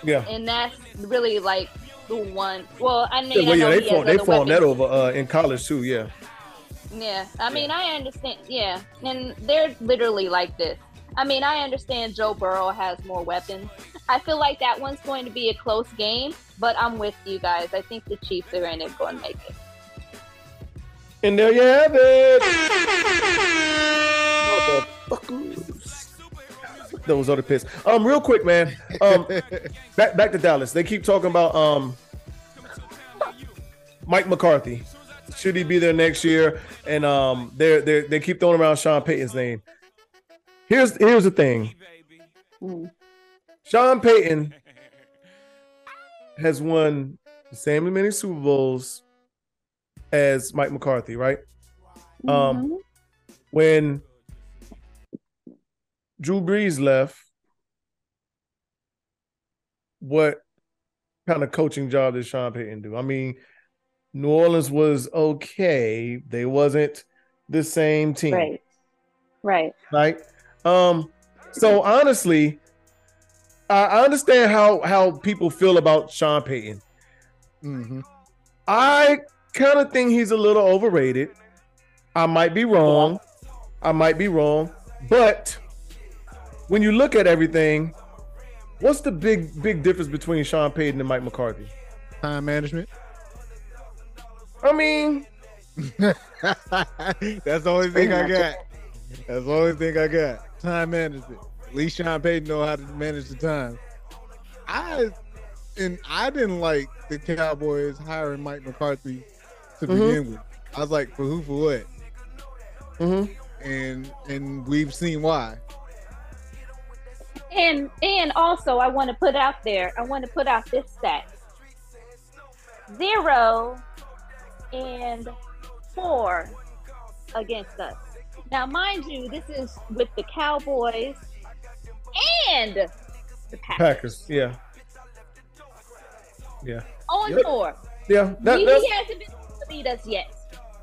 Yeah.
and that's really like the one. Well, I mean,
Yeah, well,
I know
they
he
fought, they fought that over uh, in college too. Yeah,
Yeah, I mean, I understand. Yeah, and they're literally like this. I mean, I understand Joe Burrow has more weapons. I feel like that one's going to be a close game, but I'm with you guys. I think the Chiefs are in it going to make it.
and there you have it. Motherfuckers. Those are the pits. Um, real quick, man. Um, back back to Dallas. They keep talking about um Mike McCarthy. Should he be there next year? And um, they they they keep throwing around Sean Payton's name. Here's here's the thing. Sean Payton has won the same many Super Bowls as Mike McCarthy, right? Um, when Drew Brees left, what kind of coaching job did Sean Payton do? I mean, New Orleans was okay. They wasn't the same team,
right, right.
right? Um, so honestly, I, I understand how how people feel about Sean Payton.
hmm
I kind of think he's a little overrated. I might be wrong. I might be wrong. But when you look at everything, what's the big big difference between Sean Payton and Mike McCarthy?
Time management.
I mean,
That's the only thing I got. That's the only thing I got. Time management. At least Sean Payton know how to manage the time. I and I didn't like the Cowboys hiring Mike McCarthy to
Mhm.
begin with. I was like, for who, for what?
mhm.
And and we've seen why.
And and also, I want to put out there. I want to put out this stat: zero
and four against us. Now, mind you, this is with the Cowboys and the Packers.
Packers. Yeah. Yeah.
On
Yep.
four.
Yeah. That,
he,
that's,
hasn't been able to beat us yet.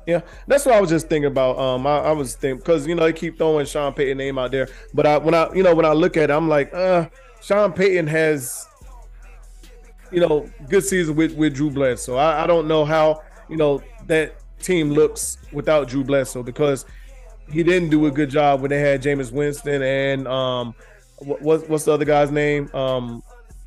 Yeah, that's what I was just thinking about. Um, I, I was thinking because you know they keep throwing Sean Payton name out there, but I when I you know when I look at it, I'm like, uh, Sean Payton has, you know, good season with with Drew Bledsoe. I, I don't know how you know that team looks without Drew Bledsoe because he didn't do a good job when they had Jameis Winston and um, what, what's what's the other guy's name? Um,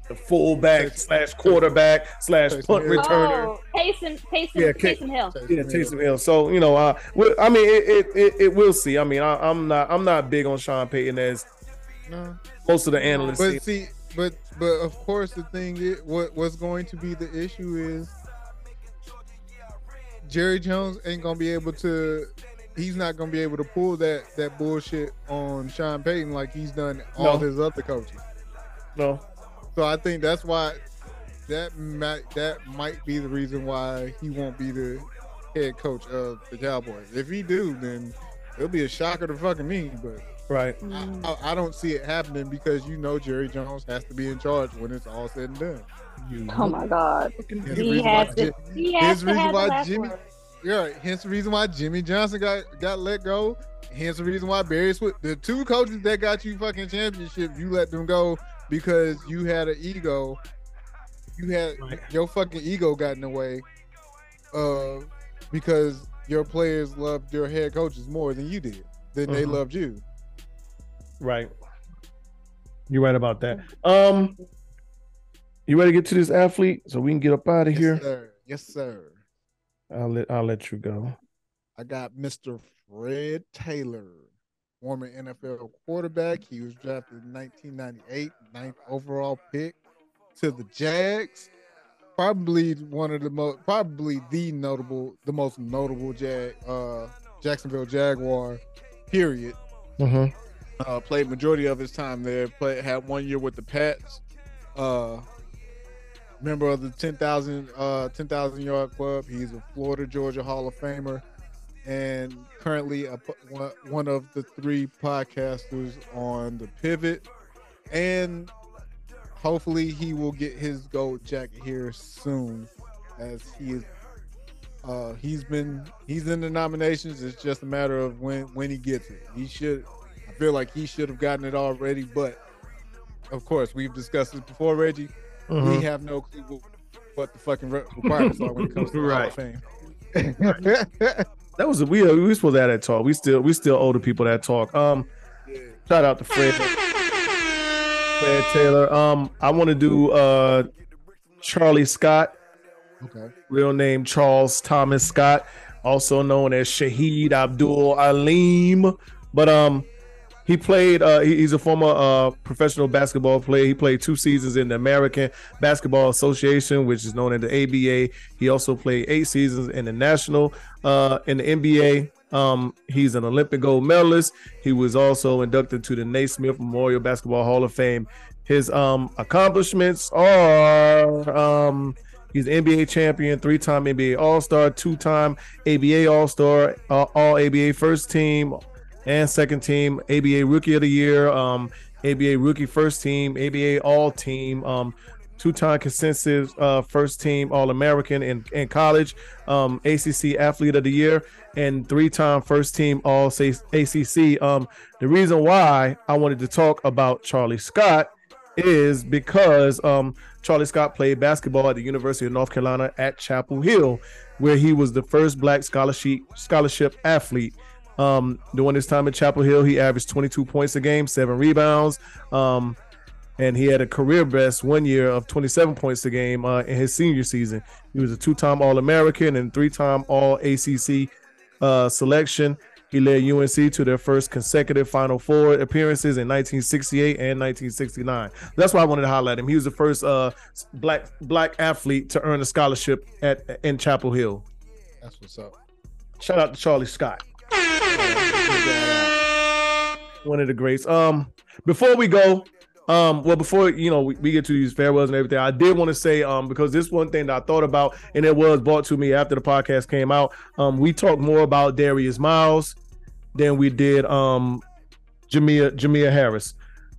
the fullback slash quarterback slash punt returner.
Oh, Taysom, Taysom,
Yeah, K-
Taysom Hill.
Yeah, Taysom Hill. So you know, uh, I mean, it, it, it, it we'll see. I mean, I, I'm not, I'm not big on Sean Payton as
No.
most of the analysts.
But see, but but of course the thing is, what what's going to be the issue is Jerry Jones ain't gonna be able to. He's not gonna be able to pull that that bullshit on Sean Payton like he's done all
No.
his other coaches.
no,
So I think that's why that might that might be the reason why he won't be the head coach of the Cowboys. If he do, then it'll be a shocker to fucking me. But
right?
Mm.
I, I don't see it happening because you know Jerry Jones has to be in charge when it's all said and done.
You
Oh my God. He has
why
to. He has to
the reason
have the
why
last
Jimmy-
word.
yeah, right. Hence the reason why Jimmy Johnson got got let go. Hence the reason why Barry Switzer, the two coaches that got you fucking championship, you let them go because you had an ego. You had
Right.
your fucking ego got in the way. Uh, because your players loved your head coaches more than you did. Than they
Mhm.
loved you.
Right. You're right about that. Um, you ready to get to this athlete so we can get up out of here?
Yes, sir. Yes, sir.
I'll let I'll let you go.
I got Mr. Fred Taylor, former NFL quarterback. He was drafted in 1998, ninth overall pick to the Jags. Probably one of the most, probably the notable, the most notable Jag, uh, Jacksonville Jaguar. Period.
Mm-hmm.
Uh, played majority of his time there. Played had one year with the Pats. Uh, member of the 10,000 uh 10,000 yard club. He's a Florida Georgia Hall of Famer and currently a, one, one of the three podcasters on the Pivot. And hopefully he will get his gold jacket here soon as he is uh he's been he's in the nominations. It's just a matter of when when he gets it. He should i feel like he should have gotten it already but of course we've discussed this before reggie
Mm-hmm.
we have no clue what- the fucking re- requirements are when it comes to the Hall
Right.
of Fame.
That was a, we we were supposed to have that talk. We still we still owe the people that talk. Um, shout out to Fred. Fred Taylor. Um, I want to do uh Charlie Scott.
okay.
real name Charles Thomas Scott, also known as Shahid Abdul Alim. But um, he played. Uh, he- he's a former uh professional basketball player. He played two seasons in the American Basketball Association, which is known as the ABA. He also played eight seasons in the national uh in the NBA. Um, he's an Olympic gold medalist. He was also inducted to the Naismith Memorial Basketball Hall of Fame. His um accomplishments are um He's an NBA champion, three-time NBA All-Star, two-time ABA All-Star, uh, All ABA first team and second team, ABA Rookie of the Year, um, ABA Rookie first team, ABA All Team, um, two-time consensus uh, first team All-American in, in college, um, ACC Athlete of the Year, and three-time first team All ACC. Um, the reason why I wanted to talk about Charlie Scott is because um, Charlie Scott played basketball at the University of North Carolina at Chapel Hill, where he was the first black scholarship scholarship athlete. Um, during his time at Chapel Hill, he averaged 22 points a game, seven rebounds, um, and he had a career best one year of 27 points a game uh, in his senior season. He was a two-time All-American and three-time All-ACC uh, selection. He led UNC to their first consecutive Final Four appearances in 1968 and 1969. That's why I wanted to highlight him. He was the first uh, black black athlete to earn a scholarship at in Chapel Hill.
That's what's up.
Shout out to Charlie Scott, one of the greats. Um, before we go, Um, well, before you know we, we get to these farewells and everything, I did want to say um because this one thing that I thought about and it was brought to me after the podcast came out. Um, we talked more about Darius Miles than we did um Jamea Jamea Harris,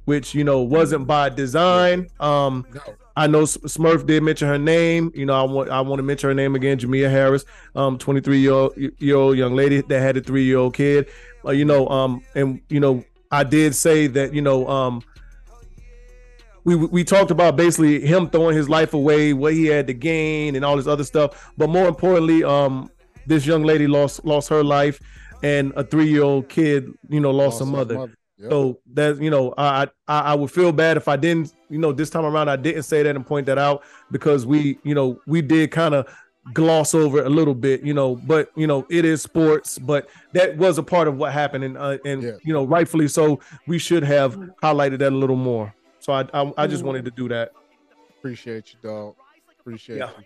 which you know wasn't by design. Um,
No.
I know Smurf did mention her name. You know, I want I want to mention her name again, Jamea Harris, um, 23 year old year old young lady that had a three year old kid. Uh, you know, um, and you know, I did say that you know, um, we we talked about basically him throwing his life away, what he had to gain, and all this other stuff. But more importantly, um, this young lady lost lost her life, and a three year old kid, you know, lost, a
his
mother.
Yep.
So that you know, I, I I would feel bad if I didn't, you know, this time around I didn't say that and point that out because we, you know, we did kind of gloss over it a little bit, you know, but you know, it is sports, but that was a part of what happened, and uh, and
Yeah.
you know, rightfully so, we should have highlighted that a little more. So I I, I just
Mhm.
wanted to do that.
Appreciate you, dog. Appreciate
Yeah.
you.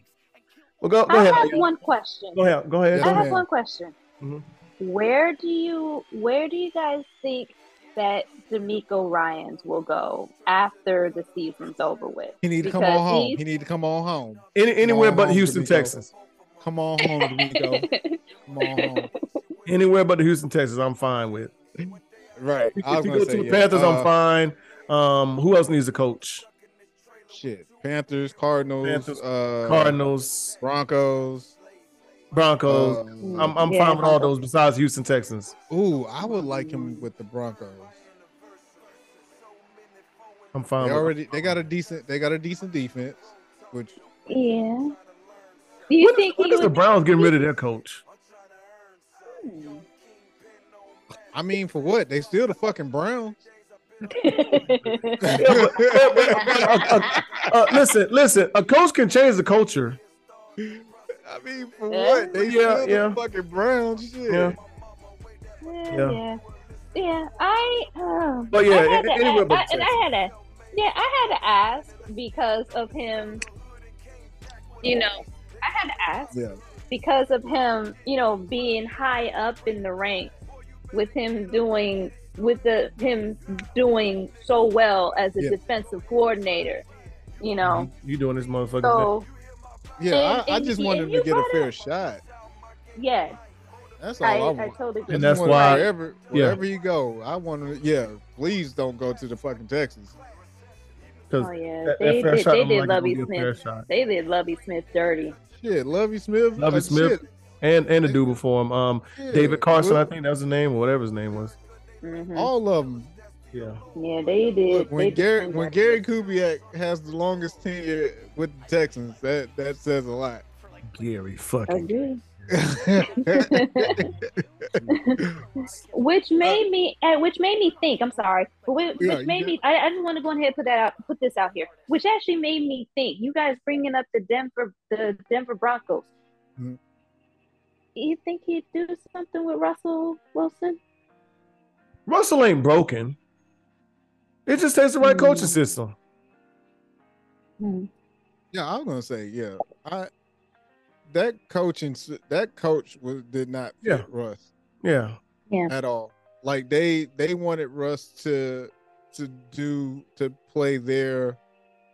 Well, go go
I
ahead.
have one question.
Go ahead. Go ahead.
Yes,
I
Go
have
ahead.
one question.
Mhm.
Where do you where do you guys think that DeMeco Ryans will go after the season's over with?
He need to come on home. He need to come on home.
Any, anywhere
Come
but
on,
Houston,
DeMeco.
Texas.
Come on home, DeMeco. Come on home.
Anywhere but the Houston, Texas, I'm fine with.
Right.
If
I was
you go
say
to the
yeah.
Panthers,
Uh,
I'm fine. Um, who else needs a coach?
Shit. Panthers, Cardinals,
Panthers,
uh,
Cardinals,
Broncos.
Broncos.
uh,
I'm I'm
Yeah,
fine with all those besides Houston Texans.
ooh, I would like him with the Broncos.
I'm fine
They
with
already they got a decent they got a decent defense, which
yeah. Do you
When,
think
when
he
is the Browns getting rid of their coach? Hmm.
I mean for what? They still the fucking Browns.
Listen, listen. A coach can change the culture.
I mean for
Yeah.
what? They
Yeah,
still
yeah.
the fucking Browns. Shit.
Yeah.
yeah,
Yeah.
yeah, yeah. I, uh,
But yeah,
I had to,
anywhere
I,
but
I, and I had to, yeah, I had to ask because of him. You know, I had to ask
Yeah.
because of him. You know, being high up in the ranks, with him doing with the him doing so well as a
Yeah.
defensive coordinator. You know, mm-hmm.
You doing this motherfucker?
so
Yeah,
And-
I, I just
he-
wanted
and
to get a fair
up-
shot.
yeah,
That's all
I,
I,
I,
want.
totally.
And that's
wanna-
why-
wherever
yeah.
wherever you go, I want to. Yeah, please don't go to the fucking Texas.
Because
Oh yeah,
that,
they,
that
they, they did Lovie
gonna be a fair
Smith. They did Lovie Smith dirty.
Shit, Lovie Smith. Lovie
Smith,
shit,
and and the dude before him, um,
yeah,
David Carson, I think that was his name or whatever his name was.
hmm
all of them.
Yeah.
Yeah, they did.
Look, when
did
Gary when. Gary Kubiak has the longest tenure with the Texans, that that says a lot.
Gary fucking.
Agree. which made me, uh, which made me think. I'm sorry, but which,
Yeah,
which made
good.
me. I, I just want to go ahead and put that out, put this out here. Which actually made me think. You guys bringing up the Denver, the Denver Broncos.
Mhm.
You think he'd do something with Russell Wilson?
Russell ain't broken. It just takes the right coaching
Mm.
system.
Hmm.
yeah, I was gonna say yeah. I that coaching that coach was did not fit
Yeah.
Russ
Yeah. Yeah.
at all. Like they they wanted Russ to to do to play their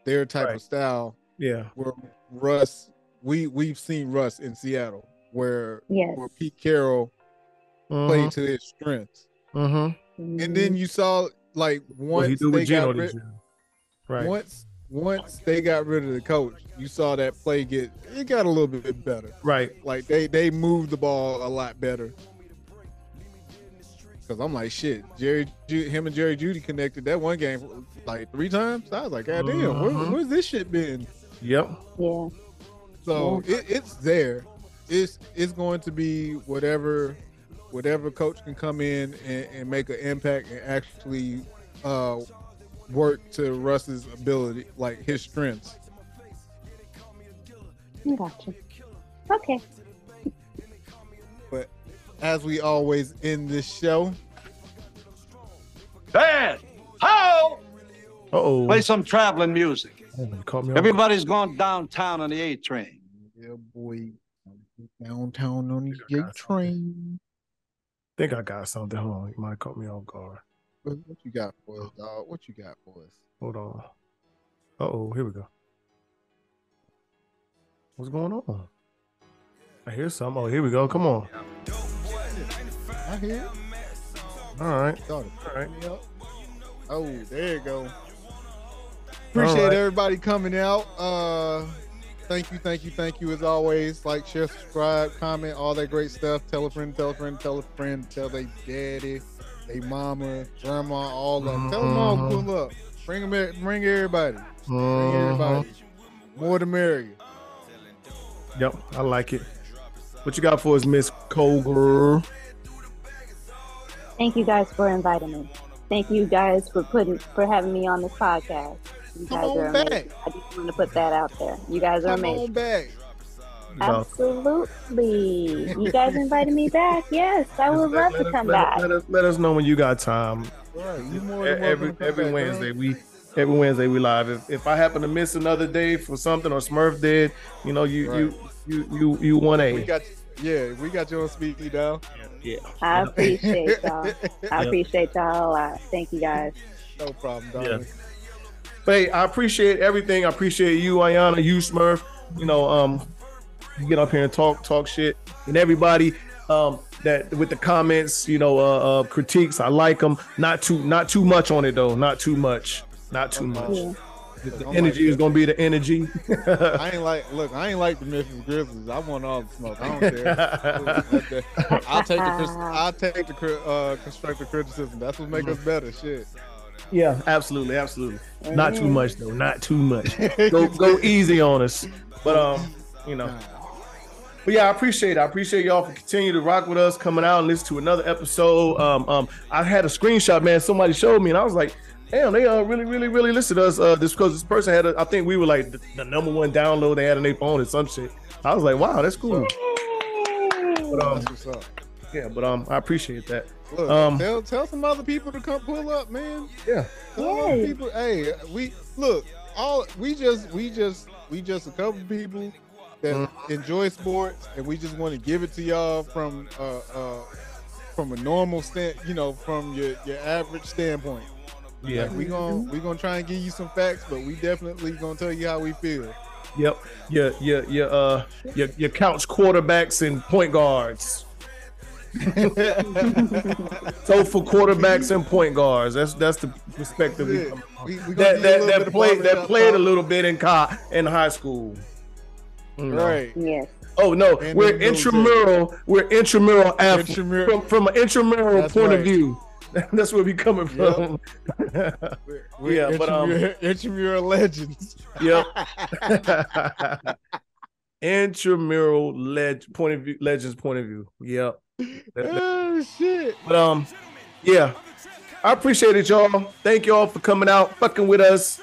their type
Right.
of style
Yeah.
where Russ we we've seen Russ in Seattle where
Yes.
where Pete Carroll
Mm-hmm.
played to his strengths.
mm-hmm.
And then you saw like
What he
once they
with Geno
got
this
rid.
Right.
once once they got rid of the coach, you saw that play get it got a little bit better.
Right.
Like they they moved the ball a lot better. Cause I'm like shit, Jerry, Ju- him and Jerry Jeudy connected that one game like three times. I was like, God damn, where,
Mhm.
where's this shit been?
Yep.
Yeah.
So it, it's there. It's it's going to be whatever whatever coach can come in and, and make an impact and actually uh, work to Russ's ability, like his strengths.
Gotcha. Okay.
But as we always end this show,
Dad, how?
Uh oh.
Play some traveling music.
Caught me off
Everybody's going downtown on the A train.
yeah, boy, downtown on the
I got
J train.
think I got something. Hold on. You might have caught me off guard.
What what you got for us, dog? What you got for us?
Hold on. Uh oh, here we go. What's going on? I hear some. Oh, here we go. Come on.
I hear.
All right. All right.
Oh, there you go. Appreciate
right.
everybody coming out. Uh thank you, thank you, thank you as always. Like, share, subscribe, comment, all that great stuff. Tell a friend, tell a friend, tell a friend, tell their daddy, their mama, grandma, all of them. Tell them all to pull up. Bring them, bring everybody. Bring
Mhm.
everybody. More the merrier.
Yep, I like it. What you got for us, Miss Koger?
Thank you guys for inviting me. Thank you guys for putting for having me on this podcast. You
Come
guys are amazing.
back.
I just want to put that out there. You guys are
Come
amazing.
on back.
Absolutely. You guys invited me back. Yes, I would
Let-
love
let
to
us-
come
let,
back.
Let us, let us know when you got time.
Right. You more than welcome
Every every
back,
Wednesday
bro.
we every Wednesday we live. If, if I happen to miss another day for something or Smurf did, you know you you you you you one
We got yeah, we got you on speed down.
Yeah.
I appreciate y'all. I
Yep.
appreciate y'all a lot. Thank you guys.
No problem, dog.
Yeah. But hey, I appreciate everything. I appreciate you, Ayana, you, Smurf. You know, um, you get up here and talk talk shit, and everybody um that with the comments, you know, uh, uh critiques. I like them. Not too not too much on it though. Not too much. Not too much.
Yeah.
The,
I'm
energy
like-
is gonna be the energy.
I ain't like look, I ain't like the Memphis Grizzlies. I want all the smoke. I don't care. I'll take the I'll take the uh, constructive criticism. That's what make us better. Shit.
yeah, absolutely, absolutely. Not too much though. Not too much. Go go easy on us. But um, you know. But yeah, I appreciate it. I appreciate y'all for continuing to rock with us, coming out and listen to another episode. Um, um, I had a screenshot, man. Somebody showed me, and I was like, "Damn, they uh really, really, really listen to us." Uh, this because this person had, a, I think we were like the, the number one download they had on their phone or some shit. I was like, "Wow, that's cool." But um,
That's what's up.
yeah, but um, I appreciate that.
Look,
Um,
tell tell some other people to come pull up, man.
Yeah.
Tell other
Yeah.
people, hey, we look, all we just we just we just a couple people that
Mm.
enjoy sports and we just want to give it to y'all from uh uh from a normal stand, you know, from your your average standpoint.
Yeah.
Like, we gonna we gonna try and give you some facts, but we definitely gonna tell you how we feel.
Yep. Your your your uh your your couch quarterbacks and point guards. So for quarterbacks and point guards, that's that's the perspective
Yeah.
come.
We- we
that that, that played that played a little bit in co- in high school. You.
Right.
Yes.
Oh no,
And
we're
the military.
intramural. We're intramural athletes
Intramural-
from from an intramural
That's
point of view. That's where we're coming
Yep.
from.
We're, we're
Yeah, but, um,
intramural, intramural legends.
yep. intramural leg point of view, legends point of view. Yep. That- that-
oh shit.
But um, yeah, I appreciate it, y'all. Thank y'all for coming out, fucking with us.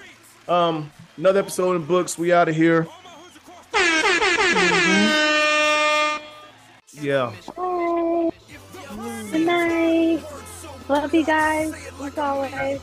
Um, another episode in books. We out of here. Yeah.
Bye. Good night. Love you guys as always.